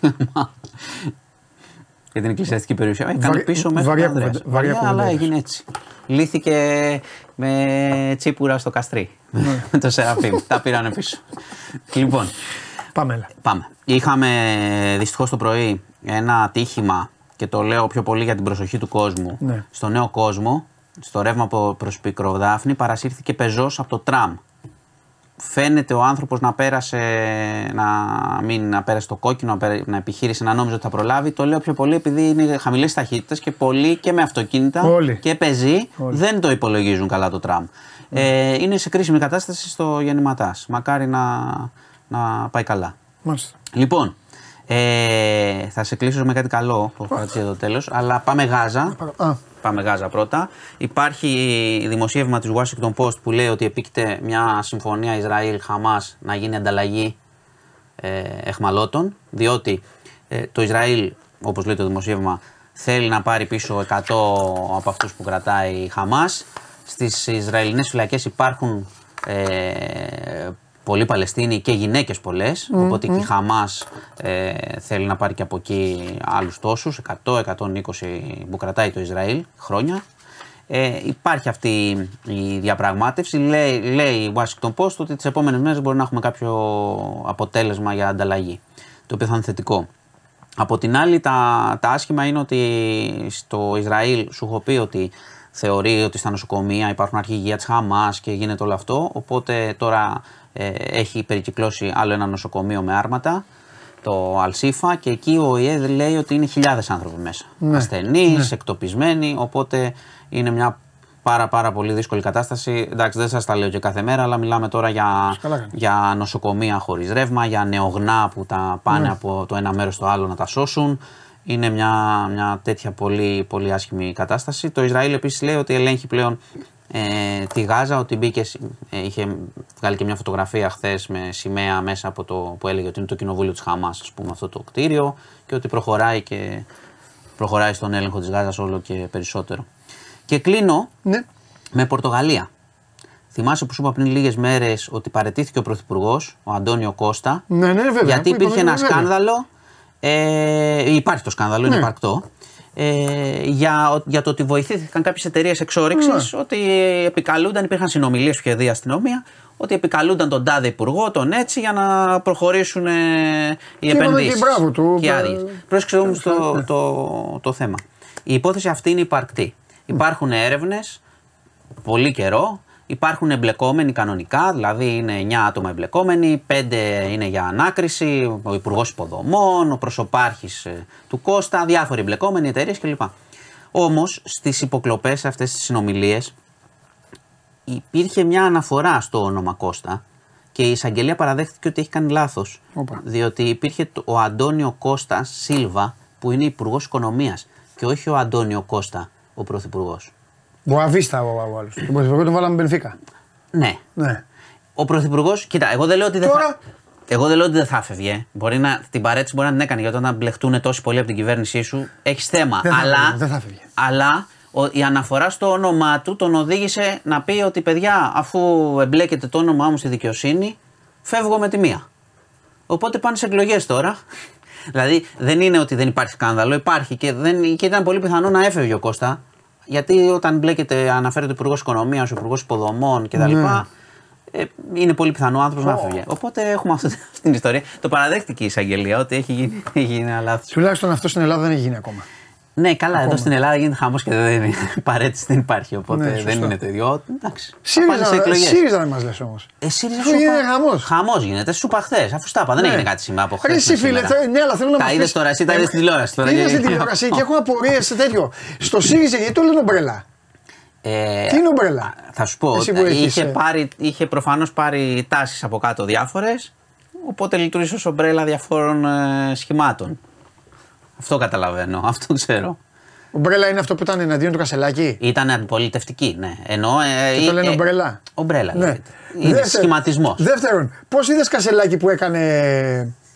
για την εκκλησιαστική περιουσία. Έκανε Βαρύ- πίσω μέχρι βαριά ο Ανδρέας. κουβέντα- βαριά Βαριά, αλλά κουβέντα έγινε έτσι. Λύθηκε με τσίπουρα στο καστρί. Ναι. με το Σεραφείμ. Τα πήρανε πίσω. λοιπόν, Πάμε. έλα. Πάμε. Είχαμε δυστυχώς το πρωί ένα ατύχημα και το λέω πιο πολύ για την προσοχή του κόσμου. Ναι. Στο νέο κόσμο, στο ρεύμα προς Πικροδάφνη, παρασύρθηκε πεζός από το τραμ. Φαίνεται ο άνθρωπος να πέρασε, να μην να πέρασε το κόκκινο, να, πέρα- να επιχείρησε να νόμιζε ότι θα προλάβει. Το λέω πιο πολύ επειδή είναι χαμηλέ ταχύτητε και πολλοί και με αυτοκίνητα Όλοι. και πεζοί δεν το υπολογίζουν καλά το τραμ. Ε, είναι σε κρίσιμη κατάσταση στο γεννηματάς. Μακάρι να, να πάει καλά. Μάλιστα. Λοιπόν, ε, θα σε κλείσω με κάτι καλό που έχω κρατήσει για το τέλος. Αλλά πάμε Γάζα. Α, Πάμε Γάζα πρώτα. Υπάρχει δημοσίευμα της Washington Post που λέει ότι επίκειται μια συμφωνία Ισραήλ-Χαμάς να γίνει ανταλλαγή ε, εχμαλώτων, διότι ε, το Ισραήλ, όπως λέει το δημοσίευμα, θέλει να πάρει πίσω 100 από αυτούς που κρατάει η Χαμάς. Στις Ισραηλινές φυλακές υπάρχουν ε, πολλοί Παλαιστίνοι και γυναίκες πολλές, οπότε και η Χαμάς ε, θέλει να πάρει και από εκεί άλλους τόσους, 100-120 που κρατάει το Ισραήλ χρόνια. Ε, υπάρχει αυτή η διαπραγμάτευση. Λέει, λέει η Washington Post ότι τις επόμενες μέρες μπορεί να έχουμε κάποιο αποτέλεσμα για ανταλλαγή, το οποίο θα είναι θετικό. Από την άλλη, τα, τα άσχημα είναι ότι στο Ισραήλ σου έχω πει ότι θεωρεί ότι στα νοσοκομεία υπάρχουν αρχηγεία της Χαμάς και γίνεται όλο αυτό. Οπότε τώρα ε, έχει περικυκλώσει άλλο ένα νοσοκομείο με άρματα, το Αλσίφα, και εκεί ο ΙΕ λέει ότι είναι χιλιάδες άνθρωποι μέσα. Ναι. Ασθενείς, εκτοπισμένοι, οπότε είναι μια πάρα πάρα πολύ δύσκολη κατάσταση. Εντάξει, δεν σας τα λέω και κάθε μέρα, αλλά μιλάμε τώρα για, Καλά κάνεις. για νοσοκομεία χωρίς ρεύμα, για νεογνά που τα πάνε Ναι. από το ένα μέρος στο άλλο να τα σώσουν. Είναι μια, μια τέτοια πολύ, πολύ άσχημη κατάσταση. Το Ισραήλ επίσης λέει ότι ελέγχει πλέον ε, τη Γάζα, ότι μπήκε, σ- ε, είχε βγάλει και μια φωτογραφία χθες με σημαία μέσα από το που έλεγε ότι είναι το κοινοβούλιο της Χαμάς, ας πούμε, αυτό το κτίριο και ότι προχωράει και προχωράει στον έλεγχο της Γάζας όλο και περισσότερο. Και κλείνω ναι. με Πορτογαλία. Θυμάσαι που σου είπα πριν λίγες μέρες ότι παρετήθηκε ο Πρωθυπουργός, ο Αντώνιο Κώστα. Ναι, ναι, βέβαια. Γιατί Που υπήρχε είπαμε, ένα βέβαια. σκάνδαλο. Ε, υπάρχει το σκάνδαλο, είναι Ναι. υπαρκτό. Ε, για, για το ότι βοηθήθηκαν κάποιες εταιρείες εξόριξης, Ναι. ότι επικαλούνταν, υπήρχαν συνομιλίες που είχε δει η αστυνομία, ότι επικαλούνταν τον τάδε υπουργό, τον έτσι, για να προχωρήσουν ε, οι είπαμε επενδύσεις. και μπράβο του, Και ε, άδειες. Πρόσεξε όμως το, το, το θέμα. Η υπόθεση αυτή είναι υπαρκτή. Υπάρχουν έρευνες πολύ καιρό. Υπάρχουν εμπλεκόμενοι κανονικά, δηλαδή είναι 9 άτομα εμπλεκόμενοι, 5 είναι για ανάκριση, ο Υπουργός Υποδομών, ο προσωπάρχης του Κώστα, διάφοροι εμπλεκόμενοι, εταιρείες κλπ. Όμως στις υποκλοπές σε αυτές τις συνομιλίες υπήρχε μια αναφορά στο όνομα Κώστα και η εισαγγελία παραδέχτηκε ότι έχει κάνει λάθος. Όπα. Διότι υπήρχε το- ο Αντώνιο Κώστα Σίλβα που είναι υπουργός Οικονομίας και όχι ο Αντώνιο Κώστα, ο πρωθυπουργός. Μποαβίστα ο, ο άλλο. Τον πρωθυπουργό τον βάλαμε Μπενφίκα. Ναι. Ναι. Ο πρωθυπουργός, κοίτα, εγώ δεν λέω ότι δεν Τώρα- θα. Εγώ δεν λέω ότι δεν θα έφευγε. Μπορεί να, την παρέτηση μπορεί να την έκανε γιατί όταν μπλεχτούν τόσοι πολλοί από την κυβέρνησή σου έχεις θέμα. Δεν θα αλλά έφευγε, δεν θα έφευγε. αλλά ο, η αναφορά στο όνομά του τον οδήγησε να πει ότι παιδιά, αφού εμπλέκεται το όνομά μου στη δικαιοσύνη, φεύγω με τη μία. Οπότε πάνε σε εκλογές τώρα. δηλαδή δεν είναι ότι δεν υπάρχει σκάνδαλο, υπάρχει και, δεν, και ήταν πολύ πιθανό να έφευγε ο Κώστα. Γιατί όταν μπλέκεται, αναφέρεται ο Υπουργός Οικονομίας, ο Υπουργός Υποδομών κτλ. Ναι. Ε, είναι πολύ πιθανό ο άνθρωπος να φύγει. Οπότε έχουμε αυτή, αυτή την ιστορία. Το παραδέχτηκε η εισαγγελία ότι έχει γίνει, έχει γίνει ένα λάθος. Τουλάχιστον αυτό στην Ελλάδα δεν έχει γίνει ακόμα. Ναι, καλά, εδώ στην Ελλάδα γίνεται χαμός και δεν είναι. Παρέτηση δεν υπάρχει. Οπότε Ναι, δεν σωστό. είναι το ίδιο. Εντάξει. θα πάνε σε ΣΥΡΙΖΑ, εκλογές. ΣΥΡΙΖΑ δεν μας λες όμως. Ε, ΣΥΡΙΖΑ Αφού σου γίνεται είπα- χαμός. Χαμός γίνεται. Σου είπα χθες, αφού στα είπα. Δεν Ναι. έγινε κάτι σήμερα από χθες. Ρε, εσύ φίλε, θε- ναι, αλλά θέλω να Τα μας είδες πεις- τώρα, εσύ τα είδες στην τηλεόραση. Τώρα, Τι είδα και- στην τηλεόραση και έχω απορίες σε τέτοιο. Στο ΣΥΡΙΖΑ γιατί το λένε ομπρέλα; Ε, Τι είναι ομπρέλα; Θα σου πω, Εσύ που έχεις, είχε, ε, πάρει, είχε προφανώς πάρει τάσεις από κάτω διάφορες, οπότε λειτουργήσε ως ομπρέλα διαφόρων ε, σχημάτων. Αυτό καταλαβαίνω, αυτό ξέρω. Ομπρέλα είναι αυτό που ήταν εναντίον του Κασελάκη; Ήταν αντιπολιτευτική, ναι. Ενώ, ε, Και το ε, λένε ε, ομπρέλα. Ομπρέλα, Ναι. λέγεται. Είναι σχηματισμός. Δεύτερον, πώς είδες Κασελάκη που έκανε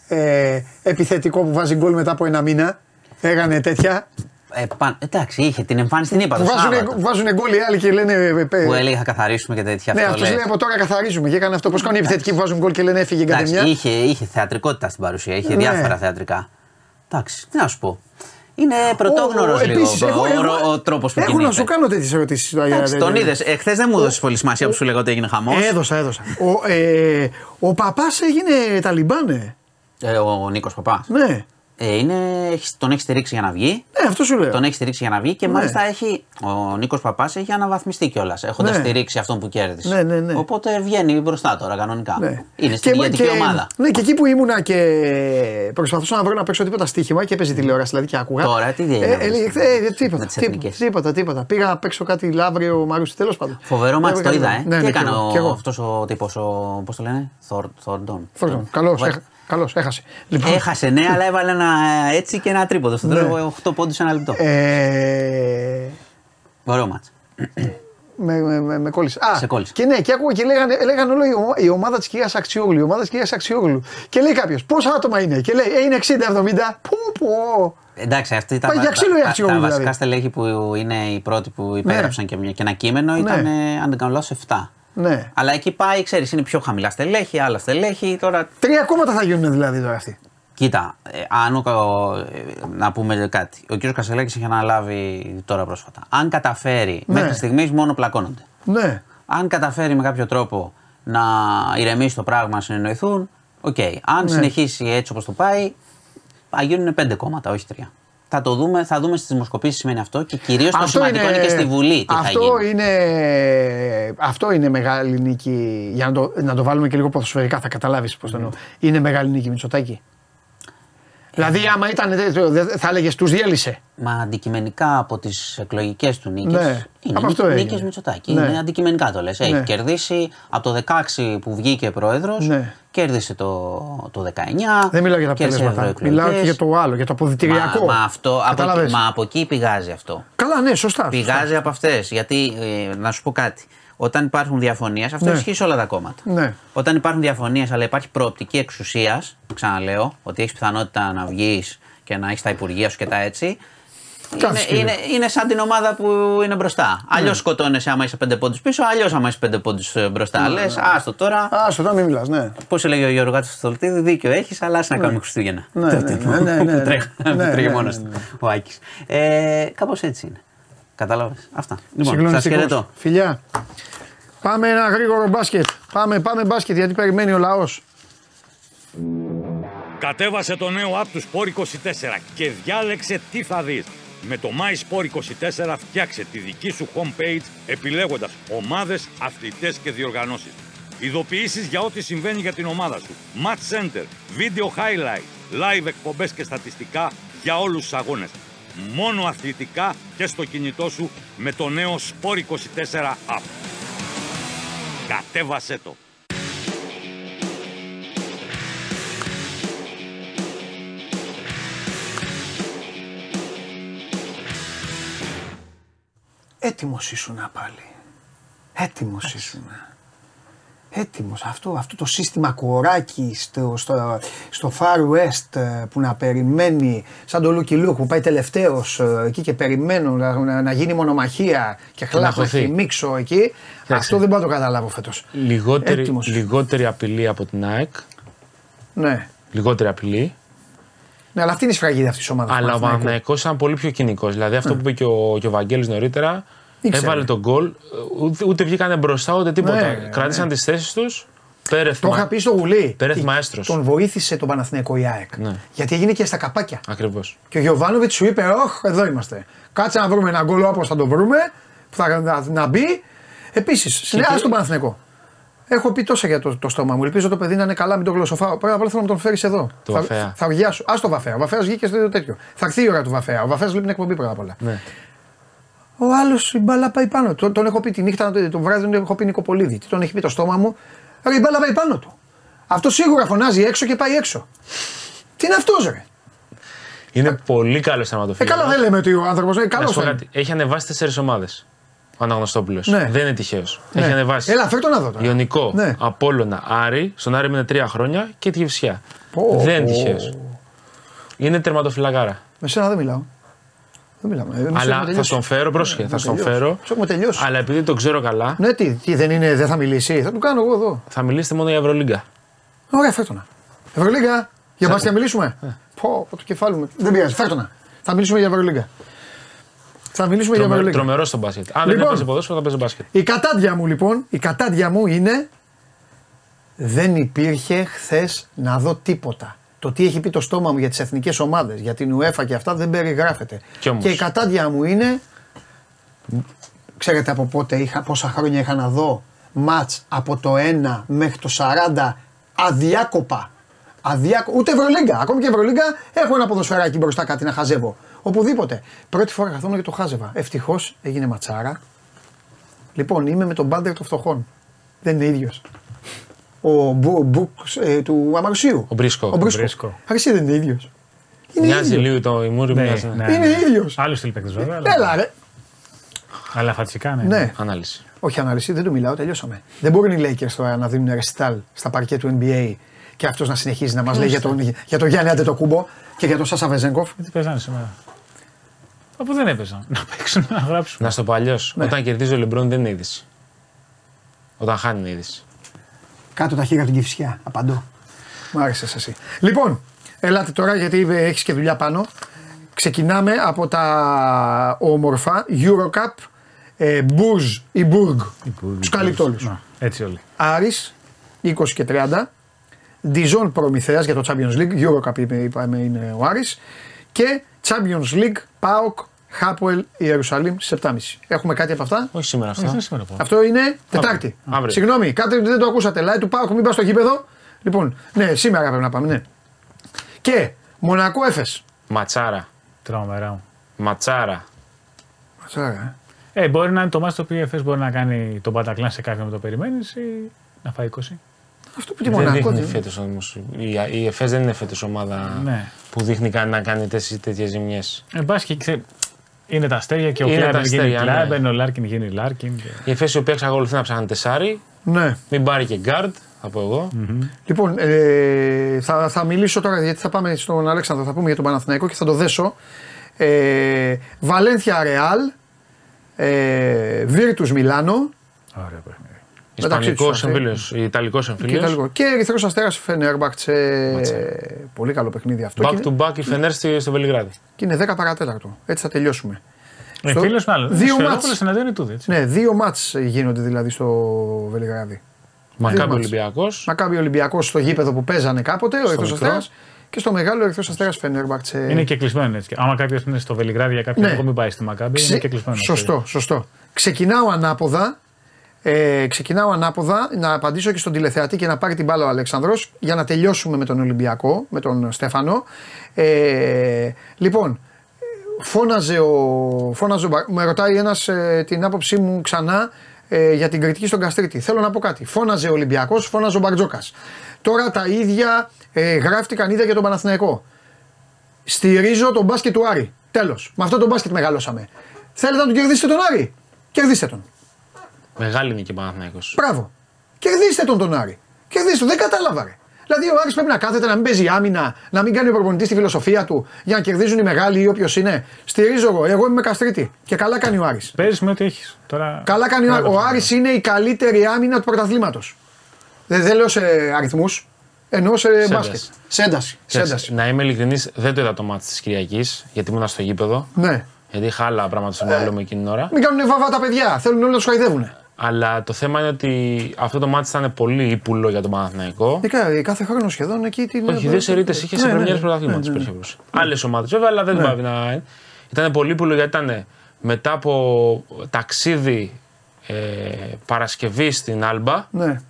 ε, επιθετικό που βάζει γκολ μετά από ένα μήνα; Έκανε τέτοια; Ε, πα- εντάξει, είχε την εμφάνιση την είπα το Βάζουν, Σάββατο. βάζουν γκολ οι άλλοι και λένε. ε, ε, Που έλεγε θα καθαρίσουμε και τέτοια ναι, αυτό αυτός λες. λέει από τώρα καθαρίζουμε και έκανε αυτό. Πώς κάνουν οι επιθετικοί που βάζουν γκολ και λένε έφυγε η Εντάξει, κατεμιά. είχε, είχε θεατρικότητα στην παρουσία, είχε Ναι. διάφορα θεατρικά. Εντάξει, τι να σου πω. Είναι πρωτόγνωρος λίγο Επίσης, ο, έχω- ο, έχω- ο, τρόπος που Έχω κινείται. να σου κάνω τέτοιες ερωτήσεις. Εντάξει, τον είδες. Εχθέ δεν μου έδωσε πολύ σημασία που σου λέγω ότι έγινε χαμός. Έδωσα, έδωσα. Ο, ε, ο παπάς έγινε Ταλιμπάνε. Ε, ο Νίκος Παπάς. Ναι. Ε, είναι, έχεις- τον έχεις στηρίξει για να βγει. Ναι, αυτό σου λέω. Τον έχεις στηρίξει για να βγει και Ναι. μάλιστα έχει, ο Νίκος Παπάς έχει αναβαθμιστεί κιόλας, έχοντας Ναι. στηρίξει αυτόν που κέρδισες. Ναι, ναι, ναι. Οπότε βγαίνει μπροστά τώρα κανονικά. Ναι. Είναι στην ηγετική ομάδα. Ναι, και εκεί που ήμουνα και προσπαθούσα να βρω να παίξω τίποτα στοίχημα και έπαιζε τηλεόραση δηλαδή και άκουγα. Τώρα, τι έγινε, Ε, να βρεις, έλεγε, με- ε, με τίποτα, τις τίποτα, εθνικές. τίποτα, τίποτα. Πήγα να παίξω κάτι λαύριο Μαρούσι, τέλος πάντων. Φοβερό μάτι το Έβγαλε- είδα, ε. Ναι, Τι ναι, έκανε κι εγώ, κι εγώ. αυτός ο τύπος, ο. Πώς το λένε, Θορ- Θόρντον. Φόρτον, καλός, What? έχα- καλός, έχασε. Λοιπόν, Έχασε, ναι, αλλά έβαλε ένα έτσι και ένα τρίποδο. Στον Ναι. τρόπο 8 πόντους σε ένα λεπτό. ε, Ωραίο μάτς. με, με, με, με κόλλησε. Α, Σε κόλλησε. Και ναι, και άκουγα και λέγανε, λέγανε όλο η, ομα- η ομάδα της κυρίας Αξιόγλου. Η ομάδα της κυρίας Αξιόγλου. Και λέει κάποιος, πόσα άτομα είναι; Και λέει, ε, είναι 60-70. Πού, πού. Εντάξει, αυτή ήταν. Πάει για ξύλο η τα, Αξιόγλου, τα δηλαδή. βασικά στελέχη που είναι οι πρώτοι που υπέγραψαν και, μια- και ένα κείμενο ήταν, ε, αν δεν κάνω λάθος, 7. Ναι. Αλλά εκεί πάει, ξέρεις, είναι πιο χαμηλά στελέχη, άλλα στελέχη. Τώρα, Τρία κόμματα θα γίνουν δηλαδή τώρα αυτοί. κοίτα, ε, αν ο, ο- ε, να πούμε κάτι. Ο κ. Κασελάκης έχει αναλάβει τώρα πρόσφατα. Αν καταφέρει, Ναι. μέχρι στιγμής μόνο πλακώνονται. Ναι. Αν καταφέρει με κάποιο τρόπο να ηρεμήσει το πράγμα, να συνεννοηθούν, οκ. Αν Ναι. συνεχίσει έτσι όπως το πάει, θα γίνουν πέντε κόμματα, όχι τρία. Θα το δούμε, θα δούμε στις δημοσκοπήσεις τι σημαίνει αυτό και κυρίως το σημαντικό είναι, και στη Βουλή τι αυτό θα γίνει. Είναι, αυτό είναι μεγάλη νίκη. Για να το, να το βάλουμε και λίγο ποδοσφαιρικά, θα καταλάβεις πώς το εννοώ. Είναι μεγάλη νίκη Μητσοτάκη. Δηλαδή, άμα ήταν τέτοιο, δεν θα έλεγες τους διέλυσε. Μα αντικειμενικά από τις εκλογικές του νίκες. Ναι, Είναι από αυτό νίκες έγινε. Μητσοτάκη. Ναι. Είναι αντικειμενικά το λες. Έχει Ναι. κερδίσει από το 16 που βγήκε πρόεδρος, Ναι. κέρδισε το, το 19. Δεν μιλάω για τα κέρδισε αποτελέσματα. ευρωεκλογές. Μιλάω και για το άλλο, για το αποδητηριακό. Μα, μα, αυτό, από, Κατάλαβες. εκεί- μα από εκεί πηγάζει αυτό. Καλά, ναι, σωστά. Πηγάζει σωστά. από αυτές. Γιατί ε, να σου πω κάτι. Όταν υπάρχουν διαφωνίες, αυτό Ναι. ισχύει σε όλα τα κόμματα. Ναι. Όταν υπάρχουν διαφωνίες, αλλά υπάρχει προοπτική εξουσίας, ξαναλέω, ότι έχεις πιθανότητα να βγεις και να έχεις τα υπουργεία σου και τα έτσι. Κάθεσαι Είναι, και είναι, είναι σαν την ομάδα που είναι μπροστά. Αλλιώς σκοτώνεσαι άμα είσαι πέντε πόντους πίσω, αλλιώς άμα είσαι πέντε πόντους μπροστά. Λες, άστο τώρα. Α, στο τώρα μην μιλάς, ναι. Πώς έλεγε ο Γιώργος Στολτίδη, δίκιο έχεις, αλλά άσε να κάνουμε Χριστούγεννα. Ναι, Τότε ναι, που- ναι, ναι, ναι, που τρέχει- ναι, που ναι, τρέχει ναι, μόνος ναι, του ναι. ο Άκης. Ε, Κάπως έτσι είναι. Κατάλαβες. Αυτά. Λοιπόν, σας Συγκλονιστικός. χαιρετώ. Φιλιά. Πάμε ένα γρήγορο μπάσκετ. Πάμε, πάμε μπάσκετ γιατί περιμένει ο λαός. Κατέβασε το νέο app του Sport 24 και διάλεξε τι θα δεις. Με το My Sport 24 φτιάξε τη δική σου homepage επιλέγοντας ομάδες, αθλητές και διοργανώσεις. Ειδοποιήσεις για ό,τι συμβαίνει για την ομάδα σου. Match Center, Video Highlight, Live εκπομπές και στατιστικά για όλους τους αγώνες. Μόνο αθλητικά και στο κινητό σου με το νέο Sport 24 app. Κατέβασέ το! Έτοιμος ήσουν πάλι. Έτοιμος ήσουν. Έτοιμος. Αυτό, αυτό το σύστημα κοράκι στο, στο, στο Far West ε, που να περιμένει, σαν το Λούκι Λούκ που πάει τελευταίος ε, εκεί και περιμένουν να, να, να γίνει μονομαχία και χλάπ να χωθεί. χιμήξω εκεί. Αυτό δεν μπορώ να το καταλάβω φέτος. Λιγότερη, Έτοιμος. λιγότερη απειλή από την ΑΕΚ. Ναι. λιγότερη απειλή. Ναι, αλλά αυτή είναι η σφραγίδα αυτής της ομάδας. Αλλά ο Παναθηναϊκός ήταν πολύ πιο κυνικός. Δηλαδή αυτό που είπε και ο, και ο Βαγγέλης νωρίτερα, Ναι. Ήξερε. έβαλε τον γκολ, ούτε, ούτε βγήκανε μπροστά ούτε τίποτα. Ναι, Κράτησαν τις θέσεις τους. Πέρεθ, Το είχα πει στο γουλί. Πέρεθ Η- Μαέστρος. Τον βοήθησε τον Παναθηναϊκό η ΑΕΚ. Ναι. Γιατί έγινε και στα καπάκια. Ακριβώς. Και ο Γιωβάνοβιτς σου είπε: Όχ, εδώ είμαστε. Κάτσε να βρούμε ένα γκολ όπως θα το βρούμε, που θα να, να μπει. Επίσης, συνέχεια στον Παναθηναϊκό. Έχω πει τόσα για το, το στόμα μου. Ελπίζω το παιδί να είναι καλά, μην το γλωσσοφάω. Πρέπει απλά θέλω να τον φέρεις εδώ. Το θα, Βαφέα. θα αργιάσω. Α το Βαφέα. Ο Βαφέας βγήκε στο τέτοιο. Θα έρθει η ώρα του Βαφέα. Ο Βαφέας βλέπει την εκπομπή πρώτα απ' όλα. Ναι. Ο άλλος η μπάλα πάει πάνω. Τον, τον έχω πει τη νύχτα, το, το βράδυ τον έχω πει Νικοπολίδη. Τι τον έχει πει το στόμα μου. Ρε η μπάλα πάει πάνω του. Αυτό σίγουρα φωνάζει έξω και πάει έξω. Τι είναι αυτός, ρε; Είναι πολύ καλός Ε, θεματοφύλακα. καλά δεν λέμε ότι ο άνθρωπος είναι Να καλός. σου πω κάτι. Έχει ανεβάσει τέσσερις ομάδες. Ο Αναγνωστόπουλος. Ναι. Δεν είναι τυχαίος. Έχει ανεβάσει. Έλα, φέρ το να δω τώρα. Ιωνικό, Ναι. Απόλλωνα, Άρη. Στον Άρη έμεινε τρία χρόνια και τη Γευσιά. Πω, Δεν είναι πω. τυχαίο. Είναι τερματοφυλακάρα. Με σένα δεν μιλάω. Δεν μιλάμε. Εμείς έχουμε Αλλά θα τελειώσει. στον φέρω, πρόσεχε, θα Έχουμε στον τελειώσει. φέρω. Τους έχουμε τελειώσει. Αλλά επειδή τον ξέρω καλά, Ναι, τι, τι δεν είναι, δεν θα μιλήσει. Θα του κάνω εγώ εδώ. θα μιλήσετε μόνο για Ευρωλίγκα. Ωραία, φέρ το να. Ευρωλίγκα. Για μπάσκετ να μιλήσουμε; Ε. Πω, πω το κεφάλι μου. Δεν πειράζει, φέρ το να. Θα μιλήσουμε για Ευρωλίγκα. Θα μιλήσουμε για Ευρωλίγκα. Τρομερός στο μπάσκετ. Αν δεν Λοιπόν. έπαιζε ποδόσφαιρο, θα παίζει μπάσκετ. Η κατάντια μου λοιπόν, η κατάντια μου είναι δεν υπήρχε χθες να δω τίποτα. Το τι έχει πει το στόμα μου για τις εθνικές ομάδες, για την UEFA και αυτά δεν περιγράφεται. Κι όμως. Και η κατάντια μου είναι, ξέρετε από πότε είχα, πόσα χρόνια είχα να δω μάτς από το 1 μέχρι το 40 αδιάκοπα. Αδιάκο... Ούτε Ευρωλίγκα. Ακόμη και Ευρωλίγκα έχω ένα ποδοσφαιράκι μπροστά κάτι να χαζεύω. Οπουδήποτε. Πρώτη φορά καθόμουν και το χάζευα. Ευτυχώς έγινε ματσάρα. Λοιπόν, είμαι με τον μπάντερ των φτωχών. Δεν είναι ίδιος. Ο Μπου, Μπουκ ε, του Αμαρουσίου. Ο Μπρίσκο. Ο Μπρίσκο. Μπρίσκο. Αρεσί δεν είναι ίδιος. Είναι Μοιάζει ίδιος. λίγο το ημούρι μου. μοιάζει, ναι. Είναι ίδιος. Άλλος στυλ παίκτης βέβαια. αλλά- Έλα, ρε. Αλλά φατσικά, ναι. Ναι. Ανάλυση. Όχι ανάλυση, δεν του μιλάω, τελειώσαμε. Δεν μπορούν οι Lakers τώρα να δίνουν ρεστάλ στα παρκέ του NBA και αυτός να συνεχίζει να μας λέει για τον, για τον Γιάννη Αντετοκούμπο και για τον Σάσα Βεζέγκοφ. Τι παίζανε σήμερα. Αφού δεν έπαιζαν. Να παίξουν, να γράψουν. Να στο παλιό. Ναι. Όταν κερδίζει ο Λεμπρόν δεν είναι είδηση. Όταν χάνει είναι είδηση. Κάτω τα χέρια από την κυφσιά. Απαντώ. Μ' άρεσες εσύ. Λοιπόν, ελάτε τώρα γιατί έχεις και δουλειά πάνω. Ξεκινάμε από τα όμορφα Eurocup ε, Μπουρζ ή Μπουργκ. Τους καλύπτω όλους. Να, έτσι όλοι. Άρης 20 και 30. Διζόν Προμηθέας για το Champions League. Eurocup είπε, είπαμε είναι ο Άρης. Και Champions League ΠΑΟΚ Χάπουελ Ιερουσαλήμ στι 7.30. Έχουμε κάτι από αυτά; Όχι σήμερα αυτό. Δεν σήμερα πω. Αυτό είναι Τετάρτη. Αύριο. Συγγνώμη, κάτι δεν το ακούσατε. Λάει του Πάουκ, μην πας στο γήπεδο. Λοιπόν, ναι, σήμερα πρέπει να πάμε, ναι. Και Μονακό Έφε. Ματσάρα. Τρομερά μου. Ματσάρα. Ματσάρα, Ε, μπορεί να είναι το μάτι το οποίο η ΕΦΕΣ μπορεί να κάνει τον Πατακλάν σε κάποιον που το περιμένεις ή να φάει 20. Αυτό που τη Δεν Μονακό. δείχνει δεν- φέτος όμως. Η, η ΕΦΕΣ δεν είναι φέτος ομάδα Ναι. που δείχνει καν να κάνει τέτοιες ζημιές. Εν πάση και ξέρεις, είναι τα αστέρια και ο Είναι τα Κλάιμπερν αστέρια, ναι. Κλάιμπερν, ο Λάρκιν γίνει Λάρκιν. και- Η ΕΦΕΣ η οποία εξακολουθεί να ψάχνει τεσάρι, Ναι. μην πάρει και γκάρντ, θα πω εγώ. Λοιπόν, ε, θα, θα μιλήσω τώρα γιατί θα πάμε στον Αλέξανδρο, θα πούμε για τον Παναθηναϊκό και θα το δέσω. Ε, Βαλένθια Ρεάλ, ε, Βίρτους Μιλάνο Ωραία παιχνίδι. μεταξύ Ισπανικός τους, εμφύλιος, Ιταλικός και, εμφύλιο. Ιταλικό. και Ερυθρός Αστέρας Φενέρμπαχτσε. Πολύ καλό παιχνίδι αυτό. Back και, to back η Φενέρ στη- στο Βελιγράδι. και είναι 10 παρατέταρτο. Έτσι θα τελειώσουμε. Ε, Στο- φίλος μάλλον. δύο Σφαιρόπουλος μάτς. εναντίον του, έτσι. Ναι, δύο μάτς γίνονται δηλαδή στο Βελιγράδι. Μακάμπι μάτς. Ολυμπιακός. Μακάμπι Ολυμπιακός στο γήπεδο που παίζανε κάποτε, ο Ερυθρό μικρό. Αστέρα. Και στο μεγάλο Ερυθρό Αστέρα Φενέρμπαχτσε. Είναι και κλεισμένο έτσι. Άμα κάποιος είναι στο Βελιγράδι για κάποιο Ναι. λόγο, μην πάει στη Μακάμπη. Ξε- Είναι και κλεισμένο. Σωστό, σωστό. Ξεκινάω ανάποδα. Ε, ξεκινάω ανάποδα να απαντήσω και στον τηλεθεατή και να πάρει την μπάλα ο Αλέξανδρος για να τελειώσουμε με τον Ολυμπιακό, με τον Στέφανο. Ε, λοιπόν, φώναζε ο, φώναζε ο Μπα- με ρωτάει ένας ε, την άποψή μου ξανά ε, για την κριτική στον Καστρίτη. Θέλω να πω κάτι. Φώναζε ο Ολυμπιακός, φώναζε ο Μπαρτζόκας. Τώρα τα ίδια ε, γράφτηκαν ίδια για τον Παναθηναϊκό. Στηρίζω τον μπάσκετ του Άρη. Τέλος. Με αυτό τον μπάσκετ μεγαλώσαμε. Θέλετε να τον κερδίσετε τον Άρη; Κερδίστε τον. Μεγάλη είναι και Παναθυναϊκό. Μπράβο. Κερδίστε τον τον Άρη. Κερδίστε τον. Δεν κατάλαβα ρε. Δηλαδή ο Άρης πρέπει να κάθεται να μην παίζει άμυνα, να μην κάνει ο προπονητής τη φιλοσοφία του για να κερδίζουν οι μεγάλοι ή όποιος είναι. Στηρίζω εγώ. Εγώ είμαι Καστρίτη. Και καλά κάνει ο Άρης. Παίζεις με ό,τι έχεις. Τώρα... Καλά κάνει ο Άρης. Μπράβο. Ο Άρης είναι η καλύτερη άμυνα του πρωταθλήματος. Δεν, δεν λέω σε αριθμούς. Εννοώ σε Σε μπάσκετ. ένταση. Σε ένταση. Σε Ξέρεις, ένταση. Να είμαι ειλικρινής, δεν το είδα το μάτι της Κυριακής, γιατί ήμουν στο γήπεδο. Ναι. Γιατί είχα άλλα πράγματα στο μυαλό μου εκείνη την ώρα. Μην κάνουν βαβά τα παιδιά. Θέλουν όλοι να τους χαϊδεύουν. Αλλά το θέμα είναι ότι αυτό το μάτι ήταν πολύ ύπουλο για τον Παναθηναϊκό. Ε, Κάθε χρόνο σχεδόν εκεί την. Όχι, δύο σερίτε είχε σε Ναι, ναι, πρεμιέρε ναι. πρωταθλήματο. Ναι, ναι. υπήρχε περίπτωση. Άλλες ομάδες βέβαια, αλλά δεν Ναι. πάβει να είναι. Ήταν πολύ ύπουλο γιατί ήταν μετά από ταξίδι ε, Παρασκευή στην Άλμπα. Ναι.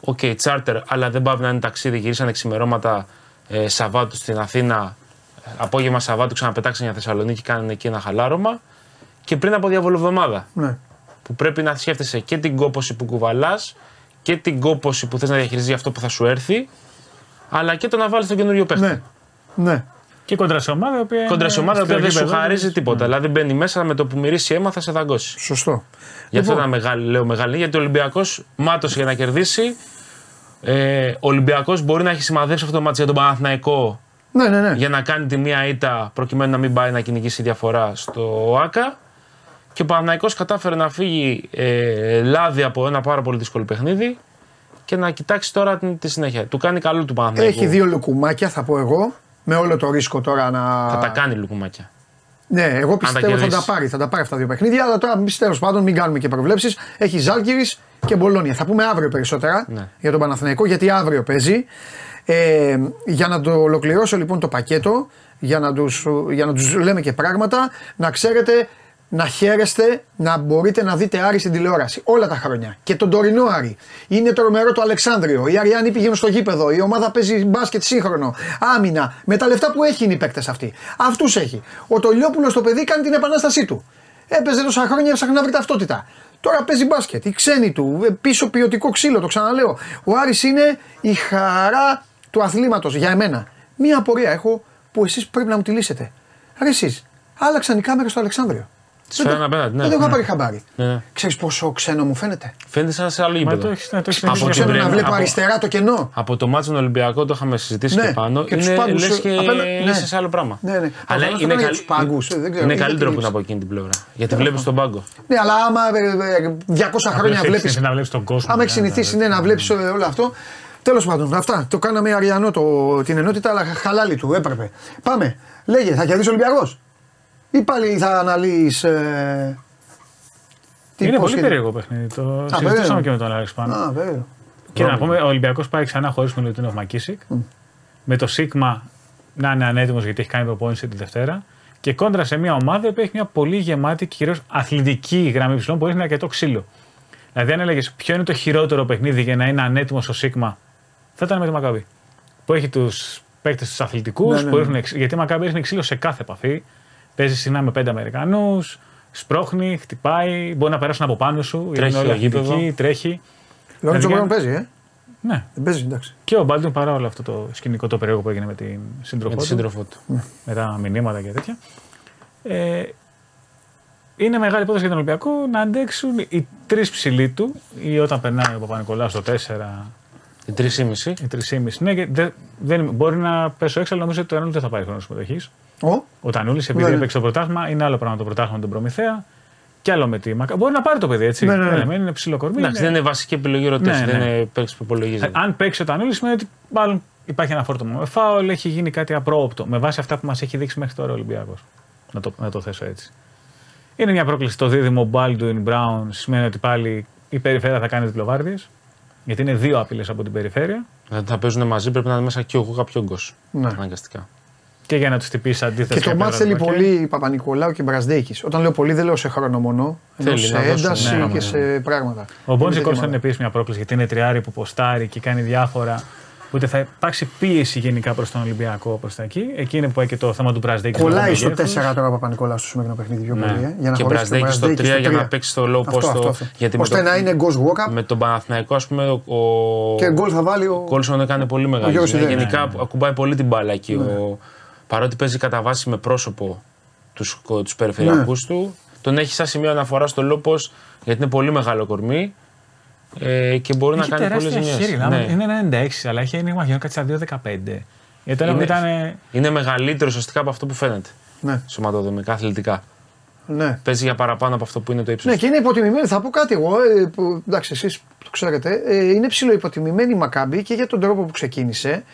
Οκ, τσάρτερ, αλλά δεν παύει να είναι ταξίδι. Γυρίσανε ξημερώματα ε, Σαββάτου στην Αθήνα. ε, Απόγευμα Σαββάτου ξαναπετάξαν για Θεσσαλονίκη, κάνανε εκεί ένα χαλάρωμα. Και πριν από διαβολοβδομάδα. Ναι. Που πρέπει να σκέφτεσαι και την κόπωση που κουβαλάς και την κόπωση που θες να διαχειριστεί για αυτό που θα σου έρθει, αλλά και το να βάλεις τον καινούριο παίχτη. Ναι. Ναι. Και κόντρα σε ομάδα η οποία. Κόντρα σε ομάδα που στο δεν σου γήπεδο χαρίζει της. τίποτα. Δηλαδή μπαίνει μέσα με το που μυρίσει αίμα θα σε δαγκώσει. Σωστό. Γι' αυτό Λοιπόν. ήταν μεγάλη, λέω μεγάλη, γιατί ο Ολυμπιακός μάτωσε για να κερδίσει. Ε, ο Ολυμπιακός μπορεί να έχει σημαδέψει αυτό το μάτι για τον Παναθηναϊκό Ναι, ναι, ναι. για να κάνει τη μία ήττα προκειμένου να μην πάει να κυνηγήσει διαφορά στο ΑΚΑ. Και ο Παναθηναϊκός κατάφερε να φύγει ε, λάδι από ένα πάρα πολύ δύσκολο παιχνίδι και να κοιτάξει τώρα την, τη συνέχεια. Του κάνει καλό του Παναθηναϊκού. Έχει δύο λουκουμάκια, θα πω εγώ. Με όλο το ρίσκο τώρα να. Θα τα κάνει λουκουμάκια. Ναι, εγώ πιστεύω θα τα κερδίσει. πάρει. Θα τα πάρει αυτά τα δύο παιχνίδια. Αλλά τώρα τέλος πάντων μην κάνουμε και προβλέψεις. Έχει Ζάλγκυρη και Μπολόνια. Θα πούμε αύριο περισσότερα Ναι. για τον Παναθηναϊκό γιατί αύριο παίζει. Ε, για να το ολοκληρώσω λοιπόν το πακέτο, για να τους, για να τους λέμε και πράγματα, να ξέρετε να χαίρεστε να μπορείτε να δείτε Άρη στην τηλεόραση όλα τα χρόνια. Και τον τωρινό Άρη. Είναι τρομερό το Αλεξάνδριο. Οι Αριάνοι πηγαίνουν στο γήπεδο. Η ομάδα παίζει μπάσκετ σύγχρονο. Άμυνα. Με τα λεφτά που έχει είναι οι παίκτες αυτοί. Αυτούς έχει. Ο Τολιόπουλος το παιδί κάνει την επανάστασή του. Έπαιζε τόσα χρόνια, έψαχνε να βρει ταυτότητα. Τώρα παίζει μπάσκετ. Οι ξένοι του, ε, πίσω ποιοτικό ξύλο, το ξαναλέω. Ο Άρης είναι η χαρά του αθλήματος για εμένα. Μία απορία έχω που εσείς πρέπει να μου τη λύσετε. Ρε εσείς, άλλαξαν οι κάμερες στο Αλεξάνδριο. Τις Δεν το- φέρανε απέναντι, ναι. Δεν το είχα Ναι. πάρει χαμπάρι. Ναι, ναι. Ξέρεις πόσο ξένο μου φαίνεται; Φαίνεται σαν σε άλλο Μα γήπεδο. το έχεις- ναι, το έχεις Από συνηθίσει την Ξένο να Πρέμιερ- βλέπω από- αριστερά το κενό. Από το μάτσο τον Ολυμπιακό το είχαμε συζητήσει Ναι, και πάνω. και τους είναι πάγκους, λες και απέναντι- ναι. είσαι σε άλλο πράγμα. Ναι, ναι. Αλλά Προφανώς το είναι, κάνω για καλ- τους πάγκους, ε, δεν ξέρω, είναι είναι καλύτερο τη που είναι λήψη. από εκείνη την πλευρά. Γιατί βλέπεις τον πάγκο. Ναι, αλλά άμα ε, ε, 200 χρόνια έχεις βλέπει. συνηθίσει να βλέπεις τον κόσμο. Άμα έχεις ναι, συνηθίσει ναι, ναι, να βλέπεις όλο αυτό. Τέλος πάντων, αυτά. Το κάναμε αριανό το, την ενότητα, αλλά χαλάλι του έπρεπε. Πάμε. Λέγε, θα κερδίσει ο Ολυμπιακός. Ή πάλι θα αναλύεις. Ε, τι Είναι πώς πολύ και- περίεργο παιχνίδι. Το περίεργο. συζητήσαμε και με τον Άλεξ πάνω. Α, βέβαια. Και να πούμε, ο Ολυμπιακός πάει ξανά χωρίς Μιλουτίνοφ Μακίσικ. Με το Σίγμα να είναι ανέτοιμος γιατί έχει κάνει προπόνηση τη Δευτέρα. Και κόντρα σε μια ομάδα που έχει μια πολύ γεμάτη και κυρίως αθλητική γραμμή ψηλών που έχει ένα αρκετό ξύλο. Δηλαδή, αν έλεγες ποιο είναι το χειρότερο παιχνίδι για να είναι ανέτοιμος ο Σίγμα, θα ήταν με τη Μακάμπη. Που έχει τους παίκτες τους αθλητικούς, Ναι, ναι, που ναι. ρίχνουν ξύ- γιατί η Μακάμπη ρίχνει ξύλο σε κάθε επαφή. Παίζει συχνά με πέντε Αμερικανούς, σπρώχνει, χτυπάει, μπορεί να περάσουν από πάνω σου. γιατί Τρέχει είναι όλοι στο γήπεδο. αθλητικοί, Τρέχει. Λόριτζο Δηλαδή, Μπράουν παίζει, ε; Ναι. Δεν παίζει, εντάξει. Και ο Μπάλτον παρά όλο αυτό το σκηνικό το περίεργο που έγινε με την Με σύντροφό τη του, σύντροφό του. με τα μηνύματα και τέτοια. Ε, είναι μεγάλη υπόθεση για τον Ολυμπιακό να αντέξουν οι τρεις ψηλοί του, ή όταν περνάει ο Παπα-Νικολάου στο 4, Η 3,5. οι 3,5. Ναι, και δεν, δεν, μπορεί να πέσω έξω, αλλά νομίζω ότι ο Τανούλη δεν θα πάρει χρόνο συμμετοχής. Ο, Ο Τανούλης, επειδή Ναι, ναι. έπαιξε το πρωτάθλημα, είναι άλλο πράγμα το πρωτάθλημα με τον Προμηθέα. Και άλλο με τη Μακα. Μπορεί να πάρει το παιδί έτσι. Ναι, ναι, ναι. Δεν λέμε, είναι ψηλό κορμί. Εντάξει, είναι- δεν είναι βασική επιλογή ρωτή, Ναι, δεν ναι. είναι παίξει που υπολογίζεται. Ε, Αν παίξει ο Τανούλης, σημαίνει ότι μάλλον υπάρχει ένα φόρτωμα με φάουλ, έχει γίνει κάτι απρόοπτο. Με βάση αυτά που μας έχει δείξει μέχρι τώρα ο Ολυμπιακός. Να το, να το θέσω έτσι. Είναι μια πρόκληση το δίδυμο Baldwin Brown. Σημαίνει ότι πάλι η περιφέρεια θα κάνει διπλοβάρδιε. Γιατί είναι δύο άπειλε από την περιφέρεια. Δηλαδή θα παίζουν μαζί, πρέπει να είναι μέσα και ο Γούγα πιο γκος. Ναι. Αναγκαστικά. Και για να τους τυπήσεις αντίθεση. και το μάτς θέλει πολύ Παπα-Νικολάου και Μπραζδέκη. Όταν λέω πολύ, δεν λέω σε χρόνο μόνο. Ενώ Θέλει σε να δώσουν, ένταση ναι, ναι, και ναι. σε πράγματα. Ο Μπόνι Είναι Κόρσον τέτοια είναι επίσης μια πρόκληση γιατί είναι τριάρι που ποστάρει και κάνει διάφορα. Οπότε θα υπάρξει πίεση γενικά προς τον Ολυμπιακό προς τα εκεί. Εκεί είναι που πάει και το θέμα του Μπραζδέκη. Κολλάει στο 4 τώρα ο Παπα-Νικολάου στο σημερινό παιχνίδι πιο Ναι. πολύ. Ε, για να Και χωρίσει τον Μπραζδέκη στο Μπραζδέκη 3 για τρία. να παίξει το low Αυτό, post. αυτό, αυτό. Γιατί με Ώστε το, να είναι ghost walk-up με τον Παναθηναϊκό, ας πούμε, ο, ο και γκολ θα βάλει ο. Κόλσον έκανε πολύ μεγάλη Γιώργος ζημιά. Ιδέα. Γενικά ακουμπάει πολύ την μπάλα εκεί. Ο, παρότι παίζει κατά βάση με πρόσωπο τους, τους περιφερειακούς του, τον έχει σαν σημείο αναφορά στο λόπος γιατί είναι πολύ μεγάλο κορμί ε, και μπορεί να κάνει πολλές ζημιές. Ναι. Είναι ένα 96, αλλά έχει ένα μαγειό κάτι σαν 2,15. Γιατί Είναι- ήταν. Είναι μεγαλύτερος ουσιαστικά από αυτό που φαίνεται. Ναι. Σωματοδομικά, αθλητικά. Ναι. Παίζει για παραπάνω από αυτό που είναι το ύψος. Ναι, και είναι υποτιμημένη. Θα πω κάτι εγώ. ε, Που, εντάξει, εσείς το ξέρετε. ε, Είναι ψηλό υποτιμημένη η Μακάμπη και για τον τρόπο που ξεκίνησε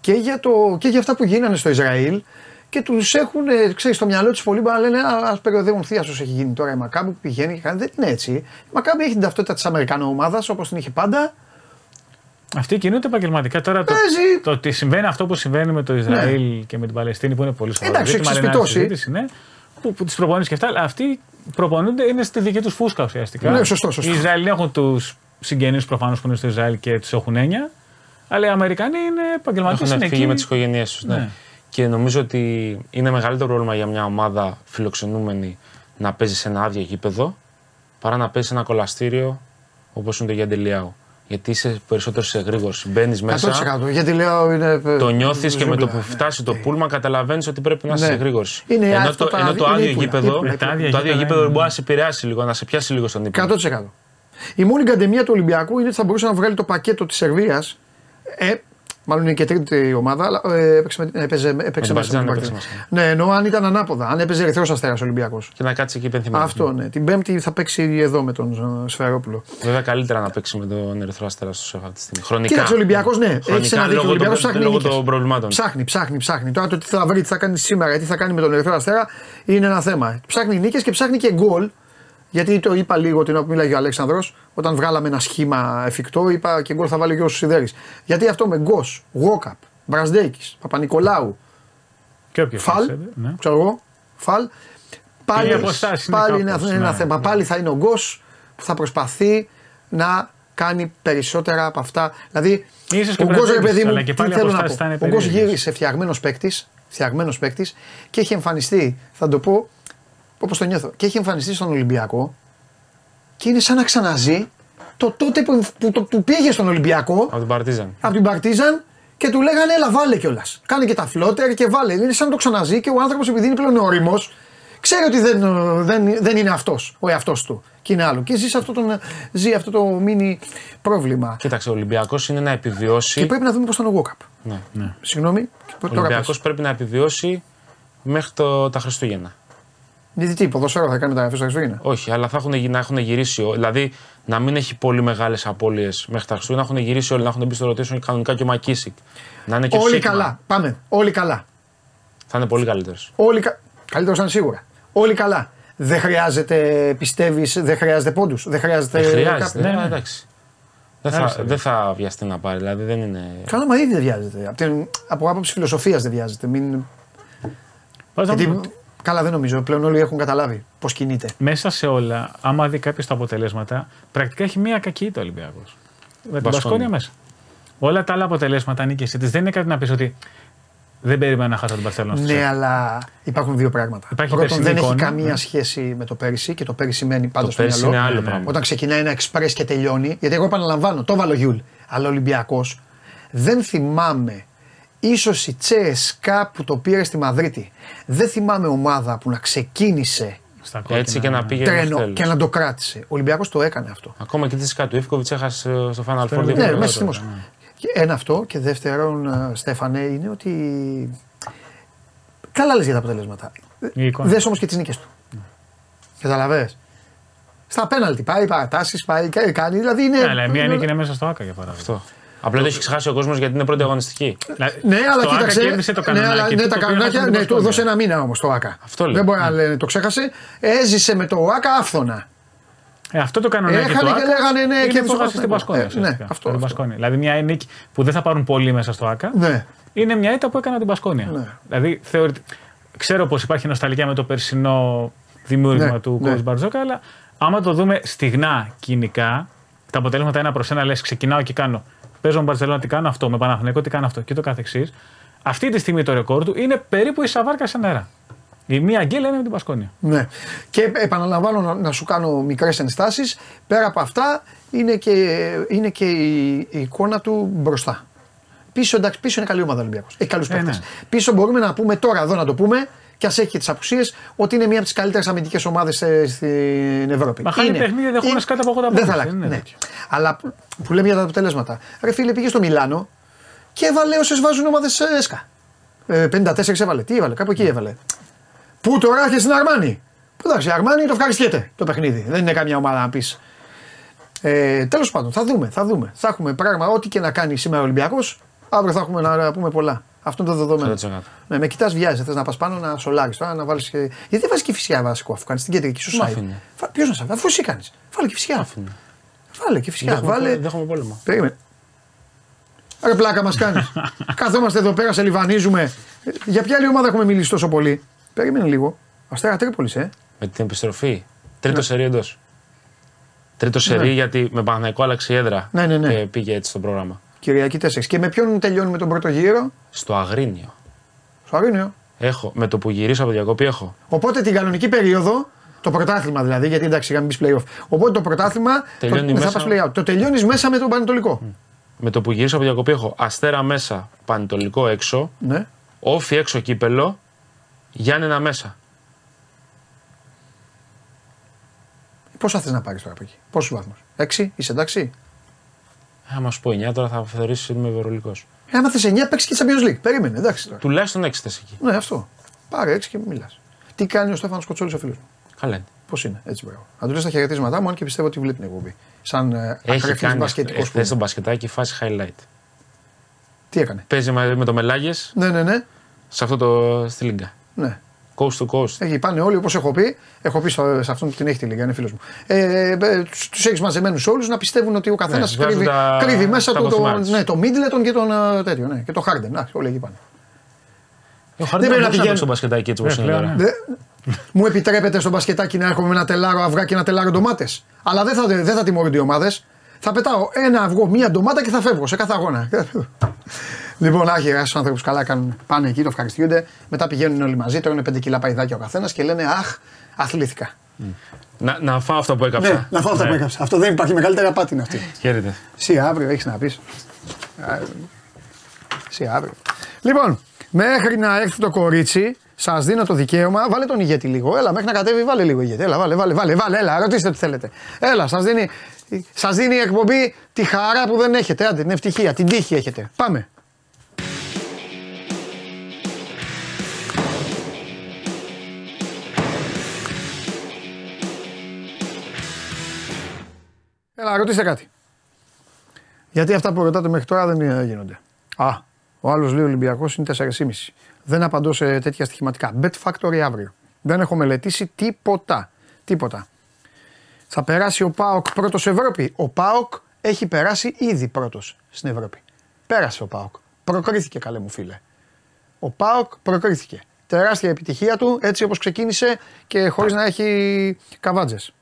και για, το, και για αυτά που γίνανε στο Ισραήλ. Και τους έχουν, ε, ξέρεις, στο μυαλό τους πολύ μπα λένε Α περιοδεύουν θεία έχει γίνει τώρα η Μακάμπη που πηγαίνει και κάνει. Δεν είναι έτσι. Η Μακάμπη έχει την ταυτότητα της Αμερικανό ομάδας όπως την είχε πάντα. Αυτοί κινούνται επαγγελματικά. Τώρα το, Παίζει. το ότι συμβαίνει αυτό που συμβαίνει με το Ισραήλ και με την Παλαιστίνη που είναι πολύ σοβαρό. Εντάξει, ζήτημα, έχει είναι μια ξεσπιτώσει. συζήτηση, ναι, που, που τις προπονείς και αυτά, αλλά αυτοί προπονούνται είναι στη δική τους φούσκα ουσιαστικά. Ναι, σωστό, σωστό. Οι Ισραηλοί έχουν τους συγγενείς προφανώς που είναι στο Ισραήλ και τους έχουν έννοια. Αλλά οι Αμερικανοί είναι επαγγελματίες. Έχουν είναι φύγει εκεί. με τις οικογένειές τους. Ναι. Ναι. Και νομίζω ότι είναι μεγαλύτερο πρόβλημα για μια ομάδα φιλοξενούμενη να παίζει σε ένα άδειο γήπεδο παρά να παίζει σε ένα κολαστήριο όπως είναι το Γιαντελιάου. Γιατί είσαι περισσότερο σε γρήγορση. Μπαίνεις μέσα, 100%. Γιατί λέω είναι. ε, το νιώθεις και με το ζούγκλα. που φτάσει το πούλμα καταλαβαίνεις ότι πρέπει να είσαι Ναι. σε γρήγορση. Είναι ενώ αυτό το, τα- ενώ το είναι άδειο ύπουλα, γήπεδο, ύπουλα, Τα άδεια το άδειο γήπεδα γήπεδο είναι- μπορεί να σε επηρεάσει λίγο, να σε πιάσει λίγο στον ύπνο. 100%. Η μόνη καντεμία του Ολυμπιακού είναι ότι θα μπορούσε να βγάλει το πακέτο της Σερβίας. Ε, μάλλον είναι και τρίτη ομάδα, αλλά ε, έπαιξε, με- έπαιζε, έπαιξε την μέσα με την Παρτιζάν Παρτιζάν. έπαιξε Ναι, ενώ αν ήταν ανάποδα, αν έπαιζε Ερυθρό Αστέρας Ολυμπιακός. Και να κάτσει εκεί υπενθυμένο. Αυτό ναι. Την Πέμπτη θα παίξει εδώ με τον ε, Σφαιρόπουλο. Βέβαια καλύτερα να παίξει με τον Ερυθρό Αστέρα στο σεφ αυτή τη στιγμή. Χρονικά. Κοίταξε, ο Ολυμπιακός, ναι, έχει Χρονικά, ένα δίκιο. Ο λόγω Ολυμπιακός των- ψάχνει. λόγω νίκες. των προβλημάτων. Ψάχνει, ψάχνει, ψάχνει. Τώρα το τι θα βρει, τι θα κάνει σήμερα, τι θα κάνει με τον Ερυθρό Αστέρα είναι ένα θέμα. Ψάχνει νίκες και ψάχνει και γκολ. Γιατί το είπα λίγο την ώρα που μίλαγε ο Αλέξανδρος, όταν βγάλαμε ένα σχήμα εφικτό, είπα και γκολ θα βάλει ο Γιώργος Σιδέρης. Γιατί αυτό με γκος, Γόκαπ, Μπρασδέκης, Παπα-Νικολάου, Και όποιος Φαλ, ναι. ξέρω εγώ, Φαλ. Πάλι, οι αποστάσεις είναι πάλι είναι κάπως, ένα ναι, θέμα. ναι. Πάλι θα είναι ο Γκος που θα προσπαθεί να κάνει περισσότερα από αυτά. Δηλαδή, Ίσως και ο Γκος, ρε Μπραντζέκης, παιδί μου, αλλά και τι πάλι οι θέλω να αποστάσεις θα πω. είναι Ο Γκος περίεργες. γύρισε φτιαγμένος παίκτης, φτιαγμένος παίκτης και έχει εμφανιστεί, θα το πω όπως το νιώθω, και έχει εμφανιστεί στον Ολυμπιακό και είναι σαν να ξαναζεί το τότε που, που, που, που πήγε στον Ολυμπιακό Από την Παρτίζαν. από την Παρτίζαν και του λέγανε έλα βάλε κιόλας. Κάνε και τα φλότερ και βάλε. Είναι σαν να το ξαναζεί και ο άνθρωπος επειδή είναι πλέον όριμος, ξέρει ότι δεν, δεν, δεν είναι αυτός ο εαυτός του. Και είναι άλλο. Και ζει αυτό, τον, ζει αυτό το μίνι πρόβλημα. Κοίταξε, ο Ολυμπιακός είναι να επιβιώσει. Και πρέπει να δούμε πώς θα είναι ο Γόκαπ. Ναι. Συγγνώμη. Ο Τώρα Ολυμπιακός πες. πρέπει να επιβιώσει μέχρι το, τα Χριστούγεννα. Γιατί τι, ποδόσφαιρο θα κάνει μεταγραφέ στα Χριστούγεννα. Όχι, αλλά θα έχουν, γι- να έχουν γυρίσει. ό- Δηλαδή να μην έχει πολύ μεγάλες απώλειες μέχρι τα Χριστούγεννα. Να έχουν γυρίσει όλοι, να έχουν μπει στο rotation και κανονικά και ο Μακίσικ. Να είναι και ο Όλοι Σίγμα. καλά. Πάμε. Όλοι καλά. Θα είναι πολύ καλύτερος. Όλοι κα... Καλύτερος ήταν σίγουρα. Όλοι καλά. Δεν χρειάζεται, πιστεύεις, δεν χρειάζεται πόντους. Δεν χρειάζεται. Δεν χρειάζεται. κάποιο- Ναι, ναι. εντάξει. Δεν θα, Άριστα, δεν θα βιαστεί να πάρει. Δηλαδή δεν είναι. Καλά, μα ήδη δεν βιάζεται. Από, την, από άποψη φιλοσοφίας δεν βιάζεται. Μην... Πάντως, Γιατί, καλά, δεν νομίζω. Πλέον όλοι έχουν καταλάβει πώς κινείται. μέσα σε όλα, άμα δει κάποιος τα αποτελέσματα, πρακτικά έχει μία κακή ήττα ο Ολυμπιακός. Με την Μπασκόνια. Πασκόνια μέσα. Όλα τα άλλα αποτελέσματα νίκες τη δεν είναι κάτι να πεις ότι δεν περίμενα να χάσω την Παρσελόνα. στο Ναι, σεφ. αλλά υπάρχουν δύο πράγματα. Υπάρχει Πρώτον, περσινή δεν έχει εικόνα, καμία ναι. σχέση με το πέρυσι και το πέρυσι μένει πάντα Το στο πέρσι μυαλό. είναι άλλο Ναι, ναι. πράγμα. Όταν ξεκινάει ένα εξπρέ και τελειώνει. Γιατί εγώ επαναλαμβάνω, το βάλω Γιούλ. Αλλά ο Ολυμπιακός δεν θυμάμαι. Ίσως η Τσέσκα που το πήρε στη Μαδρίτη. Δεν θυμάμαι ομάδα που να ξεκίνησε Στα κόκκινα, Έτσι και να ναι. πήγε μέχρι τρένο τέλους. και να το κράτησε. Ο Ολυμπιακός το έκανε αυτό. Ακόμα και τη Τσέσκα του Ιφκοβιτ έχασε ε, στο Final Four. δύο Ναι, φορές. μέσα στη Μόσχα. Και Ένα αυτό και δεύτερον, ε, Στέφανε, είναι ότι. Καλά λες για τα αποτελέσματα. Η εικόνα. Δες όμως και τις νίκες του. Καταλαβες. Στα πέναλτι πάει, παρατάσεις, πάει, κα- κάνει. Δηλαδή είναι. Ναι, αλλά μία νίκη είναι μέσα στο ΑΚΑ για παράδειγμα. Αυτό. Απλά το έχει ξεχάσει ο κόσμος γιατί είναι πρώτη αγωνιστική. Δηλαδή, Ναι, αλλά στο ΑΚΑ κοίταξε. κέρδισε το ναι, αλλά, κανονάκι. ναι, του, τα το οποίο κανονάκια. έχασε την Ναι, του Πασκόνια. δώσε ένα μήνα όμως το ΑΚΑ. Αυτό λέω. Δεν μπορεί να λένε, το ξέχασε. Έζησε με το ΑΚΑ άφθονα. Ε, αυτό το κανονάκι Έχανε του και ΑΚΑ λέγανε, ναι, είναι και που το έχασε στην Πασκόνια. Ε, ναι, ουσιαστικά. αυτό, Την αυτό. Πασκόνια. Δηλαδή μια νίκη που δεν θα πάρουν πολύ μέσα στο ΑΚΑ. Ναι. είναι μια ήττα που έκανα την Πασκόνια. Ναι. Δηλαδή, θεωρητικά, ξέρω πως υπάρχει νοσταλγία με το περσινό δημιούργημα Ναι, του ναι. Κόζ Μπαρτζόκα, αλλά άμα το δούμε στιγνά κοινικά, τα αποτελέσματα ένα προς ένα λες, ξεκινάω και κάνω. Παίζω με Μπαρσελόνα τι κάνω αυτό, με Παναθηναϊκό τι κάνω αυτό και το καθεξής. Αυτή τη στιγμή το ρεκόρ του είναι περίπου η Σαβάρκα σε νερά. Η μία αγγέλα είναι με την Πασκόνια. Ναι. Και επαναλαμβάνω να, να σου κάνω μικρές ενστάσεις. Πέρα από αυτά είναι και, είναι και η, η εικόνα του μπροστά. Πίσω, εντάξει, πίσω είναι καλή ομάδα ο Ολυμπιακός. Έχει καλούς Ε, παίκτες. ναι. Πίσω μπορούμε να πούμε τώρα εδώ να το πούμε και ας έχει και τις απουσίες ότι είναι μία από τις καλύτερες αμυντικές ομάδες ε, στην Ευρώπη. Μα χάνει Είναι. παιχνίδια, δεν χώνες κάτω από 80 Δεν πόντους, θα αλλάξει. δεν είναι Ναι. τέτοιο. Αλλά που, που λέμε για τα αποτελέσματα. Ρε φίλε πήγε στο Μιλάνο και έβαλε όσες βάζουν ομάδες ε, έσκα. Ε, 54 έβαλε. Τι έβαλε, κάπου εκεί έβαλε. Πού τώρα έρχεσαι στην Αρμάνι; Εντάξει, η Αρμάνι το ευχαριστιέται το παιχνίδι. Δεν είναι καμιά ομάδα να πεις. Ε, Τέλος πάντων, θα δούμε, θα δούμε. Θα έχουμε πράγμα, ό,τι και να κάνει σήμερα ο Ολυμπιακός, αύριο θα έχουμε να πούμε πολλά. Αυτό είναι το δεδομένο. 100%. Ναι, με κοιτάς, βιάζει. Θες να πας πάνω να σολάρεις τώρα, να βάλεις. Και... Γιατί δεν βάζεις και φυσικά βασικό αφού κάνεις την κεντρική σου Μ' site. αφήνει. Ποιος να σε αφού εσύ κάνεις. Βάλε και φυσικά. Βάλε και φυσικά. Δέχομαι, Βάλε. δέχομαι πόλεμο. Περίμενε. Ρε πλάκα μας κάνεις. Καθόμαστε εδώ πέρα, σε λιβανίζουμε. Ε, Για ποια άλλη ομάδα έχουμε μιλήσει τόσο πολύ; Περίμενε λίγο. Αστέρα Τρίπολης, ε. Με την επιστροφή. Τρίτο σερί εντός. Τρίτο σερί γιατί με Παναγικό άλλαξε η έδρα. Ναι, ναι, ναι. Και πήγε έτσι στο πρόγραμμα. Κυριακή 4. Και με ποιον τελειώνουμε τον πρώτο γύρο; Στο Αγρίνιο. Στο Αγρίνιο. Έχω, με το που γυρίσω από διακοπή έχω. Οπότε την κανονική περίοδο, το πρωτάθλημα δηλαδή, γιατί εντάξει είχαμε μπει play-off. Οπότε το πρωτάθλημα Τελειώνει το, μέσα- θα πας play-out. Το τελειώνεις μέσα με τον Πανετολικό. Με το που γυρίσω από διακοπή έχω αστέρα μέσα, πανετολικό έξω, Ναι. όφι έξω κύπελο, Γιάννενα μέσα. Πόσα θες να πάρεις τώρα από εκεί; Πόσους βαθμούς; 6, είσαι εντάξει; Ε, Άμα σου πω 9, τώρα θα θεωρήσεις ότι είμαι ευρωλικό. Ε, άμα θε 9, παίξεις και Champions League. Περίμενε, εντάξει τώρα. Τουλάχιστον 6 θες εκεί. Ναι, αυτό. Πάρε 6 και μιλάς. Τι κάνει ο Στέφανος Κοτσόλης ο φίλος μου; Καλά είναι. Πώς είναι, έτσι μπράβο. Να του λες τα χαιρετίσματά μου, αν και πιστεύω ότι βλέπει την εκπομπή. Σαν ε, Έχει ακρέφτη κάνει μπασκετικός εχθές στο μπασκετάκι φάση highlight. Τι έκανε; Παίζει με, με το Μελάγες Ναι, ναι, ναι. σε αυτό το στη Λίγκα. ναι. Coast to coast. Εκεί πάνε όλοι όπως έχω πει. Έχω πει στο, σε αυτόν που την έχει τη λίγα, είναι φίλος μου. Ε, του έχεις μαζεμένους όλους να πιστεύουν ότι ο καθένας Ναι, βγάζουν κρύβει, τα- κρύβει μέσα τα του το, αποθυμάτια τους. ναι, το Middleton και τον ε, τέτοιο. Ναι, και το Harden. Εντάξει, όλοι εκεί πάνε. Ο Χάρντεν πρέπει να δεν να πηγαίνει- στο μπασκετάκι έτσι όπως Ναι, είναι πλέον, τώρα. Δε- μου επιτρέπεται στο μπασκετάκι να έρχομαι με ένα τελάρο αυγά και ένα τελάρο ντομάτες. Αλλά δεν θα, δεν θα τιμωρούνται οι ομάδες. Θα πετάω ένα αυγό, μία ντομάτα και θα φεύγω σε κάθε αγώνα. Λοιπόν, άχυρα στου άνθρωπου καλά κάνουν. Πάνε εκεί, το ευχαριστούνται. Μετά πηγαίνουν όλοι μαζί, τρώνε 5 κιλά παϊδάκια ο καθένας και λένε Αχ, αθλήθηκα. Να, να φάω αυτό που έκαψα. Ναι, να φάω αυτά που έκαψα. Αυτό δεν υπάρχει μεγαλύτερη απάτη είναι αυτή. Χαίρετε. Εσύ αύριο έχεις να πεις. Εσύ αύριο. Λοιπόν, μέχρι να έρθει το κορίτσι, σας δίνω το δικαίωμα. Βάλε τον ηγέτη λίγο. Έλα, μέχρι να κατέβει, βάλε λίγο ηγέτη. Έλα, βάλε, βάλε, βάλε, βάλε έλα, ρωτήστε τι θέλετε. Έλα, σας δίνει, σας δίνει η εκπομπή τη χαρά που δεν έχετε. Άντε, την ευτυχία, την τύχη έχετε. Πάμε. Έλα, ρωτήστε κάτι. Γιατί αυτά που ρωτάτε μέχρι τώρα δεν ε, γίνονται. Α, ο άλλος λέει Ολυμπιακός είναι 4,5. Δεν απαντώ σε τέτοια στοιχηματικά. Bet Factory αύριο. Δεν έχω μελετήσει τίποτα. Τίποτα. Θα περάσει ο Πάοκ πρώτος Ευρώπη. Ο Πάοκ έχει περάσει ήδη πρώτος στην Ευρώπη. Πέρασε ο Πάοκ. Προκρίθηκε, καλέ μου φίλε. Ο Πάοκ προκρίθηκε. Τεράστια επιτυχία του έτσι όπως ξεκίνησε και χωρίς να έχει καβάτζες.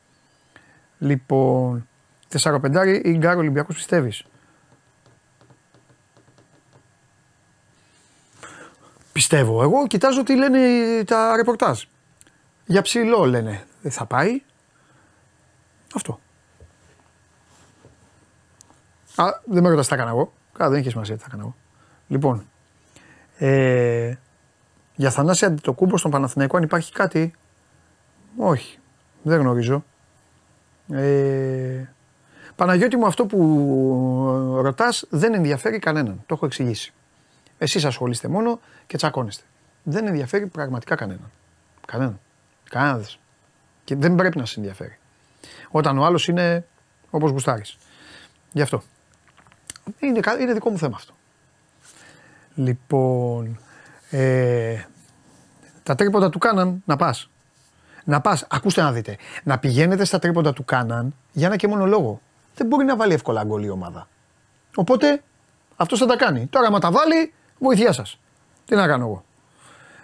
Λοιπόν, 4-5 ή γκάρ Ολυμπιακός πιστεύεις; Πιστεύω. Εγώ κοιτάζω τι λένε τα ρεπορτάζ. Για ψηλό λένε. Δεν θα πάει. Αυτό. Α, δεν με ρωτάς τι θα έκανα εγώ. Καλά, δεν έχει σημασία τι θα έκανα εγώ. Λοιπόν, ε, για Θανάση Αντιτοκούμπο στον Παναθηναϊκό αν υπάρχει κάτι; Όχι, δεν γνωρίζω. Ε, Παναγιώτη μου αυτό που ρωτάς δεν ενδιαφέρει κανέναν. Το έχω εξηγήσει. Εσείς ασχολείστε μόνο και τσακώνεστε. Δεν ενδιαφέρει πραγματικά κανέναν. Κανέναν. Κανένας. Και δεν πρέπει να σε ενδιαφέρει. Όταν ο άλλος είναι όπως γουστάρεις. Γι' αυτό. Είναι, κα- είναι δικό μου θέμα αυτό. Λοιπόν, ε, τα τρίποντα του κάναν να πας. Να πας, ακούστε να δείτε, να πηγαίνετε στα τρίποντα του κάναν για ένα και μόνο λόγο. Δεν μπορεί να βάλει εύκολα γκολ η ομάδα. Οπότε αυτός θα τα κάνει. Τώρα, άμα τα βάλει, βοήθειά σας. Τι να κάνω εγώ.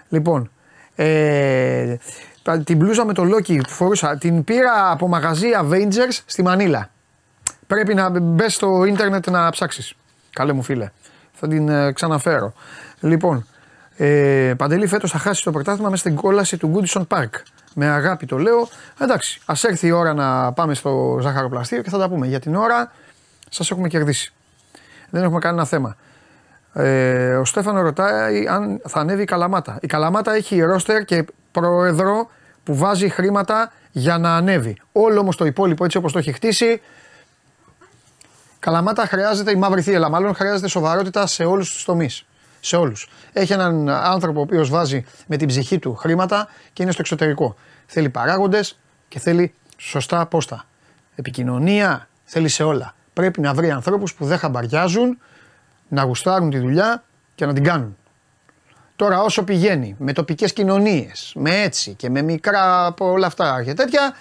Λοιπόν, ε, τα- την μπλούζα με το Loki που φορούσα την πήρα από μαγαζί Avengers στη Μανίλα. Πρέπει να μπες στο ίντερνετ να ψάξεις. Καλέ μου φίλε. Θα την ε, ξαναφέρω. Λοιπόν, ε, Παντελή, φέτος θα χάσεις το πρωτάθλημα μέσα στην κόλαση του Goodison Park. Με αγάπη το λέω. Εντάξει, ας έρθει η ώρα να πάμε στο ζαχαροπλαστείο και θα τα πούμε. Για την ώρα σας έχουμε κερδίσει. Δεν έχουμε κανένα θέμα. Ε, ο Στέφανο ρωτάει αν θα ανέβει η Καλαμάτα. Η Καλαμάτα έχει ρόστερ και πρόεδρο που βάζει χρήματα για να ανέβει. Όλο όμως το υπόλοιπο έτσι όπως το έχει χτίσει. Καλαμάτα χρειάζεται, η μαύρη θύελα μάλλον χρειάζεται σοβαρότητα σε όλους τους τομείς. Σε όλους. Έχει έναν άνθρωπο ο οποίος βάζει με την ψυχή του χρήματα και είναι στο εξωτερικό. Θέλει παράγοντες και θέλει σωστά πόστα. Επικοινωνία θέλει σε όλα. Πρέπει να βρει ανθρώπους που δεν χαμπαριάζουν, να γουστάρουν τη δουλειά και να την κάνουν. Τώρα όσο πηγαίνει με τοπικές κοινωνίες, με έτσι και με μικρά από όλα αυτά και τέτοια,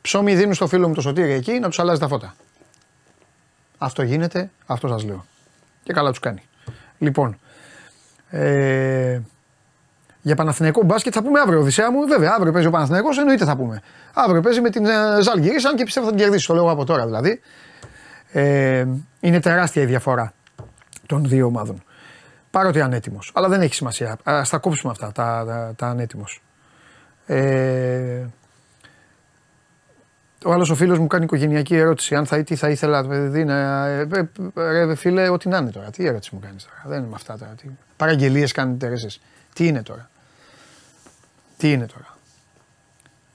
ψωμί δίνουν στο φίλο μου το σωτήρι εκεί να τους αλλάζει τα φώτα. Αυτό γίνεται, αυτό σας λέω. Και καλά τους κάνει. Λοιπόν, ε, για Παναθηναϊκό μπάσκετ θα πούμε αύριο, Οδυσσέα μου. Βέβαια, αύριο παίζει ο Παναθηναϊκός, εννοείται θα πούμε. Αύριο παίζει με την ε, Ζάλγκη, αν και πιστεύω θα την κερδίσει, το λέω από τώρα δηλαδή. Ε, είναι τεράστια η διαφορά των δύο ομάδων. Παρότι ανέτοιμος. Αλλά δεν έχει σημασία. Α τα κόψουμε αυτά τα, τα, τα ανέτοιμος. Ε, ο άλλος ο φίλος μου κάνει οικογενειακή ερώτηση. Αν θα, τι θα ήθελα, παιδί, να. Ε, ε, ρε, φίλε, ό,τι να είναι τώρα. Τι ερώτηση μου κάνεις τώρα; Δεν είναι με αυτά τώρα. Παραγγελίες κάνουν τερέζες; Τι είναι τώρα; Τι είναι τώρα;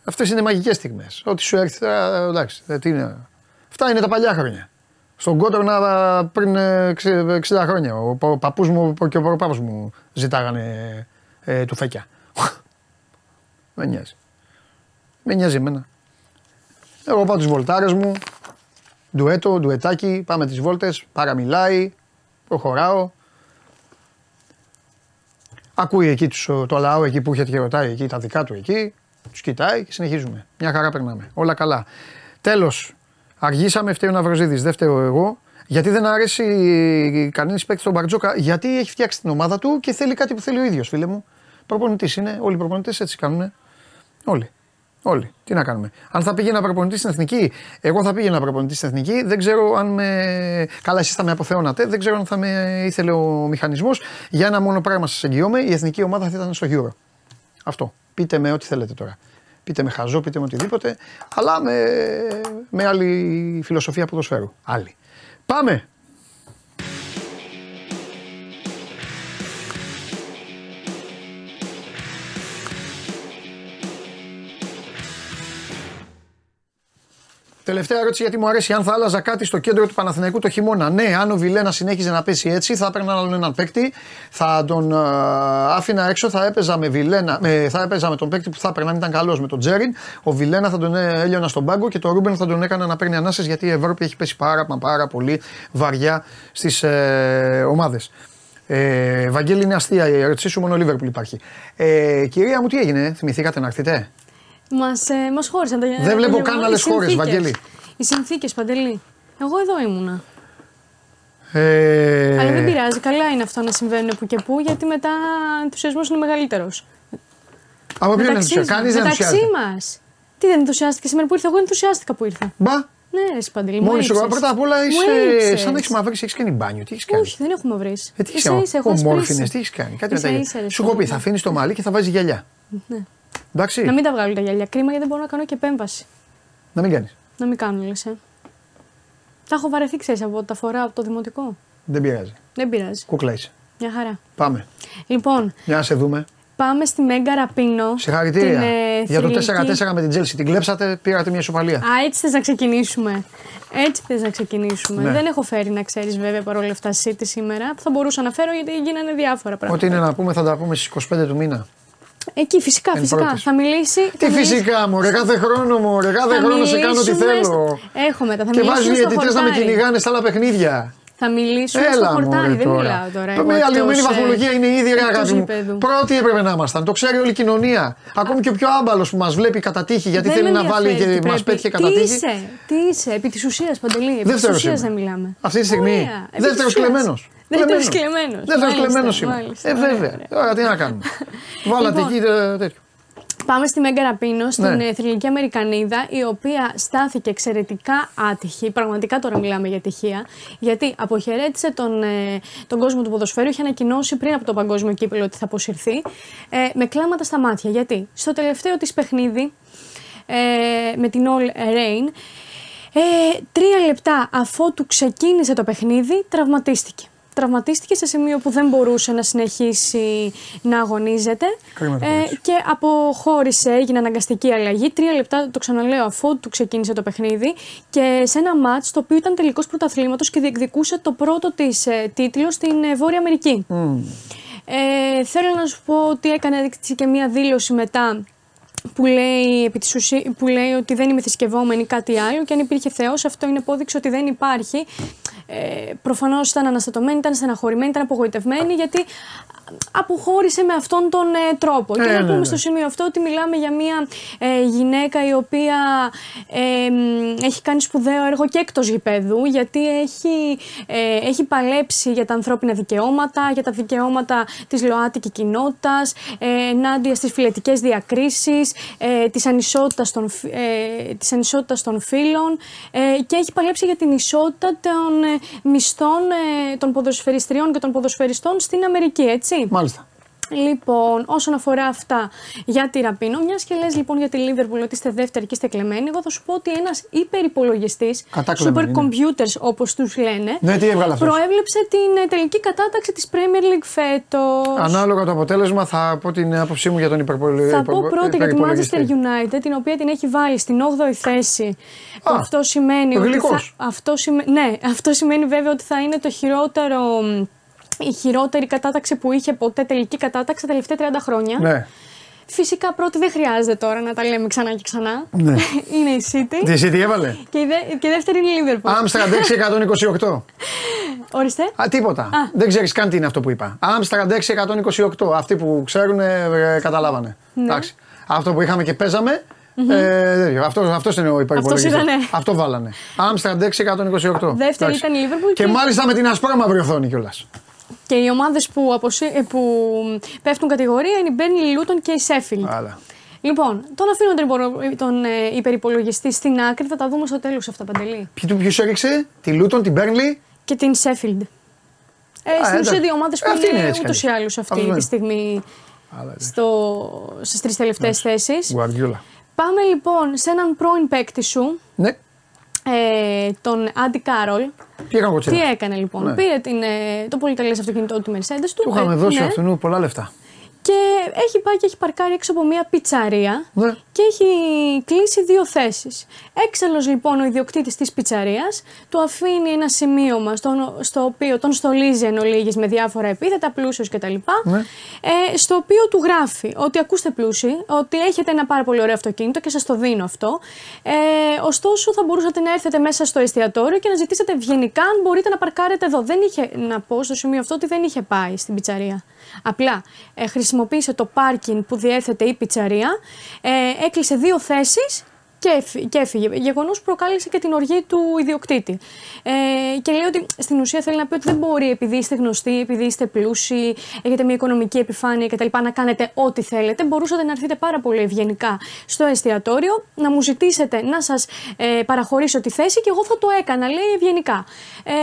Αυτές είναι μαγικές στιγμές. Ό,τι σου έρθει τώρα, εντάξει. Τι είναι. Αυτά είναι τα παλιά χρόνια. Στον Κότρονα πριν 60 χρόνια. Ο παππούς μου και ο προπάπος μου ζητάγανε ε, του φέκια. Με νοιάζει. Με νοιάζει εμένα. Εγώ πάω τις βολτάρες μου, ντουέτο, ντουετάκι, πάμε τις βόλτες, παραμιλάει, προχωράω. Ακούει εκεί τους, το λαό εκεί που είχε και ρωτάει εκεί τα δικά του εκεί, τους κοιτάει και συνεχίζουμε. Μια χαρά περνάμε. Όλα καλά. Τέλος, Αργήσαμε, φταίει ο Ναυροζίδης, δεν φταίω εγώ. Γιατί δεν αρέσει κανένας παίκτης στον Μπαρτζόκα, γιατί έχει φτιάξει την ομάδα του και θέλει κάτι που θέλει ο ίδιος, φίλε μου. Προπονητής είναι, όλοι οι προπονητές έτσι κάνουν. Όλοι. Όλοι. Τι να κάνουμε. Αν θα πήγαινα προπονητής στην εθνική, εγώ θα πήγαινα προπονητής στην εθνική. Δεν ξέρω αν με. Καλά, εσείς θα με αποθεώνατε. Δεν ξέρω αν θα με ήθελε ο μηχανισμός. Για ένα μόνο πράγμα σας εγγυώμαι, η εθνική ομάδα θα ήταν στο Euro. Αυτό. Πείτε με ό,τι θέλετε τώρα. Πείτε με χαζό, πείτε με οτιδήποτε, αλλά με, με άλλη φιλοσοφία ποδοσφαίρου. Άλλη. Πάμε! Τελευταία ερώτηση γιατί μου αρέσει αν θα άλλαζα κάτι στο κέντρο του Παναθηναϊκού το χειμώνα. Ναι, αν ο Βιλένα συνέχιζε να πέσει έτσι, θα έπαιρνα άλλον έναν παίκτη, θα τον uh, άφηνα έξω, θα έπαιζα με, Βιλένα, με, θα έπαιζα με τον παίκτη που θα έπαιρνα αν ήταν καλός με τον Τζέριν. Ο Βιλένα θα τον έλειωνα στον πάγκο και το Ρούμπεν θα τον έκανα να παίρνει ανάσες γιατί η Ευρώπη έχει πέσει πάρα, πάρα πολύ βαριά στις ε, ομάδες. Ε, Βαγγέλη, είναι αστεία η ερώτησή σου, μόνο ο Λίβερπουλ υπάρχει. Ε, κυρία μου, τι έγινε, θυμηθήκατε να έρθετε; Μας ε, μας χώρισαν τα Δεν βλέπω καν άλλες χώρες, Βαγγέλη. Οι συνθήκες, Παντελή. Εγώ εδώ ήμουνα. Ε... Αλλά δεν πειράζει. Καλά είναι αυτό να συμβαίνουν που και που, γιατί μετά ο ενθουσιασμός είναι μεγαλύτερος. Από ποιον ενθουσιασμό, κανείς δεν Μεταξύ μας. Τι δεν ενθουσιάστηκε σήμερα που ήρθα, εγώ ενθουσιάστηκα που ήρθα. Μπα. Ναι, ρε Παντελή. Μόλι σου πρώτα απ' όλα είσαι. Σαν να έχεις μαυρίσει, έχεις κάνει μπάνιο. Τι έχεις κάνει; Όχι, δεν έχουμε βρεις. Ε, τι έχεις κάνει; Ομόρφινες, τι έχεις κάνει; Κάτι μετά. Σου έχω πει, θα αφήνεις το μαλλί και θα βάζεις γυαλιά. Ναι. Εντάξει. Να μην τα βγάλω τα γυαλιά. Κρίμα γιατί δεν μπορώ να κάνω και επέμβαση. Να μην κάνεις. Να μην κάνω, λες. Ε. Τα έχω βαρεθεί, ξέρεις, από τα φορά από το δημοτικό. Δεν πειράζει. Δεν πειράζει. Κούκλα είσαι. Μια χαρά. Πάμε. Λοιπόν. Για να σε δούμε. Πάμε στη Μέγκα Ραπίνο. Συγχαρητήρια. ε, Για το 4-4 με την Τζέλση. Την κλέψατε, πήρατε μια ισοπαλία. Α, έτσι θες να ξεκινήσουμε. Έτσι θες να ξεκινήσουμε. Ναι. Δεν έχω φέρει να ξέρεις βέβαια παρόλα αυτά City σήμερα. Θα μπορούσα να φέρω γιατί γίνανε διάφορα πράγματα. Ό,τι είναι να πούμε θα τα πούμε στις 25 του μήνα. Εκεί φυσικά, Εν φυσικά. Πρώτης. Θα μιλήσει. Τι θα φυσικά, μου, ρε, κάθε χρόνο μου, ρε, κάθε χρόνο σε κάνω τι θέλω. Έχω μετά. Θα και βάζει διαιτητέ να με κυνηγάνε στα άλλα παιχνίδια. Θα μιλήσουμε Έλα, στο χορτάρι, δεν μιλάω τώρα. Με αλλοιωμένη βαθμολογία είναι ήδη ρε αγάπη μου. Πρώτοι έπρεπε να ήμασταν. Το ξέρει όλη η κοινωνία. Ακόμη και ο πιο άμπαλος που μας βλέπει κατά τύχη γιατί θέλει να βάλει και μας πέτυχε κατά τύχη. Τι είσαι, τι είσαι, επί της ουσίας παντελή. Επί της ουσίας δεν μιλάμε. Αυτή τη στιγμή. Δεύτερος κλεμμένος. Δεύτερο κλεμμένο. Δεύτερο κλεμμένο είμαι. Ε, βέβαια. Τώρα τι να κάνουμε. Βάλατε λοιπόν, εκεί τέτοιο. Πάμε στη Μέγκα Ραπίνο, στην ναι. θρηλυκή Αμερικανίδα, η οποία στάθηκε εξαιρετικά άτυχη. Πραγματικά τώρα μιλάμε για τυχεία. Γιατί αποχαιρέτησε τον, ε, τον κόσμο του ποδοσφαίρου, είχε ανακοινώσει πριν από το παγκόσμιο κύπελο ότι θα αποσυρθεί, ε, με κλάματα στα μάτια. Γιατί; Στο τελευταίο της παιχνίδι ε, με την All Rain, ε, τρία λεπτά αφότου ξεκίνησε το παιχνίδι, τραυματίστηκε τραυματίστηκε σε σημείο που δεν μπορούσε να συνεχίσει να αγωνίζεται ε, και αποχώρησε, έγινε αναγκαστική αλλαγή. Τρία λεπτά, το ξαναλέω, αφού του ξεκίνησε το παιχνίδι και σε ένα μάτς το οποίο ήταν τελικός πρωταθλήματος και διεκδικούσε το πρώτο της ε, τίτλο στην ε, Βόρεια Αμερική. Ε, θέλω να σου πω ότι έκανε έτσι και μία δήλωση μετά που λέει, επί της ουσί- που λέει ότι δεν είμαι θρησκευόμενη κάτι άλλο και αν υπήρχε Θεός αυτό είναι απόδειξη ότι δεν υπάρχει. Ε, προφανώς ήταν αναστατωμένη, ήταν στεναχωρημένη, ήταν απογοητευμένη γιατί αποχώρησε με αυτόν τον ε, τρόπο. και Ε, να ναι, πούμε ναι. στο σημείο αυτό ότι μιλάμε για μια ε, γυναίκα η οποία ε, μ, έχει κάνει σπουδαίο έργο και εκτός γηπέδου γιατί έχει, ε, έχει παλέψει για τα ανθρώπινα δικαιώματα, για τα δικαιώματα της ΛΟΑΤΚΙ κοινότητας, ε, ενάντια στις φιλετικές διακρίσεις, ε, της, ανισότητας των, φι- ε, της ανισότητας των φύλων ε, και έχει παλέψει για την ισότητα των ε, μισθών ε, των ποδοσφαιριστριών και των ποδοσφαιριστών στην Αμερική, έτσι. Μάλιστα. Λοιπόν, όσον αφορά αυτά για τη Ραπίνο, μιας και λες λοιπόν για τη Λίβερπουλ ότι είστε δεύτερη και είστε κλεμμένοι, εγώ θα σου πω ότι ένας υπερυπολογιστής, Κατά super κλεμμένοι, ναι. computers όπως τους λένε, Ναι, τι έβγαλε αυτός; προέβλεψε την ε, τελική κατάταξη της Premier League φέτος. Ανάλογα το αποτέλεσμα θα πω την άποψή μου για τον υπερπολι... Θα πω πρώτα για τη υπερυπολογιστή. Manchester United, την οποία την έχει βάλει στην 8η θέση. που Α, αυτό σημαίνει ότι. γλυκός. Θα, αυτό, σημαι- ναι, αυτό σημαίνει βέβαια ότι θα είναι το χειρότερο. Μ, Η χειρότερη κατάταξη που είχε ποτέ τελική κατάταξη τα τελευταία 30 χρόνια. Ναι. Φυσικά πρώτη δεν χρειάζεται τώρα να τα λέμε ξανά και ξανά. Ναι. είναι η City. Τι εσύ τι έβαλε. Και η, δε- και η δεύτερη είναι η Liverpool. Άμστραντ 6-128. Ορίστε. Α, τίποτα. Δεν ξέρεις καν τι είναι αυτό που είπα. Άμστραντ 6-128. Αυτοί που ξέρουν ε, καταλάβανε. Ναι. Εντάξει. Αυτό που είχαμε και παίζαμε. ε, τέτοιο. αυτό, αυτός είναι ο υπερυπολογιστής. ήτανε. Αυτό βάλανε. Άμστραντ 6-128. Δεύτερη Εντάξει. ήταν η Liverpool Και και- μάλιστα με την ασπρόμαυρη οθόνη κιόλας. Και οι ομάδες που, αποσύ- ε, που πέφτουν κατηγορία είναι η Burnley, η Luton και η Sheffield. Άλλα. Λοιπόν, τον αφήνω τον, υπο- τον ε, υπερυπολογιστή στην άκρη, θα τα δούμε στο τέλος αυτά παντελή. Ποιου ποιους έριξε, τη Λούτον, την Μπέρνλι; Και την Sheffield. Ε, Α, στην ουσία εντάξει. δύο ομάδες που Αυτή είναι είναι έτσι κι ούτως ή αλλιώς. άλλως Αυτό αυτή ναι. τη στιγμή στο, στις τρεις τελευταίες θέσεις. Γουαρδιόλα. Πάμε λοιπόν σε έναν πρώην παίκτη σου, Ναι, ε, τον Άντι Κάρολ. Τι έκανα κοτσίνα. Τι έκανε λοιπόν, Ναι. πήρε την, ε, το πολυτελές αυτοκίνητό του Mercedes του. Του είχαμε ε, δώσει ναι. αυτού πολλά λεφτά. Και έχει πάει και έχει παρκάρει έξω από μια πιτσαρία Ναι. και έχει κλείσει δύο θέσεις. Έξαλλος λοιπόν ο ιδιοκτήτης της πιτσαρίας του αφήνει ένα σημείωμα στο, στο οποίο τον στολίζει εν ολίγης με διάφορα επίθετα, πλούσιος κτλ. Ναι. Ε, στο οποίο του γράφει ότι ακούστε πλούσιοι, ότι έχετε ένα πάρα πολύ ωραίο αυτοκίνητο και σας το δίνω αυτό. Ε, ωστόσο, θα μπορούσατε να έρθετε μέσα στο εστιατόριο και να ζητήσετε ευγενικά αν μπορείτε να παρκάρετε εδώ. Δεν είχε, να πω στο σημείο αυτό ότι δεν είχε πάει στην πιτσαρία. Απλά ε, χρησιμοποίησε το πάρκινγκ που διέθετε η πιτσαρία, ε, έκλεισε δύο θέσεις και, έφυ- και έφυγε. Γεγονός που προκάλεσε και την οργή του ιδιοκτήτη. Ε, και λέει ότι στην ουσία θέλει να πει ότι δεν μπορεί επειδή είστε γνωστοί, επειδή είστε πλούσιοι, έχετε μια οικονομική επιφάνεια κτλ. να κάνετε ό,τι θέλετε. Μπορούσατε να έρθετε πάρα πολύ ευγενικά στο εστιατόριο, να μου ζητήσετε να σας ε, παραχωρήσω τη θέση και εγώ θα το έκανα, λέει ευγενικά. Ε,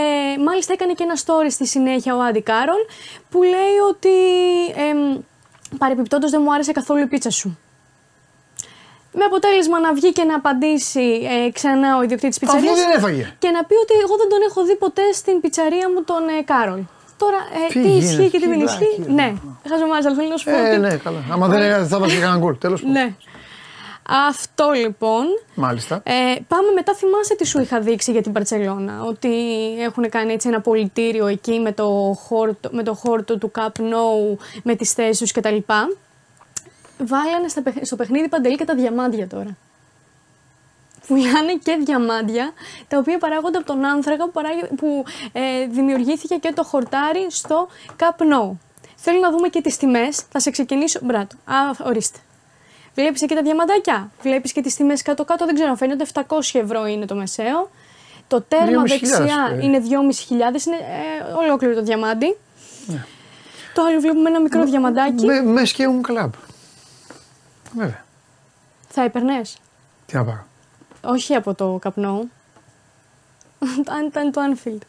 μάλιστα έκανε και ένα story στη συνέχεια ο Άντι Κάρολ που λέει ότι. Ε, Παρεπιπτόντως δεν μου άρεσε καθόλου η πίτσα σου. Με αποτέλεσμα να βγει και να απαντήσει ε, ξανά ο ιδιοκτήτης πιτσαρίας. Αφού δεν έφαγε. Και να πει ότι εγώ δεν τον έχω δει ποτέ στην πιτσαρία μου τον ε, Κάρολ. Τώρα, ε, Τι τι, γίνεται, ισχύει και τι τι δεν βλάκια ισχύει; είναι. Ναι, χαζομάζα, θέλω να σου πω. Ε, ότι- ναι, καλά. Άμα δεν έκανε, θα βάζει κανένα γκολ. Τέλος Ναι. Αυτό λοιπόν. Μάλιστα. Ε, πάμε μετά, θυμάσαι τι σου είχα δείξει για την Παρσελώνα. Ότι έχουν κάνει έτσι ένα πολιτήριο εκεί με το χόρτο, με το χόρτο του Cup No, με τις θέσεις τους κτλ. Βάλανε στα παιχ- στο παιχνίδι παντελή και τα διαμάντια τώρα. Πουλάνε και διαμάντια, τα οποία παράγονται από τον άνθρακα που, παράγει- που ε, δημιουργήθηκε και το χορτάρι στο Cup No. Θέλω να δούμε και τις τιμές. Θα σε ξεκινήσω. Μπράτο. Α, ορίστε. Βλέπεις εκεί τα διαμαντάκια; Βλέπεις και τις τιμές κάτω-κάτω; Δεν ξέρω, φαίνονται 700 ευρώ είναι το μεσαίο. Το τέρμα 2.500, δεξιά ε. είναι 2.500, είναι ε, ολόκληρο το διαμάντι. Το άλλο βλέπουμε ένα μικρό διαμαντάκι. Με, με σκέουν κλαμπ. Βέβαια. Θα έπαιρνες; Τι να πάρω. Όχι από το καπνό. Αν ήταν το Anfield.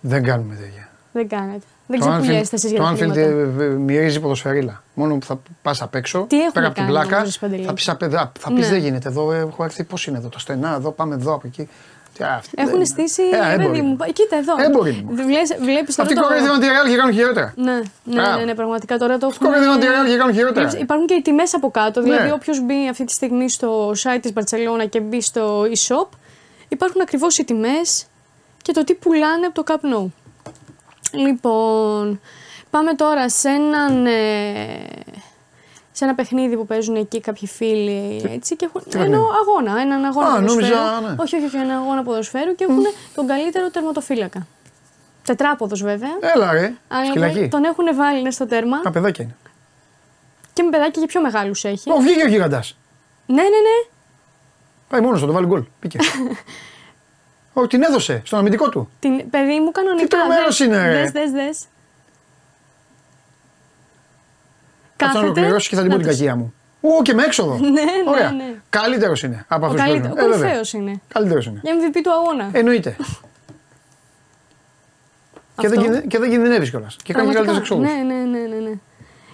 Δεν κάνουμε τέτοια. Δεν κάνετε. Δεν το ξεπουλιέστε εσεί για το τα Anfield χρήματα. ε, ε, μυρίζει ποδοσφαιρίλα. Μόνο που θα πας απ' έξω, Τι έχουμε πέρα από την κάνει πλάκα, όμως, Παντελή; θα πεις θα, θα πεις, Ναι. δεν γίνεται. Εδώ έχω έρθει, πώς είναι εδώ, το στενά, εδώ πάμε εδώ από εκεί. Τι, αυτή δεν Έχουν είναι. στήσει. Ε, παιδί έμποροι. μου. πα- Κοίτα εδώ. Έμποροι μου. Βλέπει τώρα. Αυτοί το- κοροϊδεύαν τη Real και κάνουν χειρότερα. Ναι, ναι, Μπράβο. ναι, ναι, πραγματικά τώρα το έχουμε. Κοροϊδεύαν τη Real και κάνουν χειρότερα. Υπάρχουν και οι τιμές από κάτω. Δηλαδή, Ναι. όποιος μπει αυτή τη στιγμή στο site της Barcelona και μπει στο e-shop, υπάρχουν ακριβώς οι τιμές και το τι πουλάνε από το Cup No. Λοιπόν, Πάμε τώρα σε έναν. ε, σε ένα παιχνίδι που παίζουν εκεί κάποιοι φίλοι έτσι, και έχουν. παιχνίδι; Εννοώ αγώνα, έναν αγώνα Α, ποδοσφαίρου. νόμιζα, ναι. Όχι, όχι, όχι, ένα αγώνα ποδοσφαίρου και έχουν τον καλύτερο τερματοφύλακα. Τετράποδος βέβαια. Έλα ρε, Αλλά σκυλακή. τον έχουν βάλει είναι στο τέρμα Α, παιδάκια είναι. και με παιδάκια και πιο μεγάλους έχει. Ω, βγήκε ο γίγαντα. Ναι, ναι, ναι. Πάει μόνος του, το βάλει γκολ. Πήκε. Όχι, την έδωσε στον αμυντικό του. Την, παιδί μου κανονικά. Τι τρομερός δες, είναι, ρε. Δες, δες, δες. Κάτσε να ολοκληρώσεις και θα την πω την τους- κακία μου. Ού, και με έξοδο. Ναι, ναι, Ωραία. ναι. Καλύτερος είναι από Ο αυτού που καλύτερο. παίζουν. Ο κορυφαίο είναι. Καλύτερος είναι. Για MVP του αγώνα. Εννοείται. και, δεν, Αυτό. κινδυ- και δεν κινδυνεύεις κιόλας. Και κάνεις Πραγματικά. καλύτερους εξόδους. Ναι, ναι, ναι, ναι, ναι.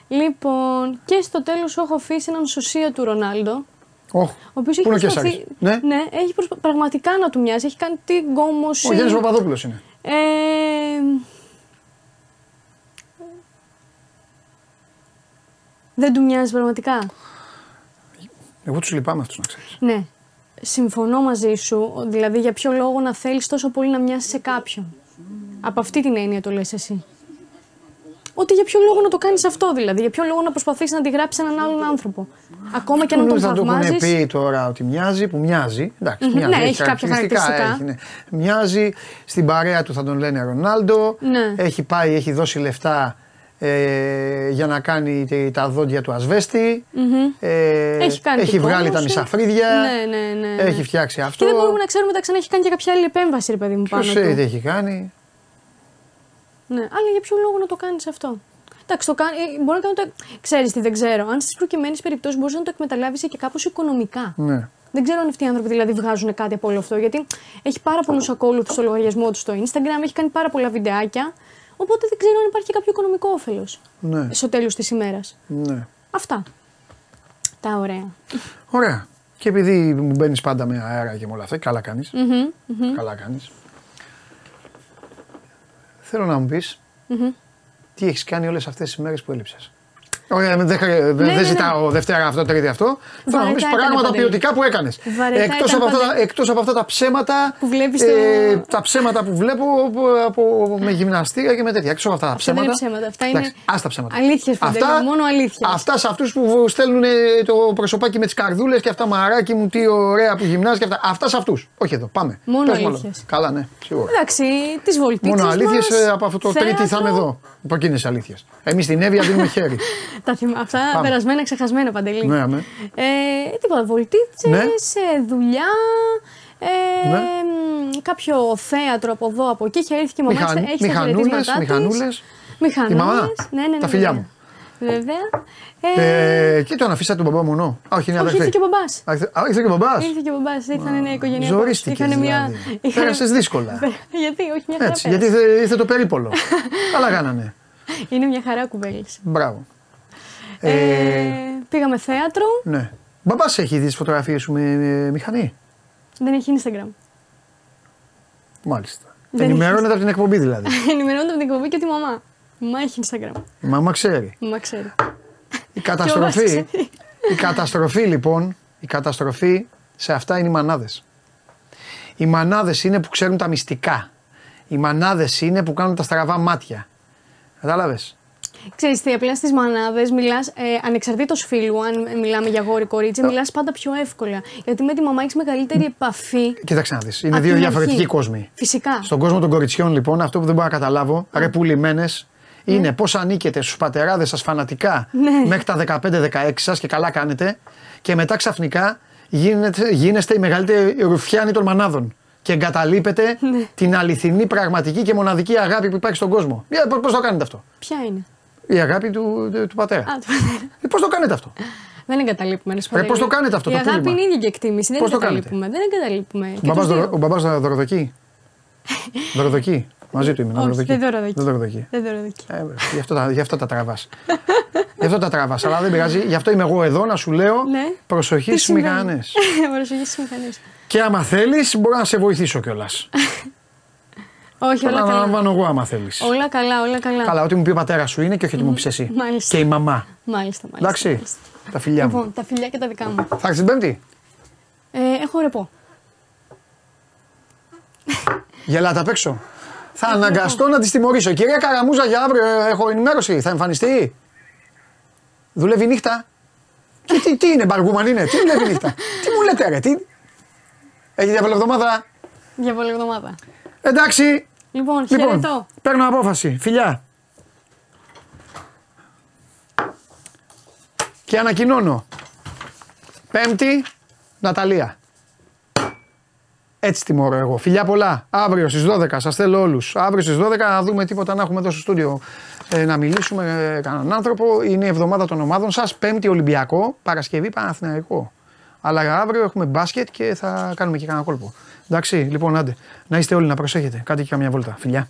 Λοιπόν, και στο τέλος έχω αφήσει έναν σωσία του Ρονάλντο. Oh, Ο οποίος Πού είναι ο έχει Κέσσαρης; προσπαθεί. Ναι. έχει προσπα... πραγματικά να του μοιάζει. Έχει κάνει την γκόμωση. Ο Γιάννης Παπαδόπουλος είναι. Ε, Δεν του μοιάζει πραγματικά. Εγώ τους λυπάμαι αυτούς να ξέρεις. Ναι. Συμφωνώ μαζί σου. Δηλαδή, για ποιο λόγο να θέλεις τόσο πολύ να μοιάσεις σε κάποιον. Από αυτή την έννοια το λες εσύ. Ότι για ποιο λόγο να το κάνεις αυτό, δηλαδή; Για ποιο λόγο να προσπαθήσεις να αντιγράψει έναν άλλον άνθρωπο; Ακόμα και αν τον θα το έχουν θαυμάζεις. πει τώρα ότι μοιάζει, που μοιάζει. Εντάξει, Μμμ, μοιάζει. ναι, έχει κάποια χαρακτηριστικά. έχει, ναι. Μοιάζει, στην παρέα του θα τον λένε Ρονάλντο. Ναι. Έχει πάει, έχει δώσει λεφτά ε, για να κάνει τε- τα δόντια του ασβέστη. Ε, Έχει κάνει έχει την βγάλει τα κόμωση. μισά φρύδια. Ναι, ναι, ναι, ναι. Έχει φτιάξει αυτό. Και δεν μπορούμε να ξέρουμε μετά έχει κάνει και κάποια άλλη επέμβαση, ρε παιδί μου, πάνω Ποιο του. ξέρει τι έχει κάνει. Ναι, αλλά για ποιο λόγο να το κάνεις αυτό; Εντάξει, το κάνει. ε, Μπορεί να το. Ξέρεις τι δεν ξέρω. Αν στις προκειμένες περιπτώσεις μπορείς να το εκμεταλλεύει και κάπως οικονομικά. Ναι. Δεν ξέρω αν αυτοί οι άνθρωποι δηλαδή βγάζουν κάτι από όλο αυτό. Γιατί έχει πάρα πολλούς ακόλουθους στο λογαριασμό τους στο Instagram, έχει κάνει πάρα πολλά βιντεάκια. Οπότε δεν ξέρω αν υπάρχει και κάποιο οικονομικό όφελος Ναι. στο τέλος της ημέρας. ναι. Αυτά. Τα ωραία. Ωραία. Και επειδή μου μπαίνεις πάντα με αέρα και με όλα αυτά, καλά κάνεις. Μμμ, μμμ. Καλά κάνεις. Θέλω να μου πεις τι έχεις κάνει όλες αυτές τις μέρες που έλειψες. Ωραία, δεν, δεν, ναι, δεν ναι. ζητάω Δευτέρα αυτό, Τρίτη αυτό. Θέλω να μου πει Βαρετά έκανε, πράγματα Παντελή. ποιοτικά που έκανες. Βαρετά Εκτός ήταν, από, αυτά, τα- Παντελή. εκτός από αυτά τα ψέματα. Που βλέπεις ε, το- Τα ψέματα που βλέπω από, από- με γυμναστήρια και με τέτοια. Εκτός από αυτά τα Αυτά δεν ψέματα. είναι ψέματα, αυτά είναι Εντάξει, ας τα ψέματα. αλήθειες, Παντελή, μόνο αλήθειες. Αυτά σε αυτούς που στέλνουν το προσωπάκι με τις καρδούλες και αυτά μαράκι μου, τι ωραία που γυμνάζει και αυτά. Αυτά σε αυτούς. Όχι εδώ, πάμε. Μόνο Πες μου άλλο. αλήθειες. Καλά, ναι, σίγουρα. Εντάξει, τι βολτίτσε. Μόνο αλήθειες από αυτό το τρίτη θα είμαι εδώ. Από εκείνε αλήθειες. Εμείς στην Εύβοια δίνουμε χέρι. Τα θυμ... Αυτά Πάμε. περασμένα, ξεχασμένα παντελή. ναι, ναι. Ε, τίποτα, βολτίτσες, Ναι. δουλειά. Ε, Ναι. μ, κάποιο θέατρο από εδώ, από εκεί. Έχει έρθει και η μαμά, Μηχαν- έχει τα μηχανούλες, χαιρετίσματά της. μηχανούλες. Μηχανούλες. Τη μαμά. Ναι, ναι, ναι, Τα φιλιά βέβαια. μου. Βέβαια. Ε, Ε, και τον αφήσατε τον μπαμπά μόνο. Α, όχι, είναι όχι, αδερφή. ήρθε και ο μπαμπάς. Α, ήρθε- Α, ήρθε και ο μπαμπάς. Ήρθε και ο μπαμπάς. Ήρθαν μια οικογένεια. Ζορίστηκες Είχαν μια. δηλαδή. είχαν- Πέρασες δύσκολα. γιατί, όχι μια χαρά. Έτσι, πέρασες. γιατί ήρθε- ήρθε το περίπολο. Καλά κάνανε. Είναι μια χαρά κουβέλης. Μπράβο. Ε, Ε, πήγαμε θέατρο. ναι. Μπαμπάς έχει δει τις φωτογραφίες σου με, με μηχανή; Δεν έχει Instagram. Μάλιστα. Δεν Ενημερώνεται από την εκπομπή δηλαδή. Ενημερώνεται από την εκπομπή και τη μαμά. Η μαμά έχει Instagram. Η μαμά ξέρει. Η μαμά ξέρει. Η καταστροφή, ξέρει. η καταστροφή λοιπόν, η καταστροφή σε αυτά είναι οι μανάδες. Οι μανάδες είναι που ξέρουν τα μυστικά. Οι μανάδες είναι που κάνουν τα στραβά μάτια. Κατάλαβες; Ξέρεις τι, απλά στις μανάδες μιλάς, ε, ανεξαρτήτως φίλου, αν μιλάμε για γόρι κορίτσι, μιλάς πάντα πιο εύκολα. Γιατί με τη μαμά έχεις μεγαλύτερη επαφή. Κοίταξε να δεις. Είναι Απ' δύο την διαφορετικοί αρχή. κόσμοι. Φυσικά. Στον κόσμο των κοριτσιών λοιπόν αυτό που δεν μπορώ να καταλάβω, ρε πουλημένες, είναι πώς ανήκετε στους πατεράδες σας φανατικά Ναι. μέχρι τα 15-16 σας και καλά κάνετε και μετά ξαφνικά γίνετε, γίνεστε η μεγαλύτερη ρουφιάνη των μανάδων και εγκαταλείπετε Ναι. την αληθινή, πραγματική και μοναδική αγάπη που υπάρχει στον κόσμο. Για, πώς, πώς το κάνετε αυτό; Ποια είναι; Η αγάπη του, του, του πατέρα. Α, το πατέρα. Ε, πώς το κάνετε αυτό; Δεν εγκαταλείπουμε. να σου πω Ρε, πώς τελείως. το κάνετε αυτό Η το αγάπη πούλημα; είναι ίδια και εκτίμηση. Δεν Πώς το κάνετε; εγκαταλείπουμε. Δεν εγκαταλείπουμε. Ο Και μπαμπάς, τους δύο. δωρο- ο μπαμπάς δωροδοκεί; δωροδοκεί; Μαζί του είμαι. Όχι, δωροδοκεί. δεν δωροδοκεί. Δεν δωροδοκεί. Δεν δωροδοκεί. Ε, βέβαια, γι' αυτό, τα- γι' αυτό τα τραβάς. γι' αυτό τα τραβάς. Αλλά δεν πειράζει. Γι' αυτό είμαι εγώ εδώ να σου λέω Ναι. προσοχής Τι στι συμβαίνει; μηχανές. Προσοχής στις μηχανές. και άμα θέλεις, μπορώ να σε βοηθήσω κιόλας. Όχι, Θα όλα τα καλά. αναλαμβάνω εγώ άμα θέλεις. Όλα καλά, όλα καλά. Καλά, ό,τι μου πει ο πατέρας σου είναι και όχι ό,τι μου πεις εσύ. Μάλιστα. Και η μαμά. Μάλιστα, μάλιστα. Εντάξει. μάλιστα. Τα φιλιά μου. Λοιπόν, τα φιλιά και τα δικά μου. Θα έρθεις την Πέμπτη; Ε, έχω ρεπό. Γελάτε απ' έξω. Θα αναγκαστώ να της τιμωρήσω. Κυρία Καραμούζα, για αύριο ε, έχω ενημέρωση. Θα εμφανιστεί. Δουλεύει νύχτα. Και τι, τι είναι, μπαργούμαν είναι, τι δουλεύει νύχτα; τι μου λέτε, ρε, τι; Έχει διαβολή εβδομάδα. Για πολλή εβδομάδα. Εντάξει. Λοιπόν, Λοιπόν, χαιρετώ. παίρνω απόφαση. Φιλιά. Και ανακοινώνω. Πέμπτη, Ναταλία. Έτσι τιμωρώ εγώ. Φιλιά πολλά. Αύριο στις 12 σας θέλω όλους. Αύριο στις 12 να δούμε τίποτα να έχουμε εδώ στο στούντιο ε, να μιλήσουμε ε, κανέναν άνθρωπο. Είναι η εβδομάδα των ομάδων σας. Πέμπτη Ολυμπιακό, Παρασκευή Παναθηναϊκό. Αλλά αύριο έχουμε μπάσκετ και θα κάνουμε και κανένα κόλπο. Εντάξει, λοιπόν, άντε. Να είστε όλοι να προσέχετε. Κάντε και καμιά βόλτα. Φιλιά.